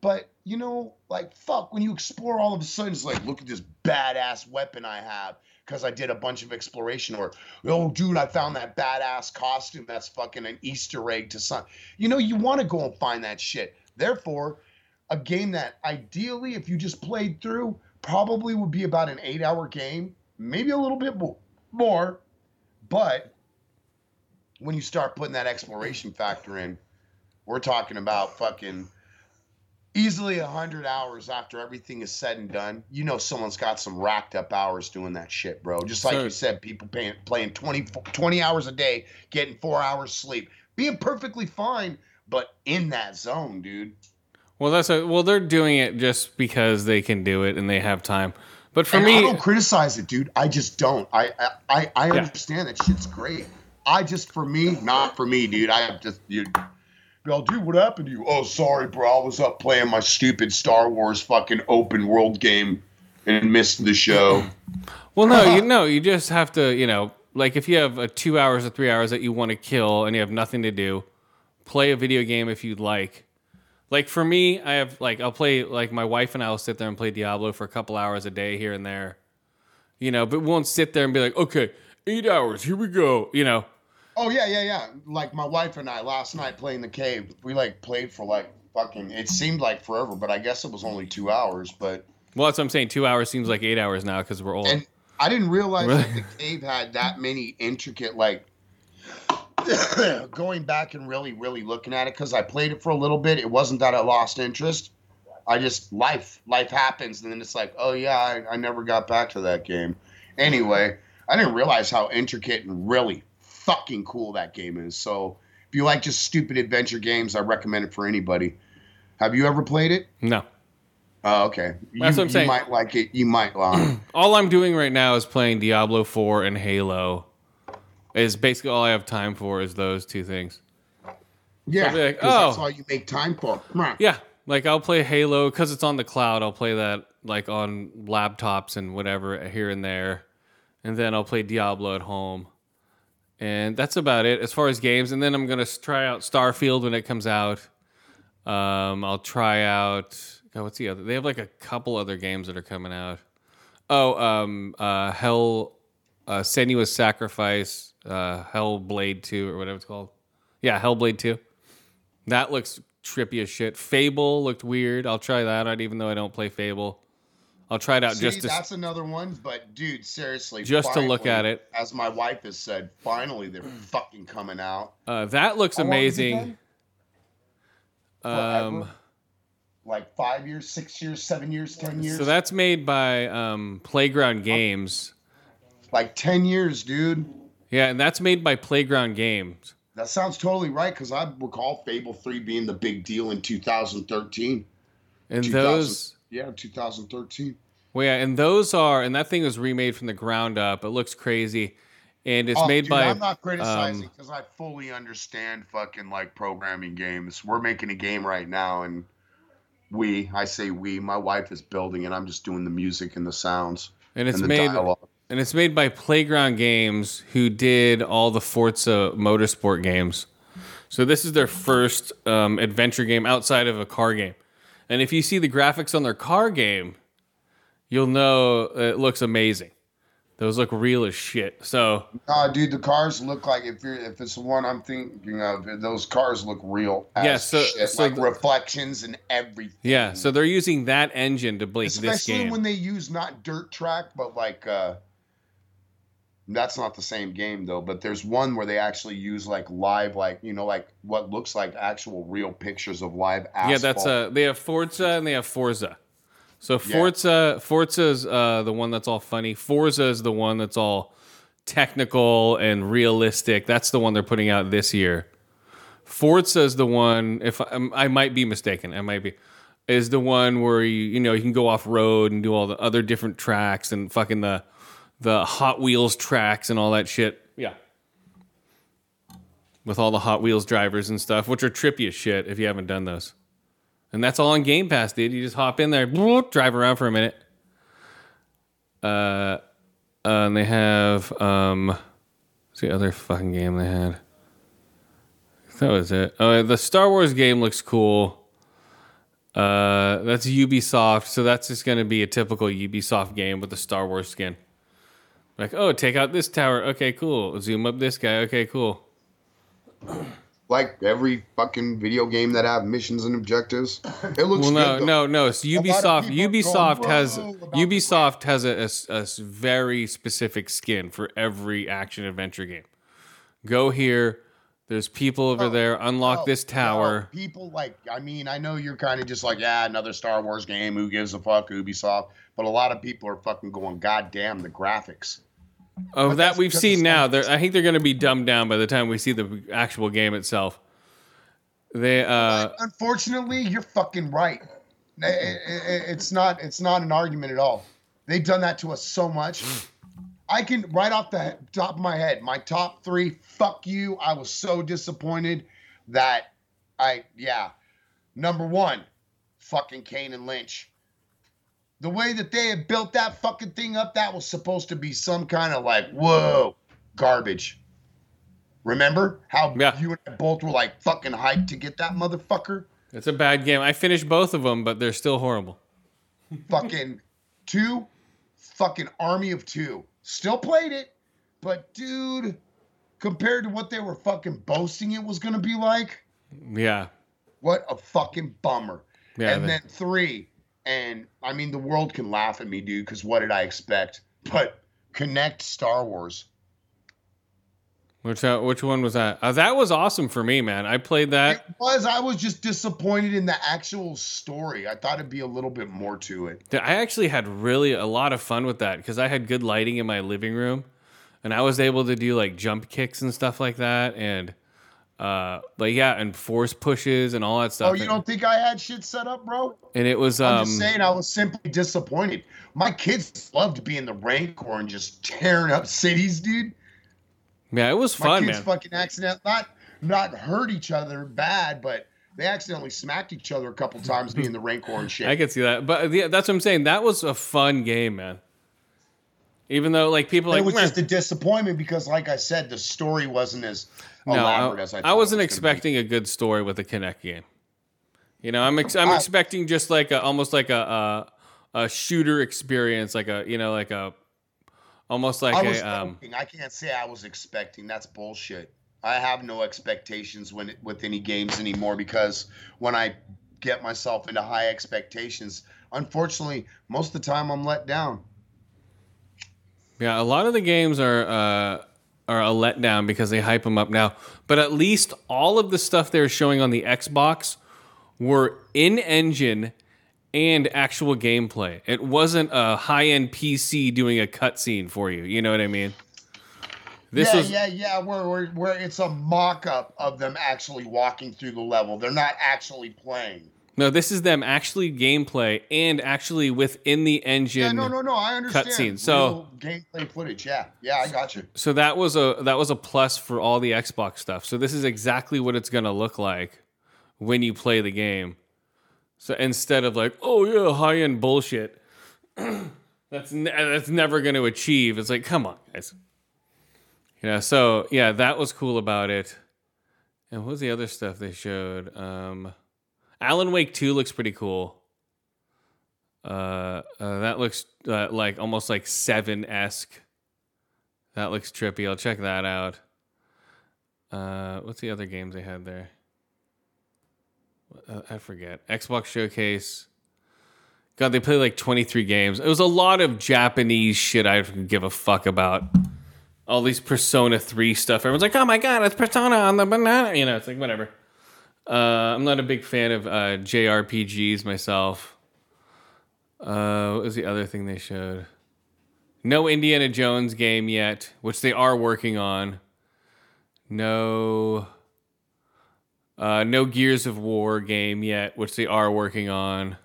but you know, like fuck, when you explore all of a sudden, it's like, look at this badass weapon I have because I did a bunch of exploration. Or, oh, dude, I found that badass costume. That's fucking an Easter egg to some. You know, you want to go and find that shit. Therefore, a game that ideally, if you just played through, probably would be about an eight-hour game, maybe a little bit more. But when you start putting that exploration factor in, we're talking about fucking easily 100 hours after everything is said and done. You know, someone's got some racked up hours doing that shit, bro. Just like So- you said, people paying, playing 20, 20 hours a day, getting four hours sleep, being perfectly fine, but in that zone, dude. well, that's a, well. They're doing it just because they can do it and they have time. But for and me, I don't criticize it, dude. I just don't. I I, I, I Yeah. understand that shit's great. I just for me, not for me, dude. I have just you. Well, dude, what happened to you? Oh, sorry, bro. I was up playing my stupid Star Wars fucking open world game and missed the show. Well, no, you uh-huh. know, you just have to, you know, like if you have a two hours or three hours that you want to kill and you have nothing to do, play a video game if you'd like. Like for me, I have like I'll play like my wife and I will sit there and play Diablo for a couple hours a day here and there, you know, but won't sit there and be like, okay, eight hours, here we go, you know. Oh yeah, yeah, yeah. Like my wife and I last night playing the cave, we like played for like fucking. It seemed like forever, but I guess it was only two hours. But Well, that's what I'm saying. Two hours seems like eight hours now because we're old. and I didn't realize Really? that the cave had that many intricate like. going back and really, really looking at it because I played it for a little bit. It wasn't that I lost interest. I just life, life happens, and then it's like, oh yeah, I, I never got back to that game. Anyway, I didn't realize how intricate and really fucking cool that game is. So if you like just stupid adventure games, I recommend it for anybody. Have you ever played it? no, Oh, okay. That's you, what I'm saying. You might like it. You might not. all I'm doing right now is playing Diablo 4 and Halo. Is basically all I have time for is those two things. yeah, be like, 'cause that's oh. all you make time for. Yeah, like I'll play Halo because it's on the cloud. I'll play that like on laptops and whatever here and there, and then I'll play Diablo at home, and that's about it as far as games. And then I'm gonna try out Starfield when it comes out. Um, I'll try out. God, what's the other? They have like a couple other games that are coming out. Oh, um, uh, Hell, uh, Senua's Sacrifice, uh, Hellblade Two or whatever it's called. Yeah, Hellblade Two. That looks trippy as shit. Fable looked weird. I'll try that out, even though I don't play Fable. I'll try it out See, just to. that's another one. But dude, seriously, Just to look at it. As my wife has said, finally they're fucking coming out. Uh, that looks How long has it amazing. Um, Like five years, six years, seven years, ten years. so that's made by um, Playground Games. like ten years, dude. Yeah, and that's made by Playground Games. That sounds totally right because I recall Fable Three being the big deal in 2013. And 2000 those, yeah, 2013. well, yeah, and those are, and that thing was remade from the ground up. It looks crazy, and it's Oh, made dude, by. I'm not criticizing um, because I fully understand fucking like programming games. We're making a game right now, and we, I say we, my wife is building, and I'm just doing the music and the sounds and it's and made dialogue. and it's made by Playground Games, who did all the Forza Motorsport games. So this is their first um, adventure game outside of a car game, And if you see the graphics on their car game, you'll know it looks amazing. Those look real as shit. So Nah, dude, the cars look like if you're if it's the one I'm thinking of, those cars look real. As Yeah, so- shit, so like the- reflections and everything. yeah, so they're using that engine to make this game. especially when they use not dirt track, but like uh that's not the same game though. But there's one where they actually use like live, like you know, like what looks like actual real pictures of live asphalt. Yeah, that's uh they have Forza and they have Forza. So Yeah. Forza is uh the one that's all funny. Forza is the one that's all technical and realistic. That's the one they're putting out this year. Forza is the one if I, um, I might be mistaken, I might be is the one where you you know you can go off road and do all the other different tracks and fucking the the Hot Wheels tracks and all that shit. Yeah. With all the Hot Wheels drivers and stuff, which are trippy as shit if you haven't done those. And that's all on Game Pass, dude. You just hop in there, bloop, drive around for a minute. Uh, uh and they have um, what's the other fucking game they had? That was it. Oh, the Star Wars game looks cool. Uh, that's Ubisoft, so that's just gonna be a typical Ubisoft game with the Star Wars skin. Like, oh, take out this tower. Okay, cool. Zoom up this guy. Okay, cool. like every fucking video game that have missions and objectives. It looks Well, no, good. no, no. It's lot of Ubisoft. people are going, Ubisoft has "Whoa," about Ubisoft has a, a s- a s- very specific skin for every action adventure game. Go here. There's people over oh, there. Unlock oh, No, this no, tower. people like, I mean, I know you're kind of just like, yeah, another Star Wars game. Who gives a fuck, Ubisoft? But a lot of people are fucking going, God damn, the graphics. Oh, but that we've seen now. They're, I think they're going to be dumbed down by the time we see the actual game itself. They uh Unfortunately, you're fucking right. I- I- I- It's not. It's not an argument at all. They've done that to us so much. I can right off the top of my head, my top three. Fuck you. I was so disappointed that I yeah. Number one, fucking Kane and Lynch. The way that they had built that fucking thing up, that was supposed to be some kind of like whoa garbage. Remember how Yeah. you and I both were like fucking hyped to get that motherfucker? it's a bad game. I finished both of them, but they're still horrible. fucking two, fucking army of two. Still played it, but dude, compared to what they were fucking boasting it was gonna be like, Yeah. what a fucking bummer. Yeah. and they- then three, and I mean the world can laugh at me, dude, because what did I expect? But Kinect Star Wars. which uh, which one was that? Uh, that was awesome for me, man. I played that. It was. I was just disappointed in the actual story. I thought it'd be a little bit more to it. I actually had really a lot of fun with that because I had good lighting in my living room, and I was able to do like jump kicks and stuff like that, and uh, like yeah, and force pushes and all that stuff. Oh, you don't think I had shit set up, bro? and it was I'm um, just saying, I was simply disappointed. My kids loved being the Rancor and just tearing up cities, dude. yeah, it was My fun, kids man. fucking accident not not hurt each other bad, but they accidentally smacked each other a couple times being the Rancor and shit. I can see that, but yeah, that's what I'm saying. That was a fun game, man. Even though like people it was "Meh." just a disappointment because, like I said, the story wasn't as no, elaborate I, as I. I wasn't was expecting a good story with a Kinect game. You know, I'm ex- I'm I- expecting just like a almost like a, a a shooter experience, like a you know like a almost like I was a um. I can't say I was expecting. That's bullshit. I have no expectations when with any games anymore because when I get myself into high expectations, unfortunately, most of the time I'm let down. Yeah, a lot of the games are uh, are a letdown because they hype them up now. But at least all of the stuff they're showing on the Xbox were in engine and actual gameplay. It wasn't a high end PC doing a cutscene for you. You know what I mean? This yeah, was yeah, yeah. Where, where where it's a mock up of them actually walking through the level. They're not actually playing. No. This is them actually gameplay and actually within the engine. Yeah, no, no, no. I understand. cutscene, so- Real gameplay footage. Yeah, yeah, I got you. So that was a that was a plus for all the Xbox stuff. So this is exactly what it's gonna look like when you play the game. So instead of like, oh yeah, high end bullshit, that's ne- that's never gonna achieve. It's like, come on, guys. You know. So yeah, that was cool about it. And what was the other stuff they showed? Um, Alan Wake Two looks pretty cool. Uh, uh, that looks uh, like almost like seven esque. That looks trippy. I'll check that out. Uh, what's the other games they had there? Uh, I forget. Xbox Showcase. God, they played like 23 games. It was a lot of Japanese shit I didn't give a fuck about. All these Persona 3 stuff. Everyone's like, oh my god, it's Persona on the banana. You know, it's like, whatever. Uh, I'm not a big fan of uh, JRPGs myself. Uh, what was the other thing they showed? No Indiana Jones game yet, which they are working on. No. Uh, no Gears of War game yet, which they are working on.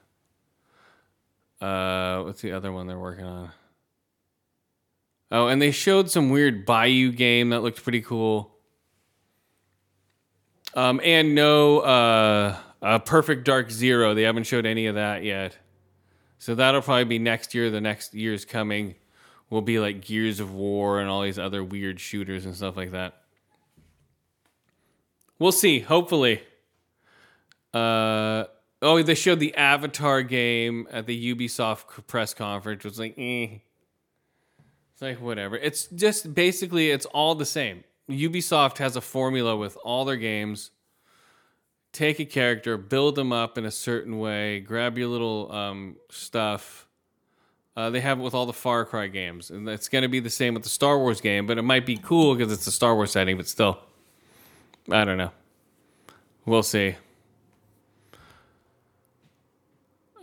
Uh, what's the other one they're working on? Oh, and they showed some weird Bayou game that looked pretty cool. Um, and no uh, Perfect Dark Zero. They haven't showed any of that yet. So that'll probably be next year. The next year's coming will be like Gears of War and all these other weird shooters and stuff like that. We'll see. Hopefully. Uh, oh, they showed the Avatar game at the Ubisoft press conference. It was like, eh. It's like whatever. It's just basically it's all the same. Ubisoft has a formula with all their games. Take a character, build them up in a certain way, grab your little um, stuff. Uh, they have it with all the Far Cry games, and it's going to be the same with the Star Wars game. But it might be cool because it's a Star Wars setting, but still, I don't know. We'll see.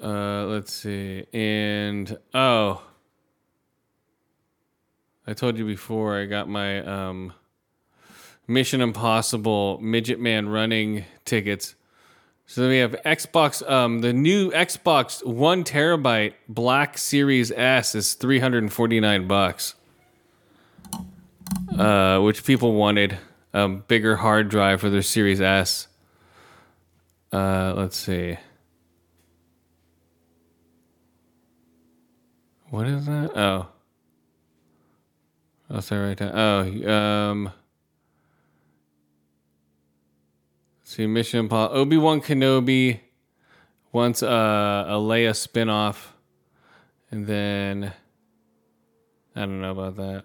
Uh, let's see, and oh. I told you before I got my um, Mission Impossible Midget Man running tickets. So then we have Xbox, um, the new Xbox one terabyte Black Series S is three hundred and forty nine bucks, uh, which people wanted a bigger hard drive for their Series S. Uh, let's see. What is that? Oh. I'll say right down. Oh, um, let's see, Mission Impossible. Obi Wan Kenobi wants uh, a Leia spinoff, and then I don't know about that.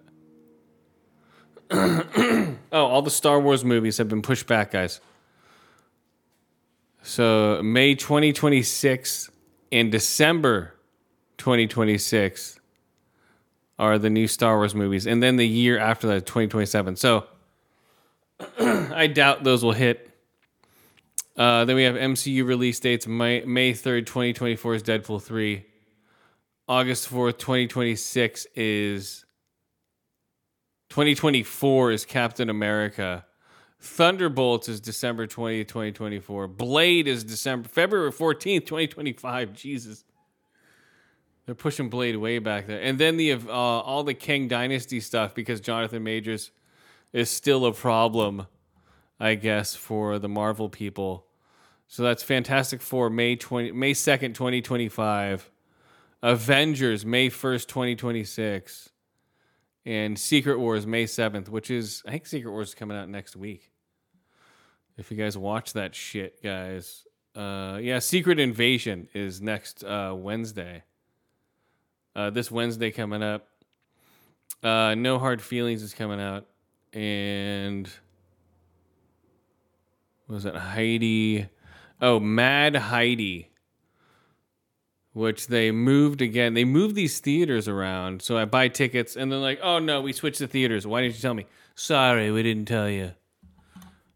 oh, all the Star Wars movies have been pushed back, guys. So May 2026 and December 2026 are the new Star Wars movies, and then the year after that, 2027. So I doubt those will hit. Uh, then we have MCU release dates. May, May 3rd, 2024 is Deadpool 3. August 4th, 2026 is 2024 is Captain America. Thunderbolts is December 20th, 2024. Blade is December February 14th, 2025. Jesus. They're pushing Blade way back there. And then the uh, all the Kang Dynasty stuff because Jonathan Majors is still a problem, I guess, for the Marvel people. So that's Fantastic Four May 20 May 2nd, 2025. Avengers May 1st, 2026. And Secret Wars May 7th, which is I think Secret Wars is coming out next week. If you guys watch that shit, guys. Uh, yeah, Secret Invasion is next uh, Wednesday. Uh, this Wednesday coming up. Uh, no Hard Feelings is coming out. And was it Heidi? Oh, Mad Heidi. Which they moved again. They moved these theaters around. So I buy tickets and they're like, oh no, we switched the theaters. Why didn't you tell me? Sorry, we didn't tell you.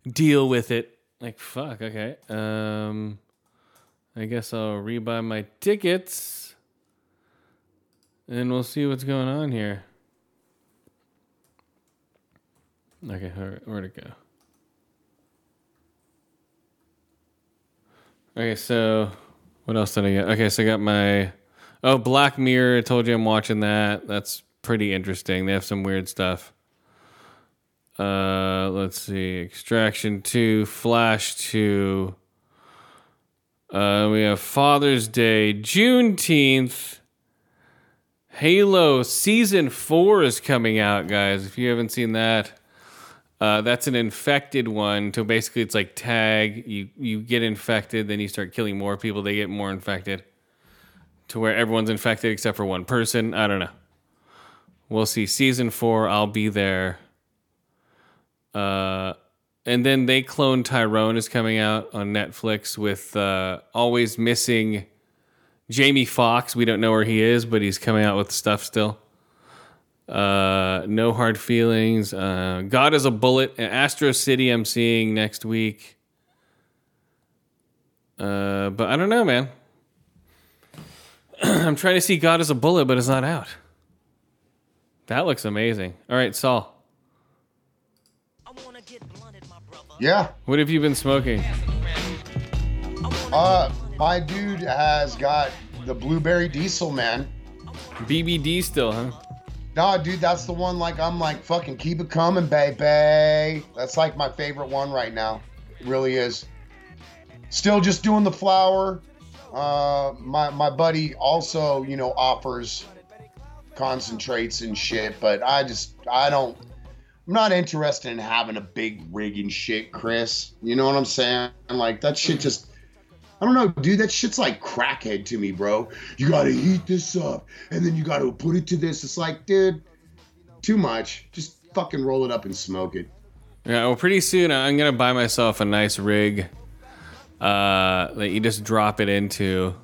Deal with it. Like, fuck, okay. Um, I guess I'll rebuy my tickets. And we'll see what's going on here. Okay, where, where'd it go? Okay, so what else did I get? Okay, so I got my oh Black Mirror. I told you I'm watching that. That's pretty interesting. They have some weird stuff. Uh, let's see, Extraction Two, Flash Two. Uh, we have Father's Day, Juneteenth. Halo Season 4 is coming out, guys. If you haven't seen that, uh, that's an infected one. So basically, it's like tag. You, you get infected, then you start killing more people, they get more infected. to where everyone's infected except for one person. I don't know. We'll see. Season four, I'll be there. Uh, and then they clone Tyrone is coming out on Netflix with uh, always missing Jamie Foxx. We don't know where he is, but he's coming out with stuff still. Uh, no hard feelings. Uh, God is a bullet. Astro City, I'm seeing next week. Uh, but I don't know, man. I'm trying to see God as a bullet, but it's not out. That looks amazing. All right, Saul. Yeah. What have you been smoking? Uh, my dude has got the blueberry diesel, man. BBD still, huh? Nah, dude, that's the one. Like I'm like fucking keep it coming, baby. That's like my favorite one right now. It really is. Still just doing the flower. Uh, my my buddy also, you know, offers concentrates and shit, but I just I don't. I'm not interested in having a big rig and shit, Chris. You know what I'm saying? Like that shit just. I don't know, dude. That shit's like crackhead to me, bro. You gotta heat this up, and then you gotta put it to this. It's like, dude, too much. Just fucking roll it up and smoke it. Yeah, well, pretty soon I'm gonna buy myself a nice rig uh, that you just drop it into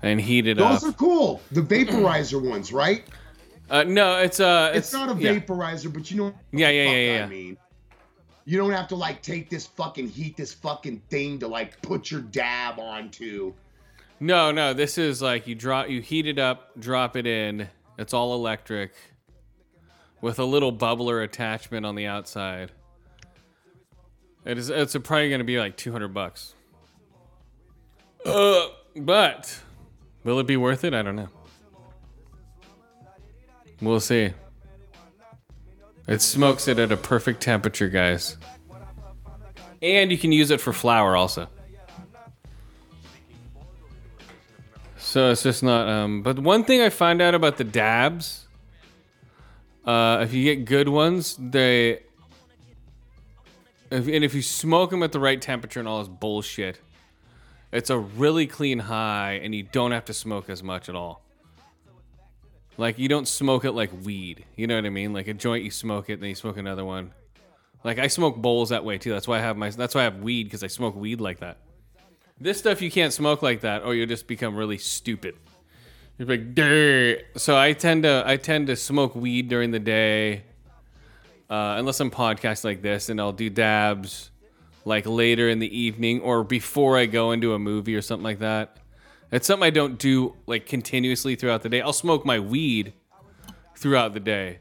and heat it Those up. Those are cool. The vaporizer ones, right? Uh, no, it's uh, It's, not a yeah. vaporizer, but you know. what Yeah, yeah, yeah, yeah. I mean, you don't have to like take this fucking heat, this fucking thing to like put your dab onto. No, no, this is like you drop, you heat it up, drop it in. It's all electric, with a little bubbler attachment on the outside. It is. It's probably gonna be like two hundred bucks. Uh, but will it be worth it? I don't know. We'll see. It smokes it at a perfect temperature, guys. And you can use it for flour also. So it's just not. Um, but one thing I find out about the dabs, uh, if you get good ones, they. If, and if you smoke them at the right temperature and all this bullshit, it's a really clean high, and you don't have to smoke as much at all. Like you don't smoke it like weed. You know what I mean? Like a joint, you smoke it, then you smoke another one. Like I smoke bowls that way too. That's why I have my. That's why I have weed because I smoke weed like that. This stuff you can't smoke like that, or you'll just become really stupid. You're like, Durr. so I tend to I tend to smoke weed during the day, uh, unless I'm podcast like this, and I'll do dabs like later in the evening or before I go into a movie or something like that. It's something I don't do like continuously throughout the day. I'll smoke my weed throughout the day,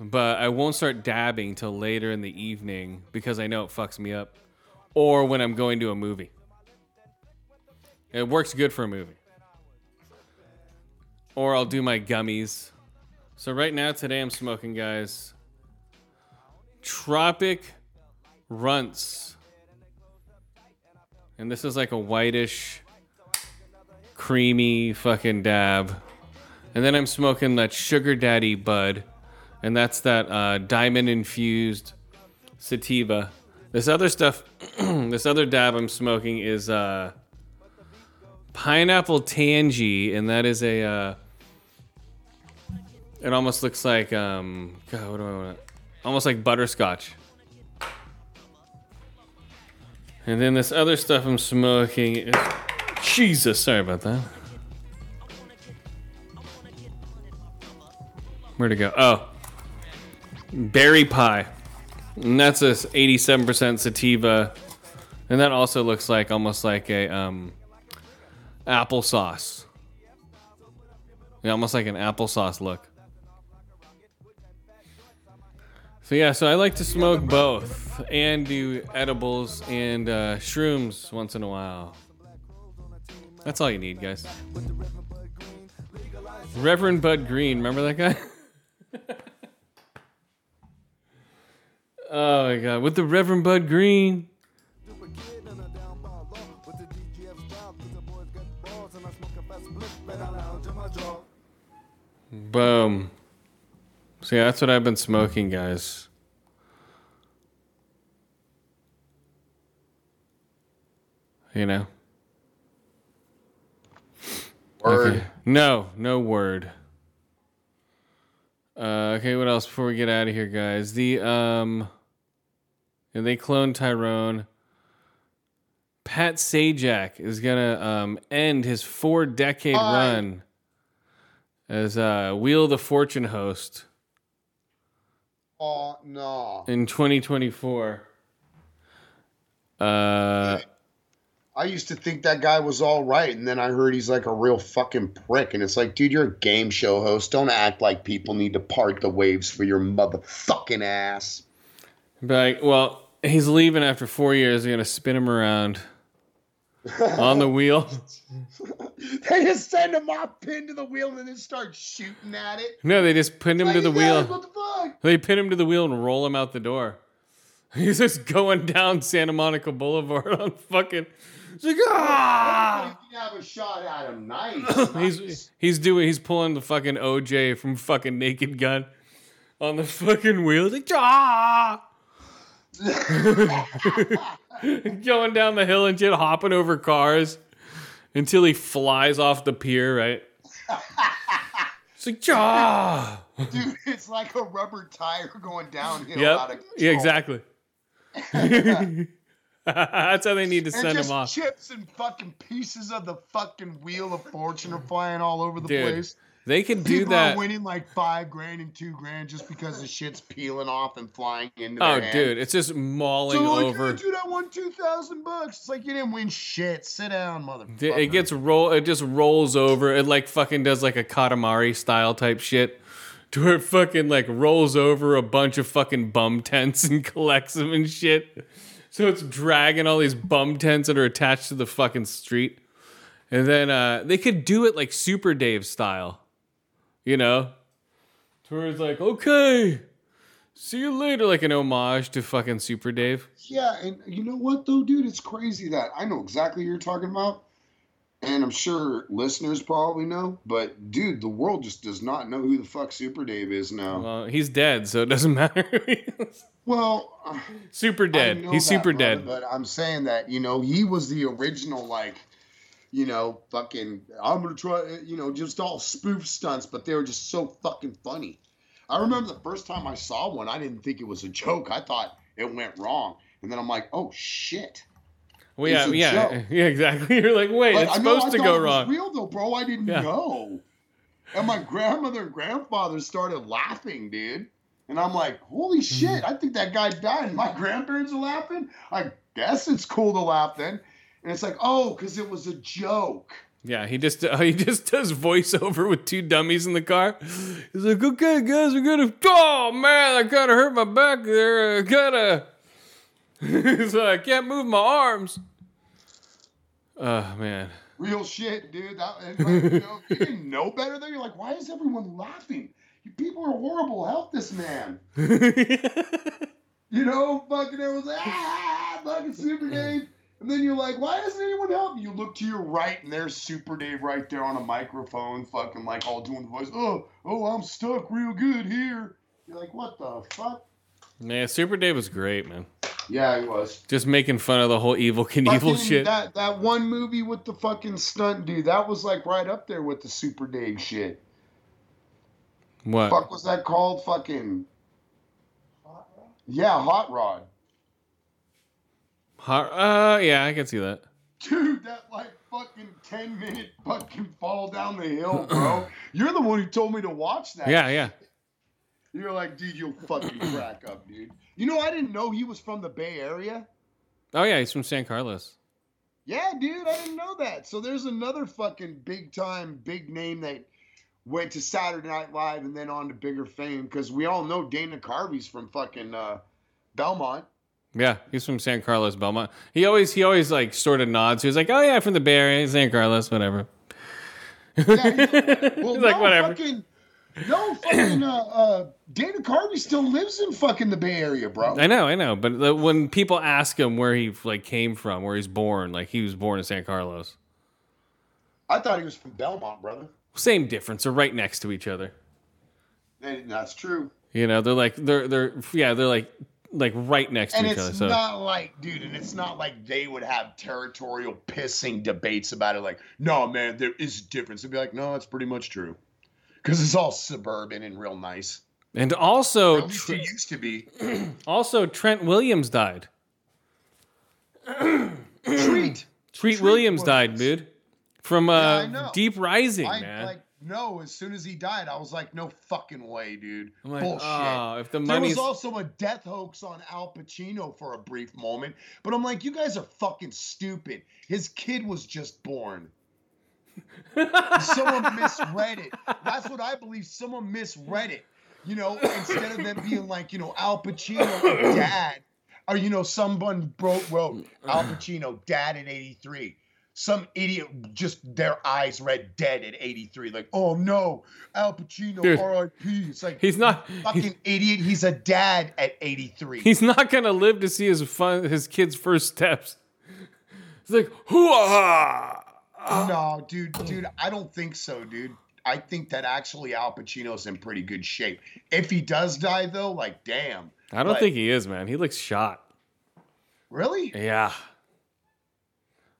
but I won't start dabbing till later in the evening because I know it fucks me up, or when I'm going to a movie. It works good for a movie. Or I'll do my gummies. So right now, today I'm smoking, guys. Tropic Runts. And this is like a whitish, creamy fucking dab. And then I'm smoking that Sugar Daddy Bud. And that's that uh, diamond infused sativa. This other stuff, this other dab I'm smoking is uh, pineapple tangy, and that is a. Uh, it almost looks like um, God, what do I want? Almost like butterscotch. And then this other stuff I'm smoking is Jesus. Sorry about that. Where'd it go? Oh, berry pie. And that's a 87% sativa, and that also looks like almost like a um, applesauce. Yeah, almost like an applesauce look. So yeah, so I like to smoke both and do edibles and uh, shrooms once in a while. That's all you need, guys. Reverend Bud Green, remember that guy? oh my god, with the Reverend Bud Green. Boom. Yeah, that's what I've been smoking, guys. You know. Word. Okay. No, no word. Uh, okay, what else before we get out of here, guys? The um, they cloned Tyrone. Pat Sajak is gonna um, end his four-decade Hi. run as uh, Wheel of the Fortune host Oh no. in 2024. Uh, I used to think that guy was all right, and then I heard he's like a real fucking prick. And it's like, dude, you're a game show host. Don't act like people need to part the waves for your motherfucking ass. But like, well, he's leaving after four years. They're gonna spin him around on the wheel. They just send him off pinned to the wheel and then start shooting at it. No, they just pin him to the wheel. guys, What the fuck? They pin him to the wheel and roll him out the door. He's just going down Santa Monica Boulevard on fucking. It's like, ah! You have a shot at him. Nice. He's he's doing he's pulling the fucking OJ from fucking Naked Gun on the fucking wheel. He's like, ah! going down the hill and shit, hopping over cars until he flies off the pier. Right? It's like, ah! Dude, it's like a rubber tire going downhill Yep. out of Yeah, exactly. That's how they need to And send just him off. chips and fucking pieces of the fucking wheel of fortune are flying all over the Dude, place. They could do People that. are winning like five grand and two grand just because the shit's peeling off and flying into Oh, hand. dude, it's just mauling So like, over. "Hey, dude, I won two thousand bucks. It's like you didn't win shit. Sit down, motherfucker. It gets roll. It just rolls over. It like fucking does like a Katamari style type shit, to where fucking like rolls over a bunch of fucking bum tents and collects them and shit. So it's dragging all these bum tents that are attached to the fucking street, and then uh, they could do it like Super Dave style, you know, to where it's like okay, see you later, like an homage to fucking Super Dave. Yeah, and you know what though, dude? It's crazy that I know exactly what you're talking about, and I'm sure listeners probably know. But dude, the world just does not know who the fuck Super Dave is now. Well, he's dead, so it doesn't matter. Well, super dead. He's super brother, dead. But I'm saying that you know he was the original like, you know, fucking. I'm gonna try, you know, just all spoof stunts, but they were just so fucking funny. I remember the first time I saw one, I didn't think it was a joke. I thought it went wrong, and then I'm like, oh shit. Well, yeah, yeah, yeah, exactly. You're like, wait, Like, it's know- supposed I to go wrong. Real though, bro. I didn't Yeah. know. And my grandmother and grandfather started laughing, dude. And I'm like, holy Mm-hmm. shit! I think that guy died. And my grandparents are laughing. I guess it's cool to laugh then. And it's like, oh, because it was a joke. Yeah, he just uh, he just does voiceover with two dummies in the car. He's like, okay, guys, we're gonna. Oh man, I kind of hurt my back there. I gotta. He's like, I can't move my arms. Oh man. Real shit, dude. That, and like, you know, you didn't know better, then you're like, why is everyone laughing? You people are horrible. Help this man. You know, fucking everyone's like, ah, fucking Super Dave. And then you're like, why doesn't anyone help me? You look to your right, and there's Super Dave right there on a microphone, fucking like all doing the voice. Oh, oh, I'm stuck real good here. You're like, what the fuck? Man, Super Dave was great, man. Yeah, he was. Just making fun of the whole Evel Knievel Fucking shit. That that one movie with the fucking stunt dude, that was like right up there with the Super Dave shit. What? Fuck was that called? Fucking. Hot Rod? Yeah, Hot Rod. Hot, uh, yeah, I can see that. Dude, that like fucking 10 minute fucking fall down the hill, bro. You're the one who told me to watch that. Yeah, yeah. You're like, dude, you'll fucking crack up, dude. You know, I didn't know he was from the Bay Area. Oh yeah, he's from San Carlos. Yeah, dude, I didn't know that. So there's another fucking big time, big name that went to Saturday Night Live and then on to bigger fame because we all know Dana Carvey's from fucking uh, Belmont. Yeah, he's from San Carlos, Belmont. He always he always like sort of nods. He was like, "Oh yeah, from the Bay Area, San Carlos, whatever." Yeah, he's, well, He's like, whatever. Fucking, no, fucking, uh, uh, Dana Carvey still lives in fucking the Bay Area, bro. I know, I know. But the, when people ask him where he like came from, where he's born, like he was born in San Carlos. I thought he was from Belmont, brother. Same difference. They're right next to each other. And that's true. You know, they're like they're they're yeah, they're like like right next to each other. And So not like, dude, and it's not like they would have territorial pissing debates about it. Like, no, man, there is a difference. They'd be like, no, that's pretty much true. Because it's all suburban and real nice. and also At least it used to be. also Trent Williams died. Treat. Treat Williams died, dude. From uh know. Deep Rising, I man. like no. As soon as he died, I was like, no fucking way, dude. I'm like, Bullshit. oh, if the there was also a death hoax on Al Pacino for a brief moment, but I'm like, you guys are fucking stupid. His kid was just born. Someone misread it. That's what I believe. Someone misread it. You know, instead of them being like, you know, Al Pacino, dad, or you know, someone wrote, wrote Al Pacino, dad at 83. Some idiot just their eyes read dead at 83. Like, oh no, Al Pacino, Dude, R.I.P. It's like he's not fucking idiot. He's a dad at 83. he's not gonna live to see his fun his kid's first steps. It's like hoo Oh. no, dude, dude, I don't think so, dude. I think that actually Al Pacino's in pretty good shape. If he does die, though, like, damn. I don't But- think he is, man. He looks shot. Really? Yeah.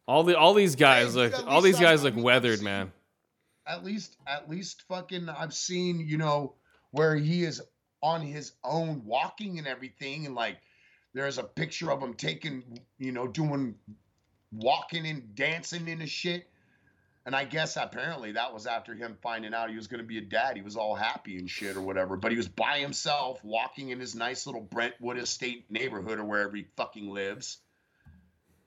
All the all these guys Hey, look all these I- guys I look weathered, seen- man. At least, at least, fucking, I've seen, you know, where he is on his own, walking and everything, and like, there's a picture of him taking, you know, doing, walking and dancing and a shit. And I guess apparently that was after him finding out he was going to be a dad. He was all happy and shit or whatever. But he was by himself, walking in his nice little Brentwood estate neighborhood or wherever he fucking lives.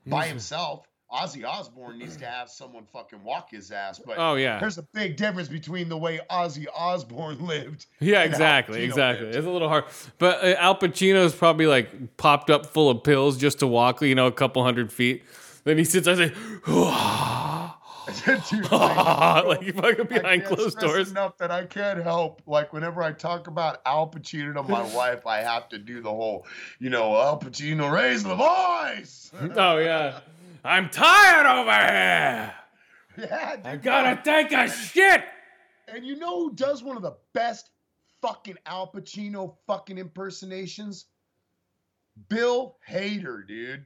By himself. Ozzy Osbourne needs to have someone fucking walk his ass. But Oh yeah. there's a big difference between the way Ozzy Osbourne lived. Yeah, exactly, exactly. lived. It's a little hard, but uh, Al Pacino's probably like popped up full of pills just to walk, you know, a couple hundred feet. Then he sits there, like, Dude, like, like fucking I behind closed doors. Enough that I can't help. Like whenever I talk about Al Pacino to my wife, I have to do the whole, you know, Al Pacino raise the voice. Oh yeah, I'm tired over here. yeah, I gotta take a shit. And you know who does one of the best fucking Al Pacino fucking impersonations? Bill Hader, dude.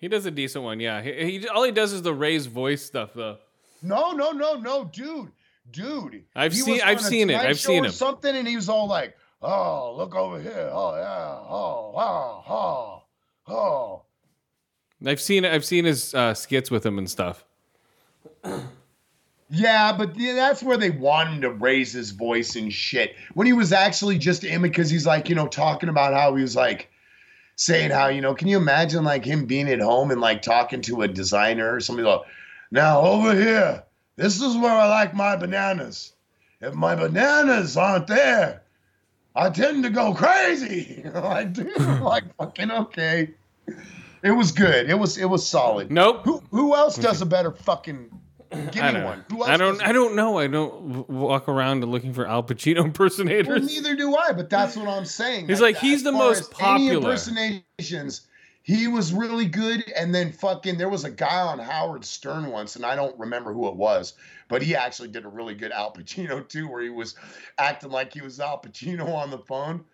He does a decent one, yeah. He, he all he does is the raised voice stuff, though. No, no, no, no, dude, dude. I've seen- I've seen it, I've seen him. Something, and he was all like, "Oh, look over here. Oh yeah. Oh, oh, oh, oh." I've seen it. I've seen his uh, skits with him and stuff. Yeah, but yeah, that's where they want him to raise his voice and shit. When he was actually just him, because he's like, you know, talking about how he was like saying how, you know, can you imagine like him being at home and like talking to a designer or something like, now over here, this is where I like my bananas. If my bananas aren't there, I tend to go crazy. like, dude, like fucking okay. It was good. It was it was solid. Nope. Who who else does a better fucking Give I me one. Who else I don't. I don't know. I don't walk around looking for Al Pacino Well, impersonators. neither do I, but that's what I'm saying. He's That- like, he's the most popular. Any impersonations, he was really good. And then fucking, there was a guy on Howard Stern once, and I don't remember who it was, but he actually did a really good Al Pacino too, where he was acting like he was Al Pacino on the phone.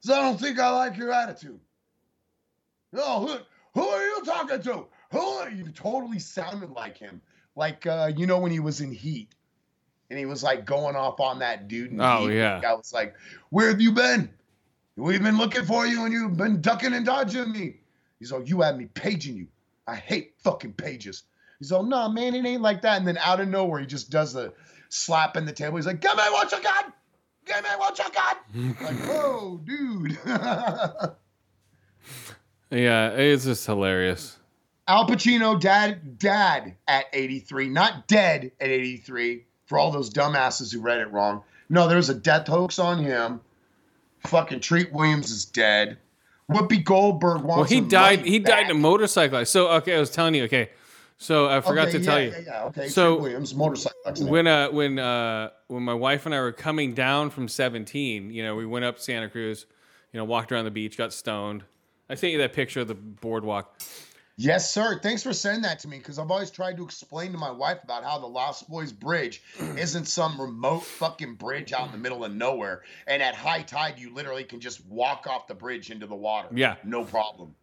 So I don't think I like your attitude. No, who, who are you talking to? Who are you? Totally sounded like him. Like, uh, you know, when he was in Heat and he was like going off on that dude. Oh, Heat. yeah. I was like, where have you been? We've been looking for you and you've been ducking and dodging me. He's like, you had me paging you. I hate fucking pages. He's like, no, man, it ain't like that. And then out of nowhere, he just does the slap in the table. He's like, give me what you got. Give me what you got. like, whoa, dude. yeah, it's just hilarious. Al Pacino, dad, dad at 83, not dead at 83. For all those dumbasses who read it wrong. No, there was a death hoax on him. Fucking Treat Williams is dead. Whoopi Goldberg wants. Well, he died. He died in a back. motorcycle. So okay, I was telling you. Okay, so I forgot Okay, to tell yeah, you. Yeah, yeah, okay. So, Treat Williams, motorcycle accident. when uh when uh when my wife and I were coming down from 17, you know, we went up Santa Cruz, you know, walked around the beach, got stoned. I sent you that picture of the boardwalk. Yes, sir. Thanks for sending that to me because I've always tried to explain to my wife about how the Lost Boys Bridge isn't some remote fucking bridge out in the middle of nowhere. And at high tide, you literally can just walk off the bridge into the water. Yeah. No problem.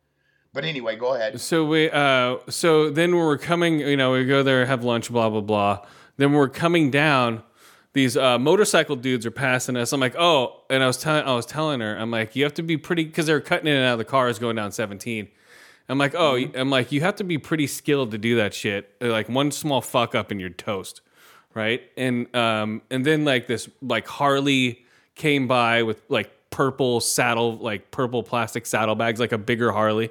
But anyway, go ahead. So we, uh, so then when we're coming, you know, we go there, have lunch, blah blah blah. Then we're coming down. These uh, motorcycle dudes are passing us. I'm like, oh, and I was telling, I was telling her, I'm like, you have to be pretty because they're cutting in and out of the cars going down 17. I'm like, oh, I'm like, you have to be pretty skilled to do that shit. Like one small fuck up and you're toast, right? And um, and then like this like Harley came by with like purple saddle, like purple plastic saddlebags, like a bigger Harley.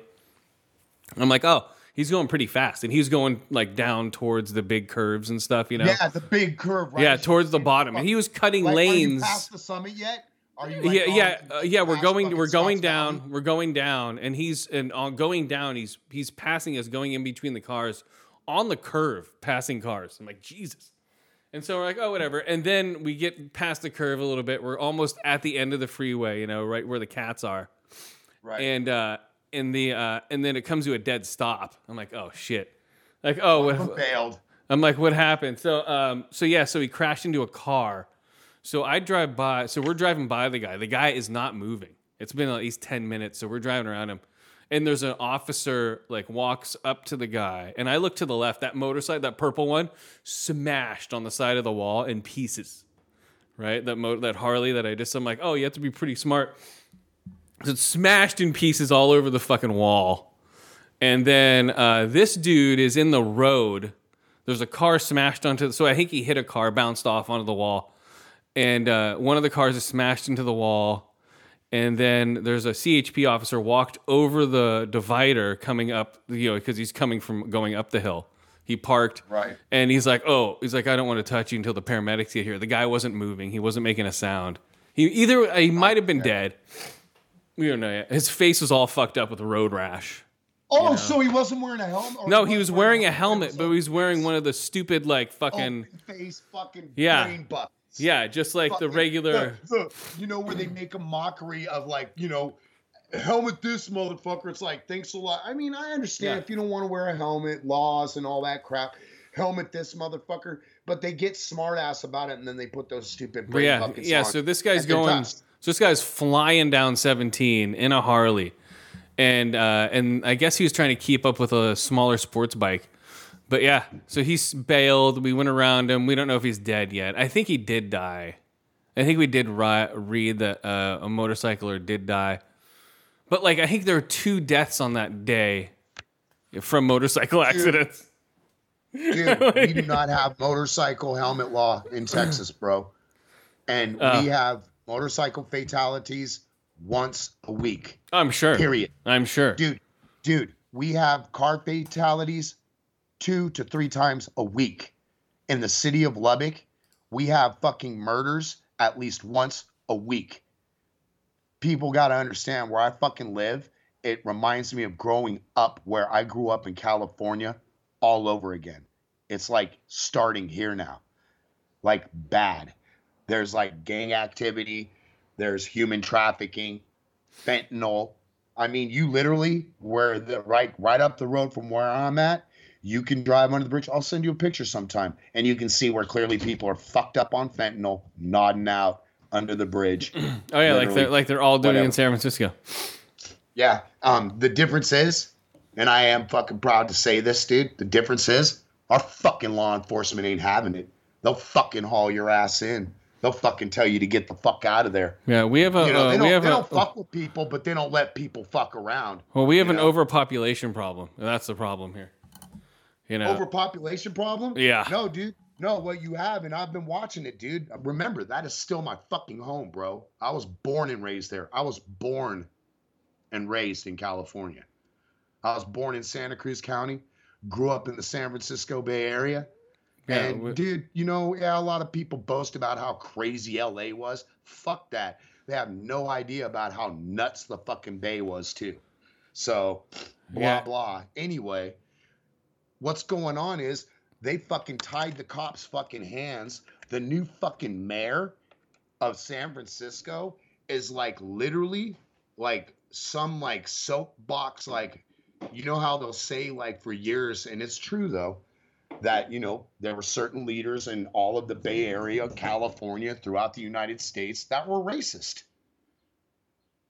I'm like, oh, he's going pretty fast, and he's going like down towards the big curves and stuff, you know. Yeah, the big curve. Right Yeah, towards the bottom, and he was cutting Like, lanes. past the summit yet? Are you? Like, yeah, yeah, uh, yeah. We're going, we're going Scotts down, we're going down, and he's and on going down, he's he's passing us, going in between the cars on the curve, passing cars. I'm like Jesus, and so we're like, oh, whatever. And then we get past the curve a little bit. We're almost at the end of the freeway, you know, right where the cats are. Right. and uh and the uh and then it comes to a dead stop i'm like oh shit like oh what, failed. i'm like what happened so um so yeah so he crashed into a car so i drive by so we're driving by the guy the guy is not moving it's been at least 10 minutes so we're driving around him and there's an officer like walks up to the guy and i look to the left that motorcycle that purple one smashed on the side of the wall in pieces right that mo- that harley that i just i'm like oh you have to be pretty smart so it's smashed in pieces all over the fucking wall. And then uh, this dude is in the road. There's a car smashed onto. So I think he hit a car, bounced off onto the wall, and uh, one of the cars is smashed into the wall. And then there's a CHP officer walked over the divider coming up, you know, because he's coming from going up the hill. He parked, Right. And he's like, "Oh, he's like, I don't want to touch you until the paramedics get here." The guy wasn't moving. He wasn't making a sound. He either he might have been dead. We don't know yet. His face was all fucked up with road rash. Oh, so he wasn't wearing a helmet? No, he was wearing a helmet, but he was wearing one of the stupid like fucking face fucking Yeah. brain. Yeah, just like the regular. you know where they make a mockery of like you know helmet this motherfucker it's like thanks a lot i mean i understand Yeah. if you don't want to wear a helmet laws and all that crap helmet this motherfucker but they get smart ass about it and then they put those stupid brain yeah, yeah. So this guy's going. So this guy's flying down 17 in a Harley, and uh, and I guess he was trying to keep up with a smaller sports bike. But yeah, so he's bailed. We went around him. We don't know if he's dead yet. I think he did die. I think we did ri- read that uh, a motorcycler did die. But like, I think there were two deaths on that day from motorcycle accidents. Dude, we do not have motorcycle helmet law in Texas, bro. And Uh. we have motorcycle fatalities once a week. I'm sure. Period. I'm sure. Dude, dude, we have car fatalities two to three times a week. In the city of Lubbock, we have fucking murders at least once a week. People got to understand where I fucking live. It reminds me of growing up where I grew up in California all over again. It's like starting here now. Like bad. There's like gang activity, there's human trafficking, fentanyl. I mean, you literally where the right right up the road from where I'm at, you can drive under the bridge. I'll send you a picture sometime, and you can see where clearly people are fucked up on fentanyl, nodding out under the bridge. Oh yeah, like they're like they're all doing it in San Francisco. Yeah. Um, the difference is, and I am fucking proud to say this, dude. The difference is our fucking law enforcement ain't having it. They'll fucking haul your ass in. They'll fucking tell you to get the fuck out of there. Yeah, we have a You know, uh, they we don't, have they a don't fuck with people, but they don't let people fuck around. well we have an know? overpopulation problem. That's the problem here. You know, Overpopulation problem? Yeah. No, dude. No, what you have, and I've been watching it, dude. Remember, that is still my fucking home, bro. I was born and raised there. I was born and raised in California. I was born in Santa Cruz County, grew up in the San Francisco Bay Area. Yeah, and we- dude, you know, yeah, a lot of people boast about how crazy LA was. Fuck that. They have no idea about how nuts the fucking Bay was too. So, blah Yeah. blah. Anyway, what's going on is they fucking tied the cops' fucking hands. The new fucking mayor of San Francisco is like literally like some like soapbox like you know how they'll say like for years, and it's true though, that you know there were certain leaders in all of the Bay Area, California, throughout the United States that were racist.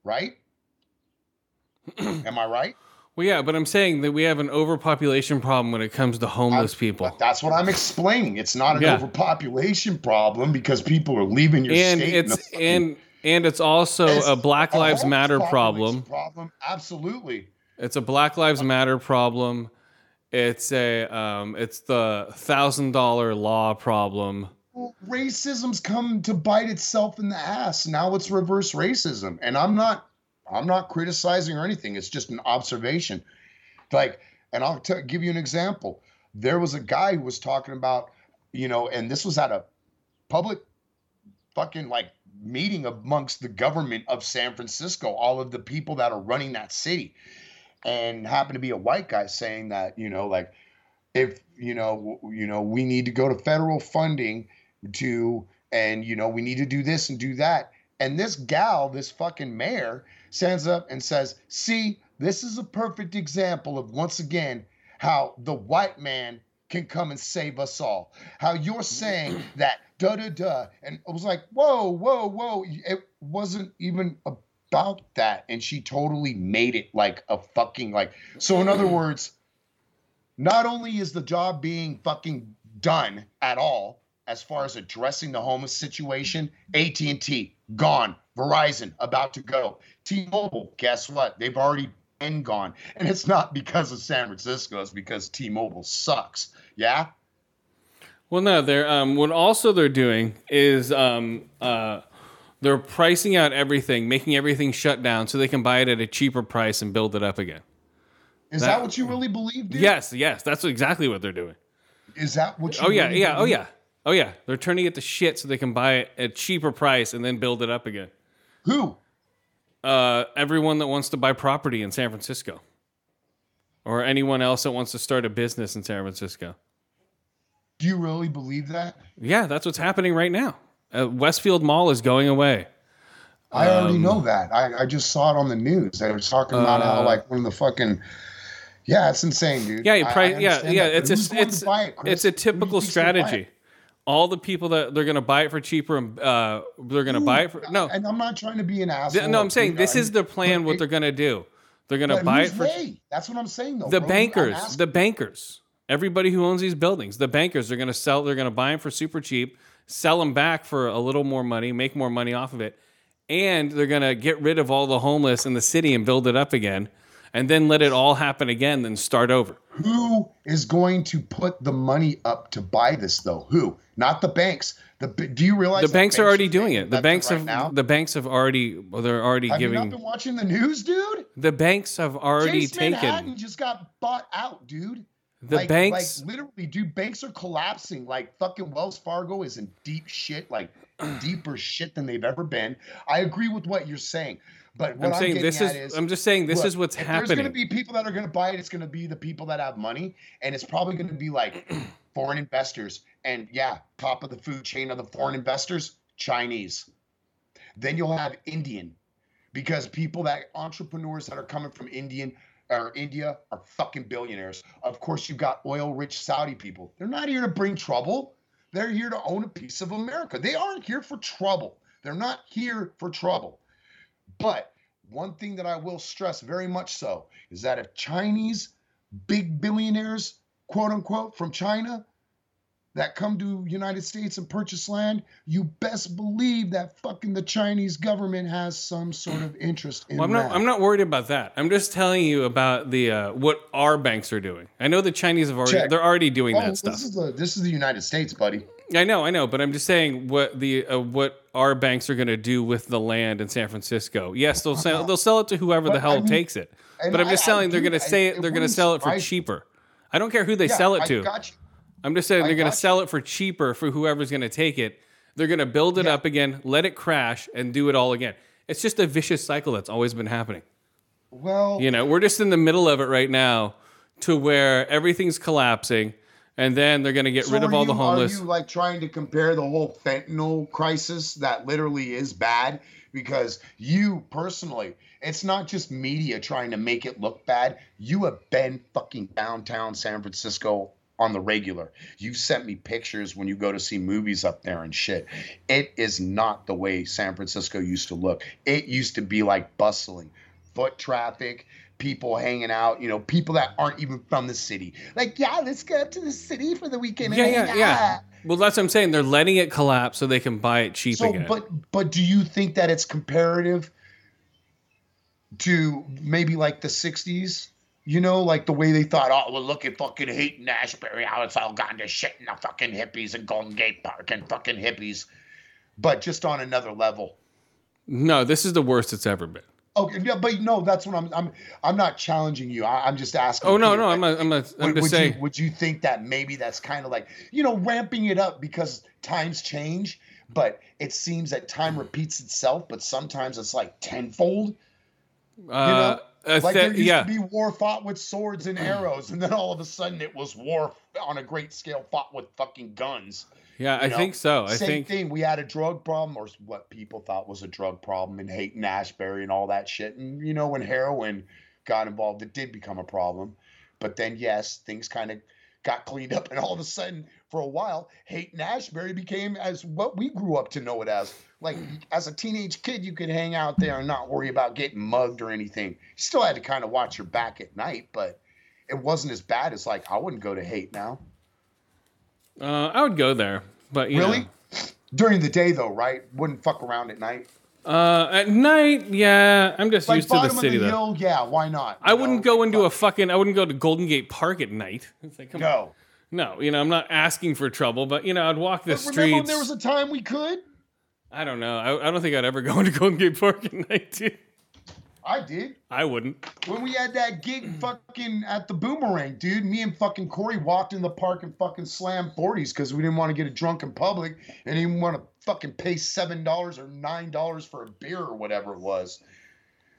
Right? Am I right? Well, yeah, but I'm saying that we have an overpopulation problem when it comes to homeless people. That's what I'm explaining. It's not an Yeah. overpopulation problem because people are leaving your and state. it's fucking- and and it's also It's a Black Lives homeless Matter problem. Problem, absolutely. It's a Black Lives Matter problem. It's a um, it's the thousand dollar law problem. Well, racism's come to bite itself in the ass. Now it's reverse racism, and I'm not, I'm not criticizing or anything. It's just an observation. Like, and I'll t- give you an example. There was a guy who was talking about, you know, and this was at a public, fucking like meeting amongst the government of San Francisco, all of the people that are running that city, and happened to be a white guy saying that, you know, like if you know you know we need to go to federal funding to and you know we need to do this and do that and this gal this fucking mayor stands up and says see this is a perfect example of once again how the white man can come and save us all. How you're saying that da da da and I was like whoa whoa whoa. It wasn't even about that. And she totally made it like a fucking like so in other words not only is the job being fucking done at all as far as addressing the homeless situation at&t gone verizon about to go t-mobile guess what they've already been gone and it's not because of san francisco it's because t-mobile sucks yeah Well, no, they're um, what also they're doing is um, uh, they're pricing out everything, making everything shut down so they can buy it at a cheaper price and build it up again. is That- that, what you really believe dude? Yes, yes, that's exactly what they're doing. is that what you Oh yeah, really yeah, oh yeah, oh yeah. They're turning it to shit so they can buy it at a cheaper price and then build it up again. Who Uh, everyone that wants to buy property in San Francisco, or anyone else that wants to start a business in San Francisco. do you really believe that Yeah, that's what's happening right now. Uh, Westfield Mall is going away. I already Um, know that. I, I just saw it on the news. They were talking about how Uh, like one of the fucking yeah, it's insane, dude. Yeah, you I- I yeah, yeah. that, It's a it's it, it's a Who do you typical strategy. All the people that they're going to buy it for cheaper and uh, they're going to buy it for no. And I'm not trying to be an asshole. no, I'm saying this is the plan. What they're going to do. They're going to buy it for they? That's what I'm saying, though. the bro. Bankers. The bankers. Everybody who owns these buildings. The bankers. They're going to sell. They're going to buy them for super cheap, sell them back for a little more money, make more money off of it, and they're going to get rid of all the homeless in the city and build it up again, and then let it all happen again, then start over. Who is going to put the money up to buy this, though? Who? Not the banks. The do you realize the that banks are already doing it. The banks and have now? the banks have already they're already Have you not been watching the news, dude? the banks have already Chase taken Manhattan just got bought out, dude. the like, banks like literally, dude, banks are collapsing. Like fucking Wells Fargo is in deep shit, like deeper shit than they've ever been. I agree with what you're saying, but what I'm I'm, saying this is, is, I'm just saying this look, is what's if There's going to be people that are going to buy it. It's going to be the people that have money, and it's probably going to be like foreign investors. And yeah, top of the food chain of the foreign investors, Chinese. Then you'll have Indian, because people that entrepreneurs that are coming from Indian or India are fucking billionaires. Of course, you've got oil-rich Saudi people. They're not here to bring trouble. They're here to own a piece of America. They aren't here for trouble. They're not here for trouble. But one thing that I will stress very much so is that if Chinese big billionaires, quote unquote, from China that come to United States and purchase land, you best believe that fucking the Chinese government has some sort of interest in Well, I'm that. not. I'm not worried about that. I'm just telling you about the uh, what our banks are doing. I know the Chinese have already. Check. They're already doing Oh, that stuff. Is the this is the United States, buddy. I know, I know, but I'm just saying what the uh, what our banks are going to do with the land in San Francisco. Yes, they'll sell they'll sell it to whoever the hell I mean, takes it. But I'm I- just I telling they're going to say it they're going to sell it for cheaper. I don't care who they Yeah, sell it I to. got you. I'm just saying I they're going to sell it for cheaper for whoever's going to take it. They're going to build it Yeah. up again, let it crash, and do it all again. It's just a vicious cycle that's always been happening. Well, You know, we're just in the middle of it right now to where everything's collapsing and then they're gonna get So rid of all the homeless. Are you like trying to compare the whole fentanyl crisis that literally is bad? Because you personally, it's not just media trying to make it look bad. You have been fucking downtown San Francisco on the regular. You've sent me pictures when you go to see movies up there and shit. It is not the way San Francisco used to look. It used to be like bustling, foot traffic, people hanging out, you know, people that aren't even from the city. Like, yeah, let's go up to the city for the weekend. yeah, and yeah, yeah. Well, that's what I'm saying. They're letting it collapse so they can buy it cheap So, again. but but do you think that it's comparative to maybe like the '60s? You know, like the way they thought, oh, well, look at fucking and Ashbury, how it's all gone to shit in the fucking hippies and Golden Gate Park and fucking hippies, but just on another level. no, this is the worst it's ever been. Okay, yeah, but no, that's what I'm. I'm. I'm not challenging you. I, I'm just asking. Oh no, no, like, I'm not. I'm not. I'm would, just would saying. you, would you think that maybe that's kind of like you know ramping it up because times change, but it seems that time repeats itself, but sometimes it's like tenfold. You Uh, uh, Like th- there used yeah, to be war fought with swords and arrows, and then all of a sudden it was war on a great scale fought with fucking guns. Yeah. you I know? think so. I Same think. thing. We had a drug problem, or what people thought was a drug problem in Haight and Ashbury and all that shit. And you know, when heroin got involved, it did become a problem. But then, yes, things kind of got cleaned up, and all of a sudden, for a while, Haight and Ashbury became as what we grew up to know it as. Like as a teenage kid, you could hang out there and not worry about getting mugged or anything. You still had to kind of watch your back at night, but it wasn't as bad as like I wouldn't go to Haight now. Uh, I would go there, but Really? know. During the day, though, right? Wouldn't fuck around at night. Uh, at night, yeah. I'm just Like used to the bottom city of the though. hill, yeah. Why not? I wouldn't go into a fucking. I wouldn't go to Golden Gate Park at night. It's like, come on. no. No, you know, I'm not asking for trouble, but you know, I'd walk the But streets. remember, when there was a time we could. I don't know. I, I don't think I'd ever go into Golden Gate Park at night, dude. I did I wouldn't. when we had that gig fucking at the Boomerang, dude. Me and fucking Corey walked in the park and fucking slammed forties because we didn't want to get a drunk in public and didn't want to fucking pay seven dollars or nine dollars for a beer or whatever it was.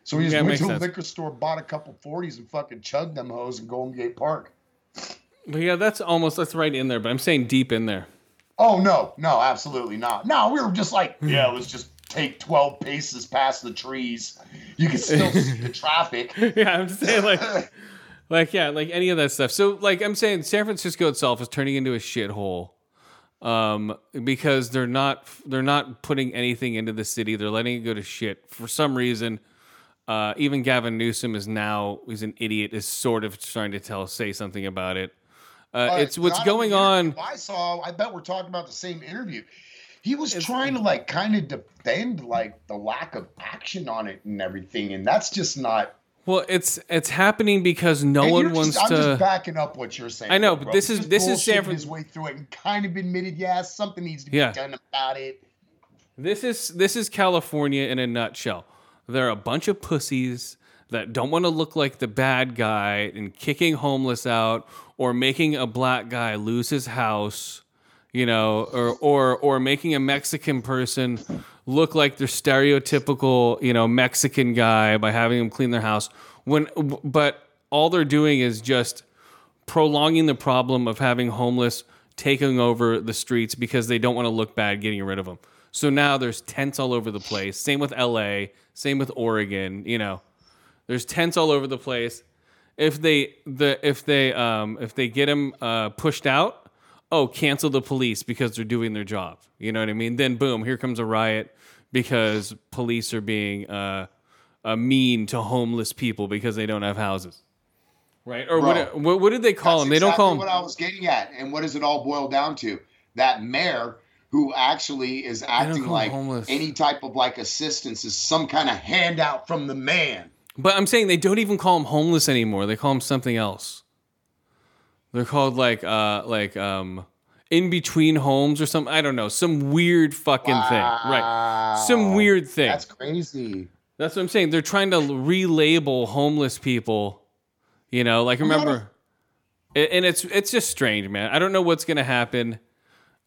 So we just Yeah, went to the sense. liquor store, bought a couple forties, and fucking chugged them hoes in Golden Gate Park. But yeah, that's almost that's right in there. But I'm saying deep in there. Oh no, no, absolutely not. No, we were just like, yeah, let's just take twelve paces past the trees. You can still see the traffic. yeah, I'm just saying like, like yeah, like any of that stuff. So like I'm saying, San Francisco itself is turning into a shithole, um, because they're not they're not putting anything into the city. They're letting it go to shit for some reason. Uh, even Gavin Newsom is now he's an idiot. Is sort of trying to tell say something about it. Uh, it's what's not in the going on. I saw. I bet we're talking about the same interview. He was trying to like kind of defend like the lack of action on it and everything, and that's just not. Well, it's it's happening because no one you're wants just, I'm to. just backing up what you're saying. I know, bro. but this is- just this is San bullshitting Fran- his way through it and kind of admitted, yeah, something needs to be Yeah. done about it. This is this is California in a nutshell. There are a bunch of pussies that don't want to look like the bad guy and kicking homeless out or making a black guy lose his house, you know, or or or making a Mexican person look like their stereotypical, you know, Mexican guy by having them clean their house. When but all they're doing is just prolonging the problem of having homeless taking over the streets because they don't want to look bad getting rid of them. So now there's tents all over the place. Same with LA, same with Oregon, you know. There's tents all over the place. If they the if they um if they get them uh, pushed out, oh, cancel the police because they're doing their job. You know what I mean? Then boom, here comes a riot because police are being uh, uh mean to homeless people because they don't have houses. Right? Or Bro, what, what what did they call them? They don't call them what I was getting at. And what does it all boil down to? That mayor who actually is acting like any type of like assistance is some kind of handout from the man. But I'm saying they don't even call them homeless anymore. They call them something else. They're called like uh like um in between homes or something. I don't know. Some weird fucking thing. Right. Some weird thing. That's crazy. That's, what I'm saying. They're trying to relabel homeless people. You know, like remember and it's it's just strange, man. I don't know what's gonna happen.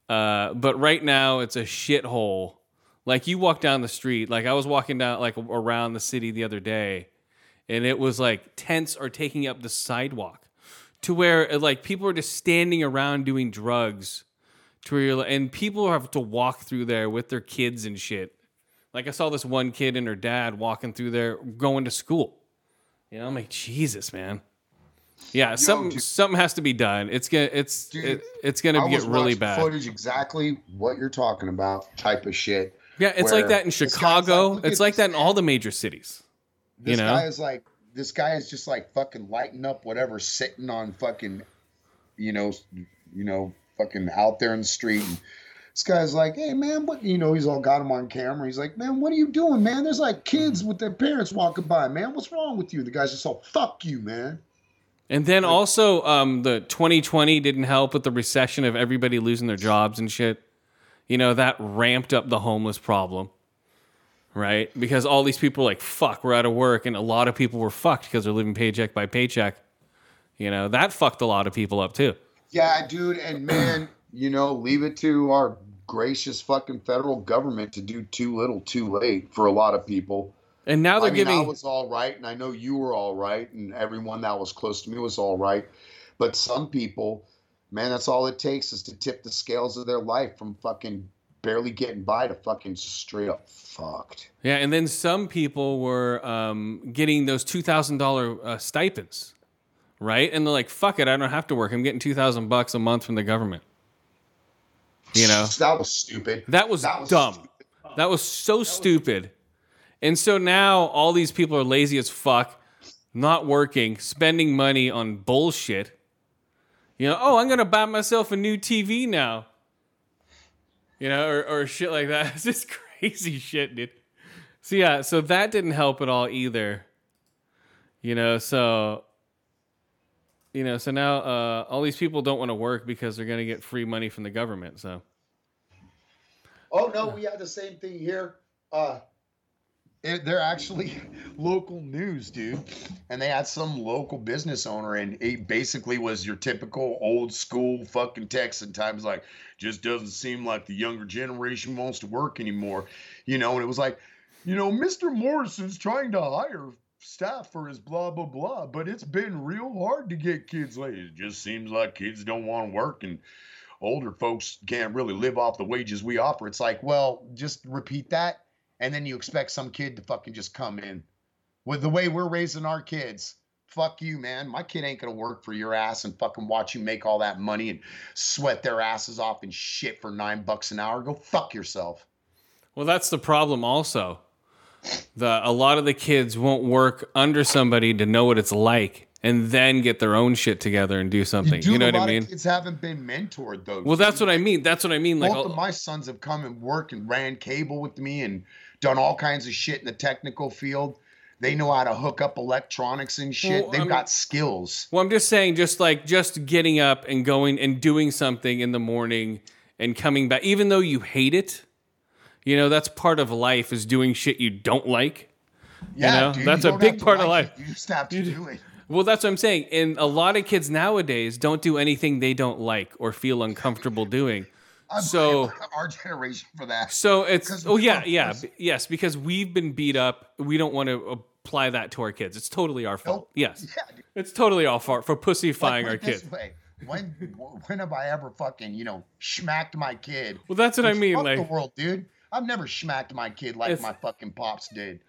Uh, but right now it's a shithole. Like you walk down the street, like I was walking down like around the city the other day, and it was like tents are taking up the sidewalk. To where uh, like people are just standing around doing drugs to where you're, like- and people have to walk through there with their kids and shit. Like I saw this one kid and her dad walking through there going to school. You know, I'm like, Jesus, man. Yeah, something dude. something has to be done. It's gonna it's Dude, it, it's gonna I get really bad. Footage exactly what you're talking about, type of shit. Yeah, it's like that in Chicago. like, it's like that in all the major cities. This you know? guy is like, this guy is just like fucking lighting up whatever, sitting on fucking, you know, you know, fucking out there in the street. And this guy's like, hey man, what? You know, he's all got him on camera. He's like, man, what are you doing, man? There's like kids with their parents walking by, man. What's wrong with you? The guy's just all, fuck you, man. And then also, um, the 2020 didn't help with the recession of everybody losing their jobs and shit. You know, that ramped up the homeless problem, right? Because all these people are like, fuck, we're out of work. And a lot of people were fucked because they're living paycheck by paycheck. You know, that fucked a lot of people up too. Yeah, dude, and man, you know, leave it to our gracious fucking federal government to do too little, too late for a lot of people. And now they're I mean, giving. I was all right, and I know you were all right, and everyone that was close to me was all right. But some people, man, that's all it takes is to tip the scales of their life from fucking barely getting by to fucking straight up fucked. Yeah, and then some people were um, getting those two thousand dollar uh, stipends, right? And they're like, "Fuck it, I don't have to work. I'm getting two thousand bucks a month from the government." You know, that was stupid. that was, That was dumb. stupid. That was so stupid. And so now all these people are lazy as fuck, not working, spending money on bullshit. You know, oh, I'm gonna buy myself a new TV now. You know, or, or shit like that. It's just crazy shit, dude. So yeah, so that didn't help at all either. You know, so you know, so now uh, all these people don't want to work because they're gonna get free money from the government. So Oh no, we had the same thing here. Uh, it- they're actually local news, dude, and they had some local business owner, and it basically was your typical old school fucking Texan times, like just doesn't seem like the younger generation wants to work anymore, you know. And it was like, you know, Mr. Morrison's trying to hire staff for his blah blah blah, but it's been real hard to get kids laid. It just seems like kids don't want to work and older folks can't really live off the wages we offer. It's like, well, just repeat that, and then you expect some kid to fucking just come in with the way we're raising our kids. Fuck you, man. My kid ain't gonna work for your ass and fucking watch you make all that money and sweat their asses off and shit for nine bucks an hour. Go fuck yourself. Well, that's the problem also. The a lot of the kids won't work under somebody to know what it's like and then get their own shit together and do something. You, Dude, know a what I mean? Kids haven't been mentored though. Well, that's what I mean. That's what I mean. Like, Both of my sons have come and worked and ran cable with me and done all kinds of shit in the technical field. They know how to hook up electronics and shit. Well, They've I'm- got skills. well, I'm just saying, just like just getting up and going and doing something in the morning and coming back, even though you hate it. You know, that's part of life is doing shit you don't like. Yeah, know, dude, that's you a big part of life. it, You just have to do it. Well, that's what I'm saying. And a lot of kids nowadays don't do anything they don't like or feel uncomfortable doing. I So- our generation for that. So it's oh yeah yeah yes because we've been beat up. We don't want to apply that to our kids. It's totally our fault. Nope. Yes, Yeah, it's totally our fault for pussyfying put our kids. way. When when have I ever fucking you know smacked my kid? Well, that's what I Fuck mean. the world, dude. I've never smacked my kid like my fucking pops did.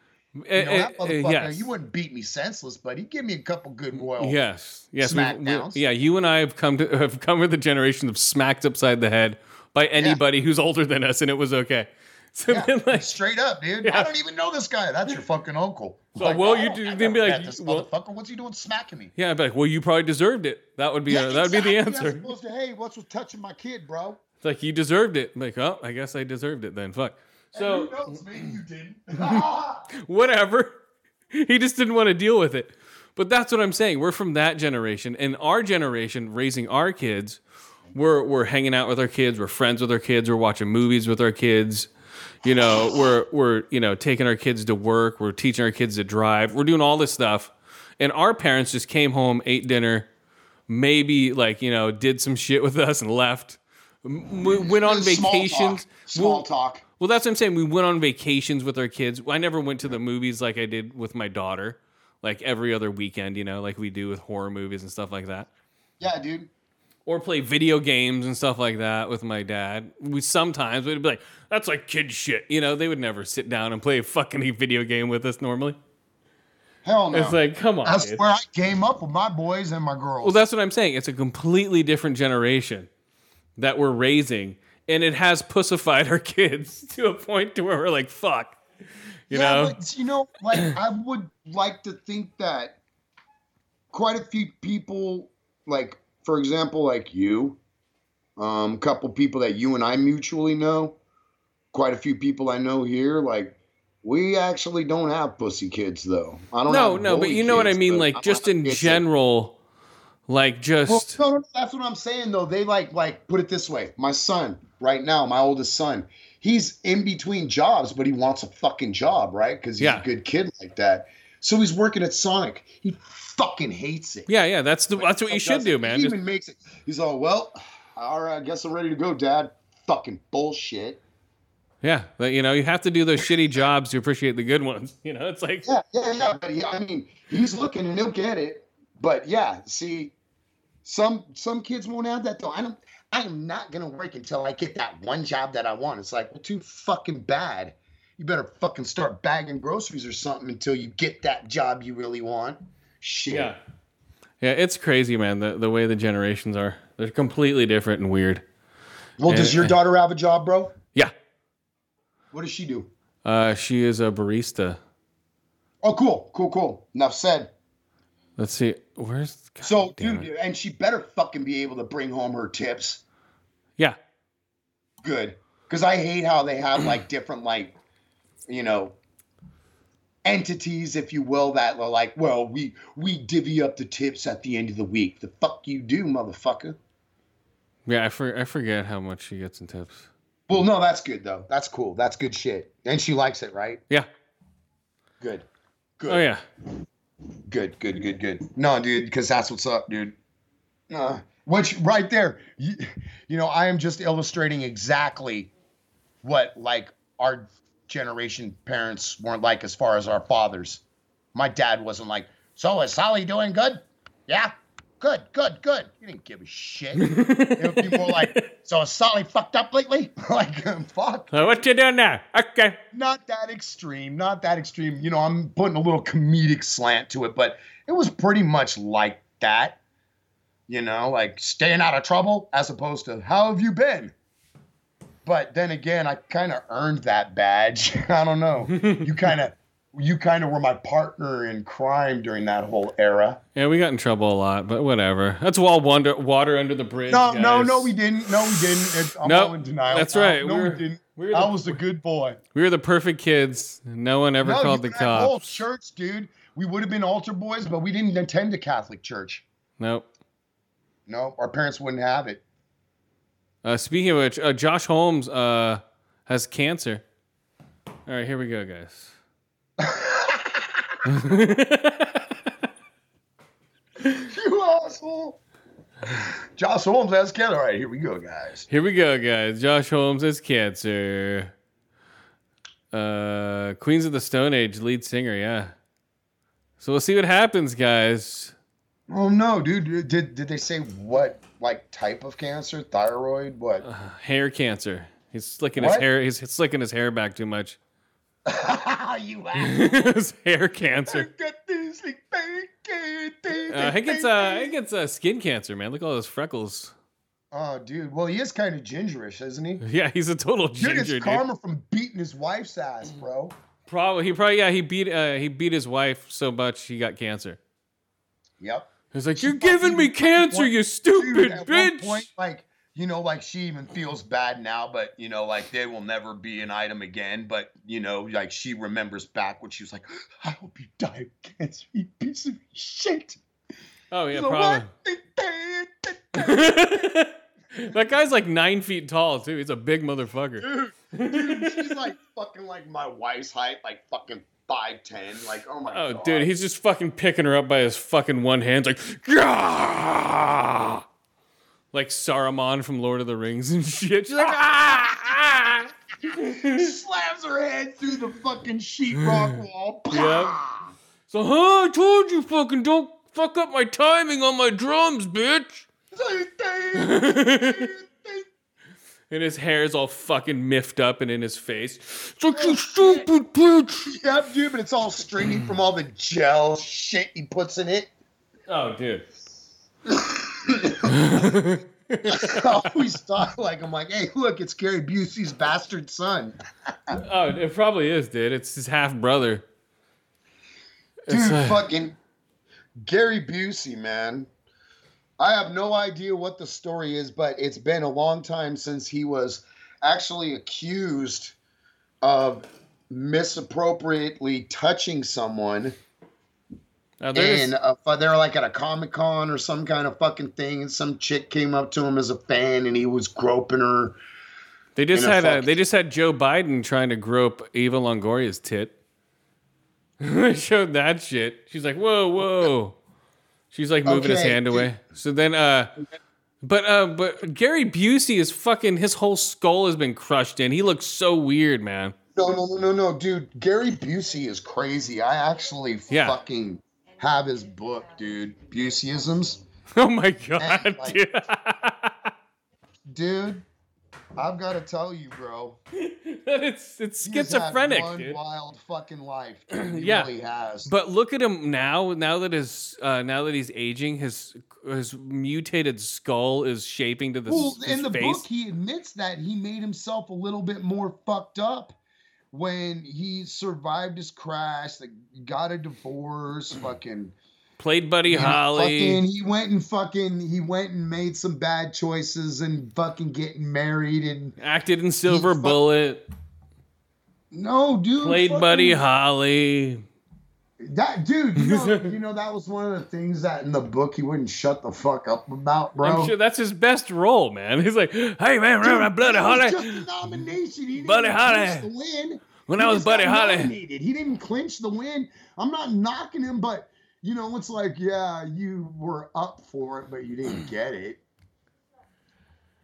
Eh, You know, that eh, eh, motherfucker, yes, you wouldn't beat me senseless, but he'd give me a couple good royal. yes, yes. we- Smackdowns. yeah, you and I have come to have come with the generation of smacked upside the head by anybody who's older than us, and it was okay. So Yeah, like, straight up, dude. Yeah. I don't even know this guy. That's your fucking uncle. So, well, you oh, do- then be like, this well- motherfucker. What's he doing smacking me? yeah, I'd be like, well, you probably deserved it. That would be a, that would be the answer. to, hey, what's with touching my kid, bro? It's like you deserved it. I'm like, oh, I guess I deserved it then. Fuck. So. Maybe you didn't. whatever. He just didn't want to deal with it. But that's what I'm saying. We're from that generation. And our generation, raising our kids, we're, we're hanging out with our kids. We're friends with our kids. We're watching movies with our kids. You know, we're, we're, you know, taking our kids to work. We're teaching our kids to drive. We're doing all this stuff. And our parents just came home, ate dinner, maybe like, you know, did some shit with us and left. We went on Small vacations. talk. Small Well- talk. Well, that's what I'm saying. We went on vacations with our kids. I never went to the movies like I did with my daughter, like every other weekend, you know, like we do with horror movies and stuff like that. Yeah, dude. or play video games and stuff like that with my dad. We sometimes would be like, "That's like kid shit," you know. They would never sit down and play a fucking video game with us normally. Hell no. It's like, come on, That's dude. where I came up with my boys and my girls. Well, that's what I'm saying. It's a completely different generation that we're raising, and it has pussified our kids to a point to where we're like, "Fuck," you yeah, know. but you know, like I would like to think that quite a few people, like for example, like you, um, couple people that you and I mutually know, quite a few people I know here, like we actually don't have pussy kids though. I don't. Know. No, no, but you know what I mean. Like don't just in kids general, like just Well, no, no, that's what I'm saying though. They like like put it this way. My son, right now, my oldest son, he's in between jobs, but he wants a fucking job, right? Because he's Yeah. a good kid like that. So he's working at Sonic. He fucking hates it. yeah, yeah. That's the that's what you should do, man. He Just, even makes it. He's all well. All right, I guess I'm ready to go, Dad. Fucking bullshit. yeah, but, you know, you have to do those shitty jobs to appreciate the good ones. You know, it's like Yeah, yeah, yeah. But he, I mean, he's looking and he'll get it. But yeah, see, some some kids won't have that though. I don't. I am not gonna work until I get that one job that I want. It's like, well, too fucking bad. You better fucking start bagging groceries or something until you get that job you really want. Shit. Yeah. Yeah, it's crazy, man. The the way the generations are. They're completely different and weird. Well, does your daughter have a job, bro? Yeah. What does she do? Uh, she is a barista. Oh, cool, cool, cool. Enough said. Let's see. Where's God So, dude, and she better fucking be able to bring home her tips. Yeah. good because I hate how they have like different like you know entities, if you will, that are like, well, we we divvy up the tips at the end of the week. The fuck you do, motherfucker. Yeah, I, for, I forget how much she gets in tips. Well, no, that's good though. That's cool. That's good shit. And she likes it, right? Yeah. Good. Oh, good. Oh yeah. Good. Good. Good. Good. No, dude, because that's what's up, dude. Uh, which right there, you, you know, I am just illustrating exactly what like our generation parents weren't like as far as our fathers. My dad wasn't like, so is Sally doing good? Yeah. Good, good, good. You didn't give a shit. it would be more like, so is Sally fucked up lately? like, fuck So what you doing now? Okay. not that extreme, not that extreme. You know, I'm putting a little comedic slant to it, but it was pretty much like that. You know, like staying out of trouble as opposed to how have you been? But then again, I kind of earned that badge. I don't know. you kind of you kind of were my partner in crime during that whole era. Yeah, we got in trouble a lot, but whatever. That's all water, water under the bridge. No, no, guys. no, we didn't. No, we didn't. It's, I'm Nope, all in denial. that's right. No, We're- we didn't. we're the- I was a good boy. We were the perfect kids. No one ever No, called the I both church, dude. We would have been altar boys, but we didn't attend a Catholic church. Nope. No, our parents wouldn't have it. Uh, speaking of which, uh, Josh Holmes uh, has cancer. All right, here we go, guys. You asshole. Josh Holmes has cancer. All right, here we go, guys. Here we go, guys. Josh Holmes has cancer. Uh, Queens of the Stone Age lead singer, yeah. So we'll see what happens, guys. Oh no, dude. Did did they say what like type of cancer? Thyroid? What? Hair cancer. He's slicking his hair. He's slicking his hair back too much. you his hair cancer. This, like, Uh, he gets uh, he gets uh, skin cancer, man. Look at all those freckles. Oh, dude. Well, he is kind of gingerish, isn't he? Yeah, he's a total Dude, ginger, it's dude. karma from beating his wife's ass, bro. Probably he probably yeah he beat uh, he beat his wife so much he got cancer. Yep. He's like, "You're giving me cancer, you stupid Dude, bitch." point, like, you know, like she even feels bad now, but you know, like they will never be an item again. But you know, like she remembers back when she was like, "I hope you die of cancer, you piece of shit." oh yeah, probably. that guy's like nine feet tall too. He's a big motherfucker. Dude, dude she's like fucking like my wife's height, like fucking five ten. Like, oh my god. Oh, god, dude, he's just fucking picking her up by his fucking one hand, like, "Gah!" Like Saruman from Lord of the Rings and shit. She's like, ah, ah. slams her head through the fucking sheetrock wall. Yep. So, huh? I told you, fucking don't fuck up my timing on my drums, bitch. and his hair's all fucking miffed up and in his face. It's like you stupid bitch. Yep, dude, but it's all stringy from all the gel shit he puts in it. Oh, dude. I always thought like I'm like, hey, look, it's Gary Busey's bastard son. Oh, it probably is, dude. It's his half brother. Dude, It's, uh, fucking Gary Busey, man. I have no idea what the story is, but it's been a long time since he was actually accused of misappropriately touching someone. There's- And uh, they were like at a Comic Con or some kind of fucking thing, and some chick came up to him as a fan, and he was groping her. They just a had uh they just had Joe Biden trying to grope Eva Longoria's tit. they showed that shit. She's like, "Whoa, whoa!" She's like moving his hand away. So then, uh, but uh, but Gary Busey is fucking. His whole skull has been crushed in. He looks so weird, man. No, no, no, no, no, dude. Gary Busey is crazy. I actually Yeah. fucking have his book, dude. Buseyisms. Oh my god, like- dude. Dude, I've got to tell you, bro. it's it's schizophrenic, had one dude. wild fucking life. Dude. He Yeah. really has. But look at him now. Now that his uh, now that he's aging, his his mutated skull is shaping to the well, in the face. book, he admits that he made himself a little bit more fucked up when he survived his crash, like, got a divorce, fucking. Played Buddy Holly. Fucking, he went and fucking he went and made some bad choices and fucking getting married and acted in Silver fuck- Bullet. no dude Played fucking- Buddy Holly. That dude you know, you know that was one of the things that in the book he wouldn't shut the fuck up about bro I'm sure that's his best role, man. He's like, "Hey man, remember Dude, Bloody Holly? just a nomination. He didn't Buddy even Holly. the win. When He I was Buddy Holly." nominated. He didn't clinch the win. I'm not knocking him, but you know, it's like, yeah, you were up for it, but you didn't get it.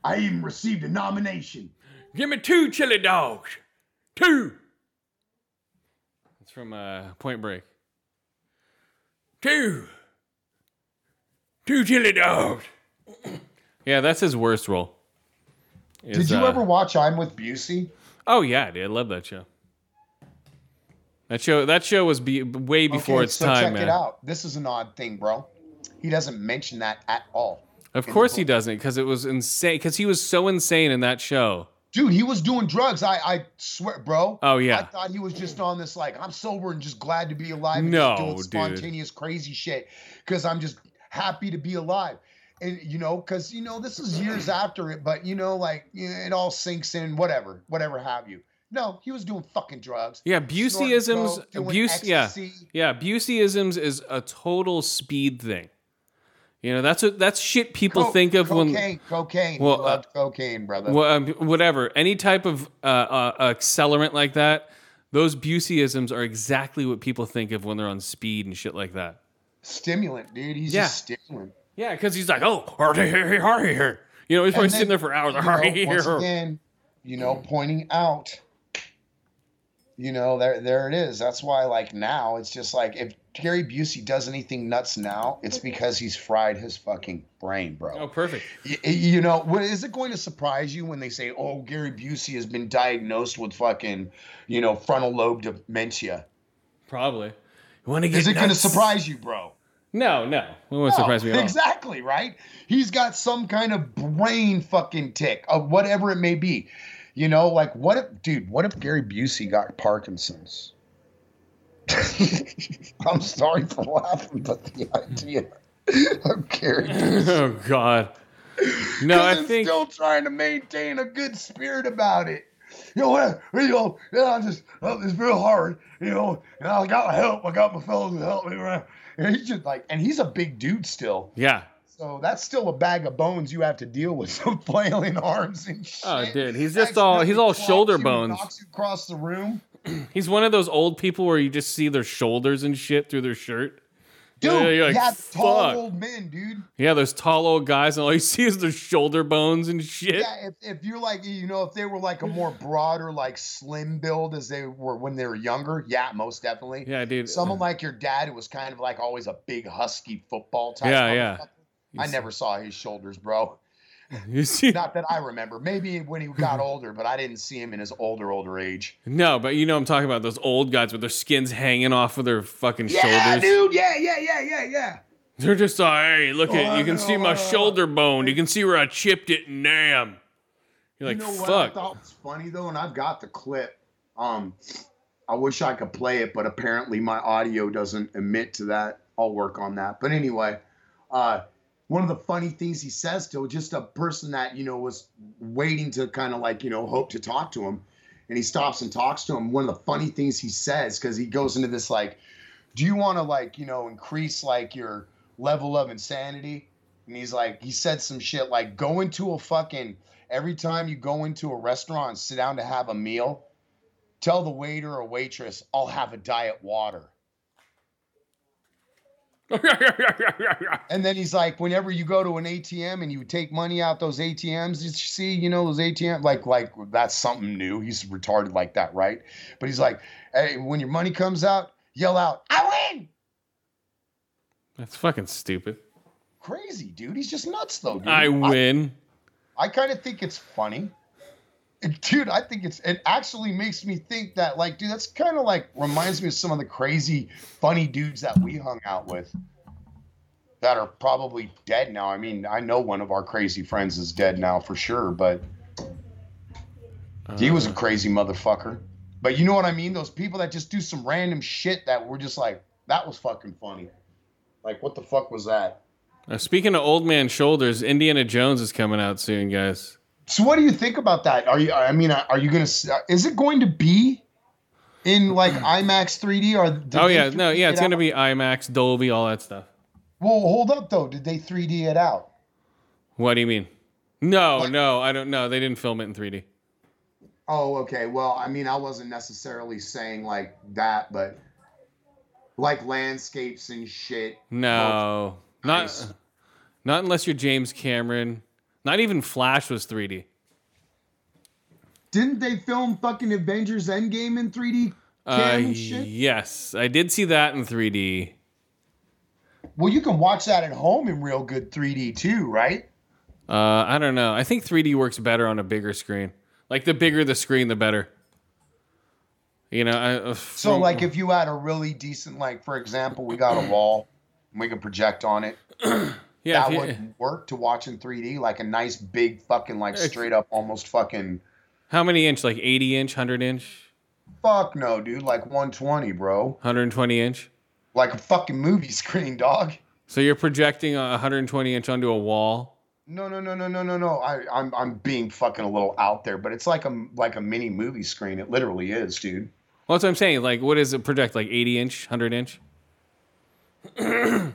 I even received a nomination. Give me two chili dogs. Two. It's from uh, Point Break. Two. Two chili dogs. yeah, that's his worst role. Did you uh, ever watch I'm with Busey? Oh yeah, dude, I love that show. That show, that show was be, way before Okay, its so time, check man. it out. This is an odd thing, bro. He doesn't mention that at all. Of course he doesn't, because it was insane. Because he was so insane in that show. Dude, he was doing drugs. I I swear, bro. Oh, yeah. I thought he was just on this like I'm sober and just glad to be alive. And No, just doing dude. spontaneous crazy shit because I'm just happy to be alive. And you know, because you know this is years after it, but you know, like it all sinks in. Whatever, whatever have you. No, he was doing fucking drugs. Yeah, Buseyisms, coke, abuse, yeah, yeah, Buseyisms is a total speed thing. You know, that's what that's shit people Coke, think of cocaine, when cocaine. Well, loved cocaine, brother. Wha- um, whatever, any type of uh, uh, accelerant like that. Those Buseyisms are exactly what people think of when they're on speed and shit like that. Stimulant, dude. He's Yeah. just stimulant. Yeah, because he's like, oh, hurry, hurry, hurry, hurry. You know, he's probably sitting there for hours. you Hurry, know, once again, you know, pointing out, you know, there there it is. That's why, like now, it's just like if Gary Busey does anything nuts now, it's because he's fried his fucking brain, bro. Oh, perfect. Y- y- You know, what- is it going to surprise you when they say, "Oh, Gary Busey has been diagnosed with fucking, you know, frontal lobe dementia"? Probably. You want to get Is it going to surprise you, bro? No, no. It won't surprise me at all. Exactly, right? He's got some kind of brain fucking tick of whatever it may be. You know, like what if, dude, what if Gary Busey got Parkinson's? I'm sorry for laughing, but the idea of Gary Busey oh God. No, I think still trying to maintain a good spirit about it. You know? You know, yeah, I just oh, it's real hard. You know, and I got my help. I got my fellows to help me around. And he's just like, and he's a big dude still. yeah. So that's still a bag of bones you have to deal with. Some flailing arms and oh, shit. Oh, dude, he's just all he's all shoulder bones. Knocks you across the room. He's one of those old people where you just see their shoulders and shit through their shirt. Dude, Yeah, you're like, yeah, tall old men, dude. Yeah, those tall old guys, and all you see is their shoulder bones and shit. Yeah, if, if you're like, you know, if they were like a more broader, like slim build as they were when they were younger, yeah, most definitely. Yeah, dude. Someone like your dad who was kind of like always a big husky football type. Yeah, yeah. I never saw his shoulders, bro. You see? Not that I remember. Maybe when he got older, but I didn't see him in his older, older age. No, but you know I'm talking about those old guys with their skins hanging off of their fucking Yeah, shoulders. dude. Yeah, yeah, yeah, yeah, yeah. They're just like, hey, look at Oh, you can see my shoulder bone. You can see where I chipped it. Damn. You're like, you know what fuck. I thought was funny though, and I've got the clip. Um, I wish I could play it, but apparently my audio doesn't emit to that. I'll work on that. But anyway, uh, one of the funny things he says to just a person that you know was waiting to kind of like you know hope to talk to him, and he stops and talks to him. One of the funny things he says because he goes into this like, do you want to like you know increase like your level of insanity? And he's like, he said some shit like, go into a fucking every time you go into a restaurant sit down to have a meal, tell the waiter or waitress, I'll have a diet water. And then he's like, whenever you go to an ATM and you take money out those ATMs, you see, you know, those ATM, like, like that's something new. He's retarded like that, right? But he's like, hey, when your money comes out, yell out, I win. That's fucking stupid. Crazy, dude. He's just nuts, though. Dude. I win. I kind of think it's funny. Dude, I think it's it actually makes me think that like, dude, that's kind of like reminds me of some of the crazy funny dudes that we hung out with that are probably dead now. I mean, I know one of our crazy friends is dead now for sure, but he was a crazy motherfucker. But you know what I mean? Those people that just do some random shit that were just like, that was fucking funny. Like, what the fuck was that? Uh, speaking of old man shoulders, Indiana Jones is coming out soon, guys. So what do you think about that? Are you? I mean, are you gonna? Is it going to be in like IMAX 3D or? oh yeah, no, 3D yeah, it it's gonna be IMAX, Dolby, all that stuff. Well, hold up though. Did they 3D it out? What do you mean? No, no, I don't know. They didn't film it in 3D. Oh, okay. Well, I mean, I wasn't necessarily saying like that, but like landscapes and shit. No, not Nice. not unless you're James Cameron. Not even Flash was 3D. Didn't they film fucking Avengers Endgame in 3D? Uh, and shit? yes, I did see that in 3D. Well, you can watch that at home in real good 3D too, right? Uh, I don't know. I think 3D works better on a bigger screen. Like the bigger the screen, the better. You know, I, uh, So, from- like, if you had a really decent, like, for example, we got a wall, and we could project on it. yeah, that would work to watch in 3D, like a nice big fucking like straight up almost fucking how many inch? Like 80 inch, 100 inch, fuck no, dude, like 120, bro, 120 inch. like a fucking movie screen, dog. So you're projecting a 120 inch onto a wall. No, no, no, no, no, no, no. I, I'm I'm being fucking a little out there, but it's like a like a mini movie screen. It literally is, dude. Well, that's what I'm saying. Like, what does it project? Like 80 inch, 100 inch? I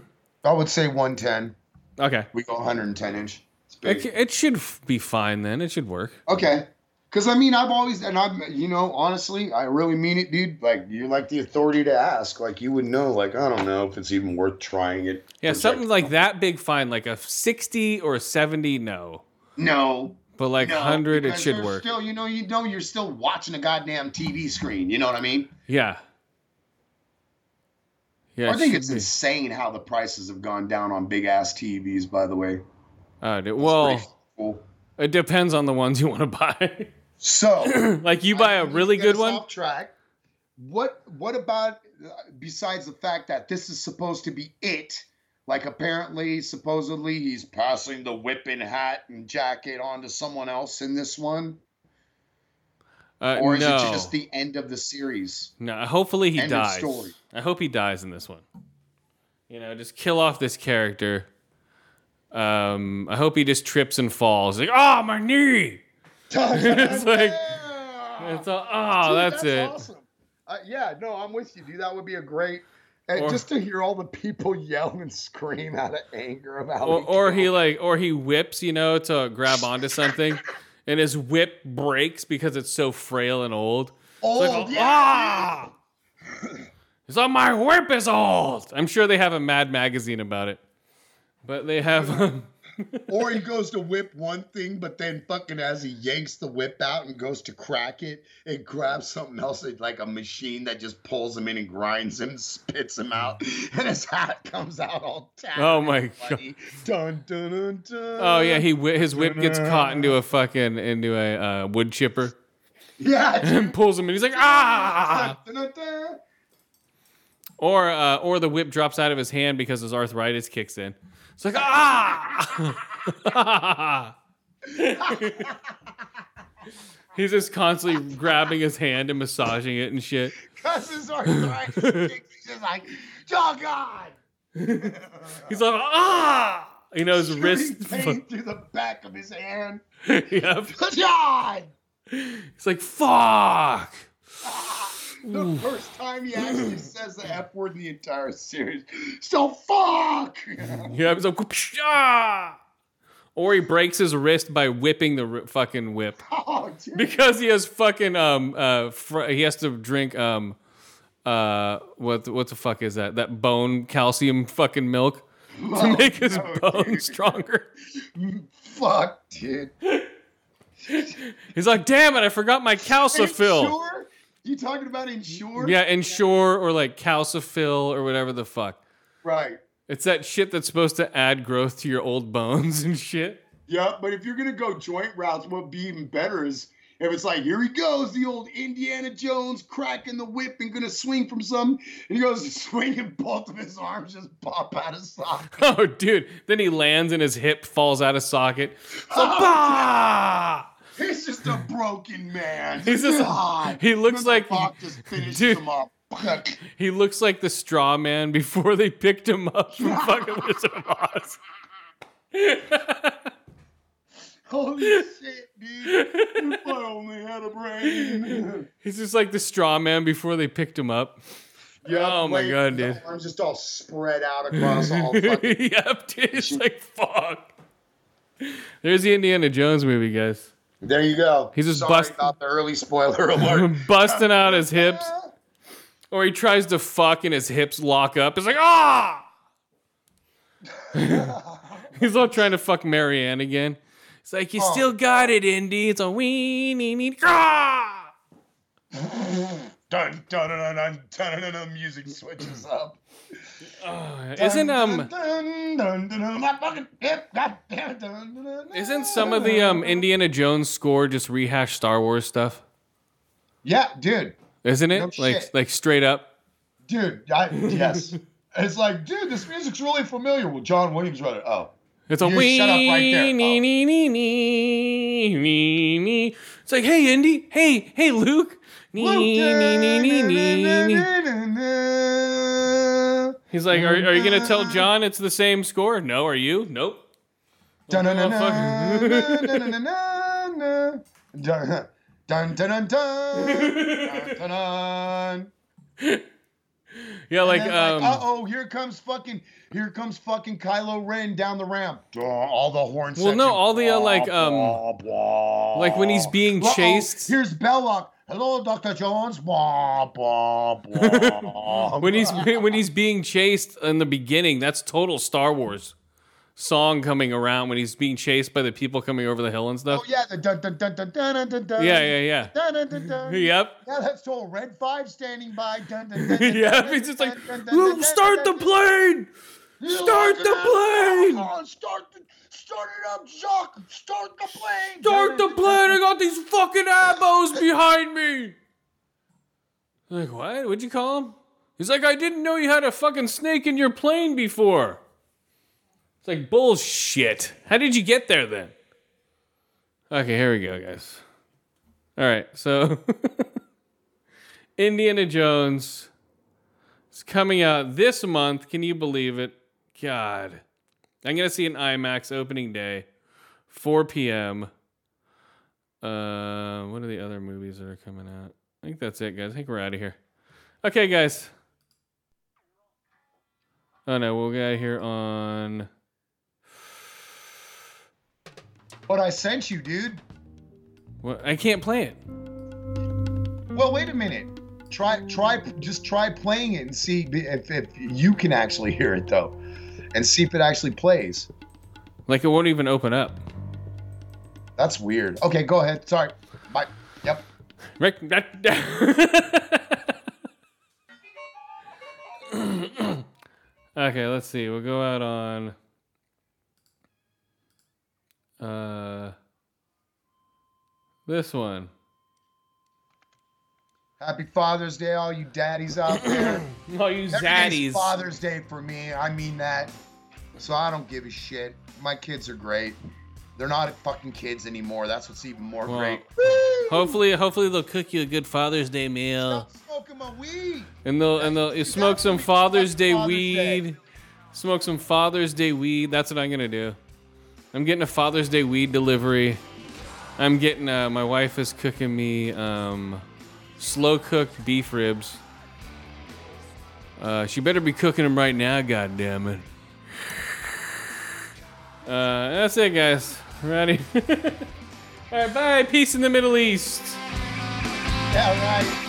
would say 110. Okay. We go 110 inch. It's It, it should be fine then. It should work. Okay. Because I mean, I've always, and I'm, you know, honestly, I really mean it, dude. Like, you're like the authority to ask. Like, you would know. Like, I don't know if it's even worth trying it. Yeah, something like that big, fine. Like a 60 or a 70, no. No. But like no, 100, it should work. Still, you know, you know, you're still watching a goddamn TV screen. You know what I mean? Yeah. Yeah. I think it's be. insane how the prices have gone down on big ass TVs. By the way. Uh, well, cool. it depends on the ones you want to buy. So. like you buy I a really good one. Off track. What What about uh, besides the fact that this is supposed to be it? Like apparently, supposedly, he's passing the whipping hat and jacket on to someone else in this one, Uh, or is no. it just the end of the series? No, hopefully he End dies. story. I hope he dies in this one. You know, just kill off this character. Um, I hope he just trips and falls. Like, oh, my knee. it's like, it's a, oh, Dude, that's, it. Awesome. Uh, yeah, no, I'm with you, dude. That would be a great. And Or- just to hear all the people yell and scream out of anger about Or, it. or he like, or he whips, you know, to grab onto something, and his whip breaks because it's so frail and old. old, It's like, yeah. ah! It's my whip is old. I'm sure they have a Mad magazine about it, but they have um, or he goes to whip one thing, but then fucking as he yanks the whip out and goes to crack it, it grabs something else like a machine that just pulls him in and grinds him, and spits him out, and his hat comes out all tattered. Oh my god. Dun, dun, dun, dun. Oh yeah, he his whip gets caught into a fucking into a uh, wood chipper yeah. and pulls him, and he's like ah. Or uh, or the whip drops out of his hand because his arthritis kicks in. It's like ah. He's just constantly grabbing his hand and massaging it and shit. Cause his arthritis kicks, he's just like, oh god. He's like ah. You know his wrist. Pain through the back of his hand. yep. God. He's like fuck. The first time he actually says the F word in the entire series. So fuck! Yeah, it's like "Whoopsh, ah!" Or he breaks his wrist by whipping the r- fucking whip oh, dude. because he has fucking um uh fr- he has to drink um uh what what the fuck is that that bone calcium fucking milk to make his no, bones dude. stronger. Fuck, dude. He's like, damn it, I forgot my calcifil. Ensure? You talking about Ensure? Yeah, Ensure or like calcifil or whatever the fuck. Right. It's that shit that's supposed to add growth to your old bones and shit. Yeah, but if you're gonna go joint routes, what'd be even better is if it's like, here he goes, the old Indiana Jones cracking the whip and gonna swing from some, and he goes to swing and both of his arms just pop out of socket. Oh, dude. Then he lands and his hip falls out of socket. It's like, bah! He's just a broken man. He's just- God. he looks like- Rock just finishes dude. him up. He looks like the straw man before they picked him up from fucking Wizard of Oz. Holy shit, dude. If I only had a brain. He's just like the straw man before they picked him up. Yeah, Oh my God, dude. Arms just all spread out across all fucking. yep, dude. It's like, fuck. There's the Indiana Jones movie, guys. There you go. He's just Sorry bust- about the early spoiler alert. Busting out his hips. Or he tries to fuck and his hips lock up. It's like, ah! He's all trying to fuck Marianne again. It's like, you still got it, Indy. It's a wee, nee, nee, ah! dun, dun, dun, dun, dun, dun, dun, dun, music switches up. Isn't um isn't some of the um Indiana Jones score just rehashed Star Wars stuff? Yeah, dude. Isn't it? No like shit. like straight up. Dude, I, yes. It's like, dude, this music's really familiar. Well, John Williams wrote it. Oh. It's a You wee shut up right there. nee, Oh. nee, nee, nee, nee, nee. It's like, hey Indy, hey, hey Luke. Nee, nee, nee, nee, nee, nee. He's like, are, are you going to tell John it's the same score? No, are you? Nope. Dun dun dun dun dun dun dun dun dun. yeah, like, like um, uh oh, here comes fucking here comes fucking Kylo Ren down the ramp. All the horns. Well, section. no, all the uh, like um, blah, blah. like when he's being chased. Uh-oh, here's Belloq. Hello, Doctor Jones. Blah, blah, blah. when he's when he's being chased in the beginning, that's total Star Wars song coming around when he's being chased by the people coming over the hill and stuff. Oh yeah, the dun dun dun dun dun dun dun. Yeah, yeah, yeah. Dun, dun, dun, dun. Yep. Yeah, that's total Red Five standing by. Dun, dun, dun, dun, yeah, he's just like, dun, dun, dun, start the plane! Start the plane! Start the, start it up, Jock. Start the plane. Start the plane! I got these fucking abos behind me! Like, what? What'd you call him? He's like, I didn't know you had a fucking snake in your plane before. It's like, bullshit. How did you get there then? Okay, here we go, guys. All right, so Indiana Jones is coming out this month. Can you believe it? God. I'm going to see an IMAX opening day, 4 p.m. Uh, what are the other movies that are coming out? I think that's it, guys. I think we're out of here. Okay, guys. Oh no, we'll get out of here on. What I sent you, dude. What? I can't play it. Well, wait a minute. Try, try, just try playing it and see if, if you can actually hear it though, and see if it actually plays. Like it won't even open up. That's weird. Okay, go ahead. Sorry. Bye. Yep. Rick, okay, let's see. We'll go out on. Uh, this one. Happy Father's Day, all you daddies out there. all you Every zaddies. Father's Day for me. I mean that. So I don't give a shit. My kids are great. They're not fucking kids anymore. That's what's even more Well, great. Hopefully, hopefully they'll cook you a good Father's Day meal, Stop smoking my weed. and they'll and they'll you smoke some Father's Day Father's Day. weed. Smoke some Father's Day weed. That's what I'm gonna do. I'm getting a Father's Day weed delivery. I'm getting. Uh, my wife is cooking me um, slow cooked beef ribs. Uh, she better be cooking them right now. God damn it. Uh, that's it, guys. Ready? All right, bye. Peace in the Middle East. Yeah, right.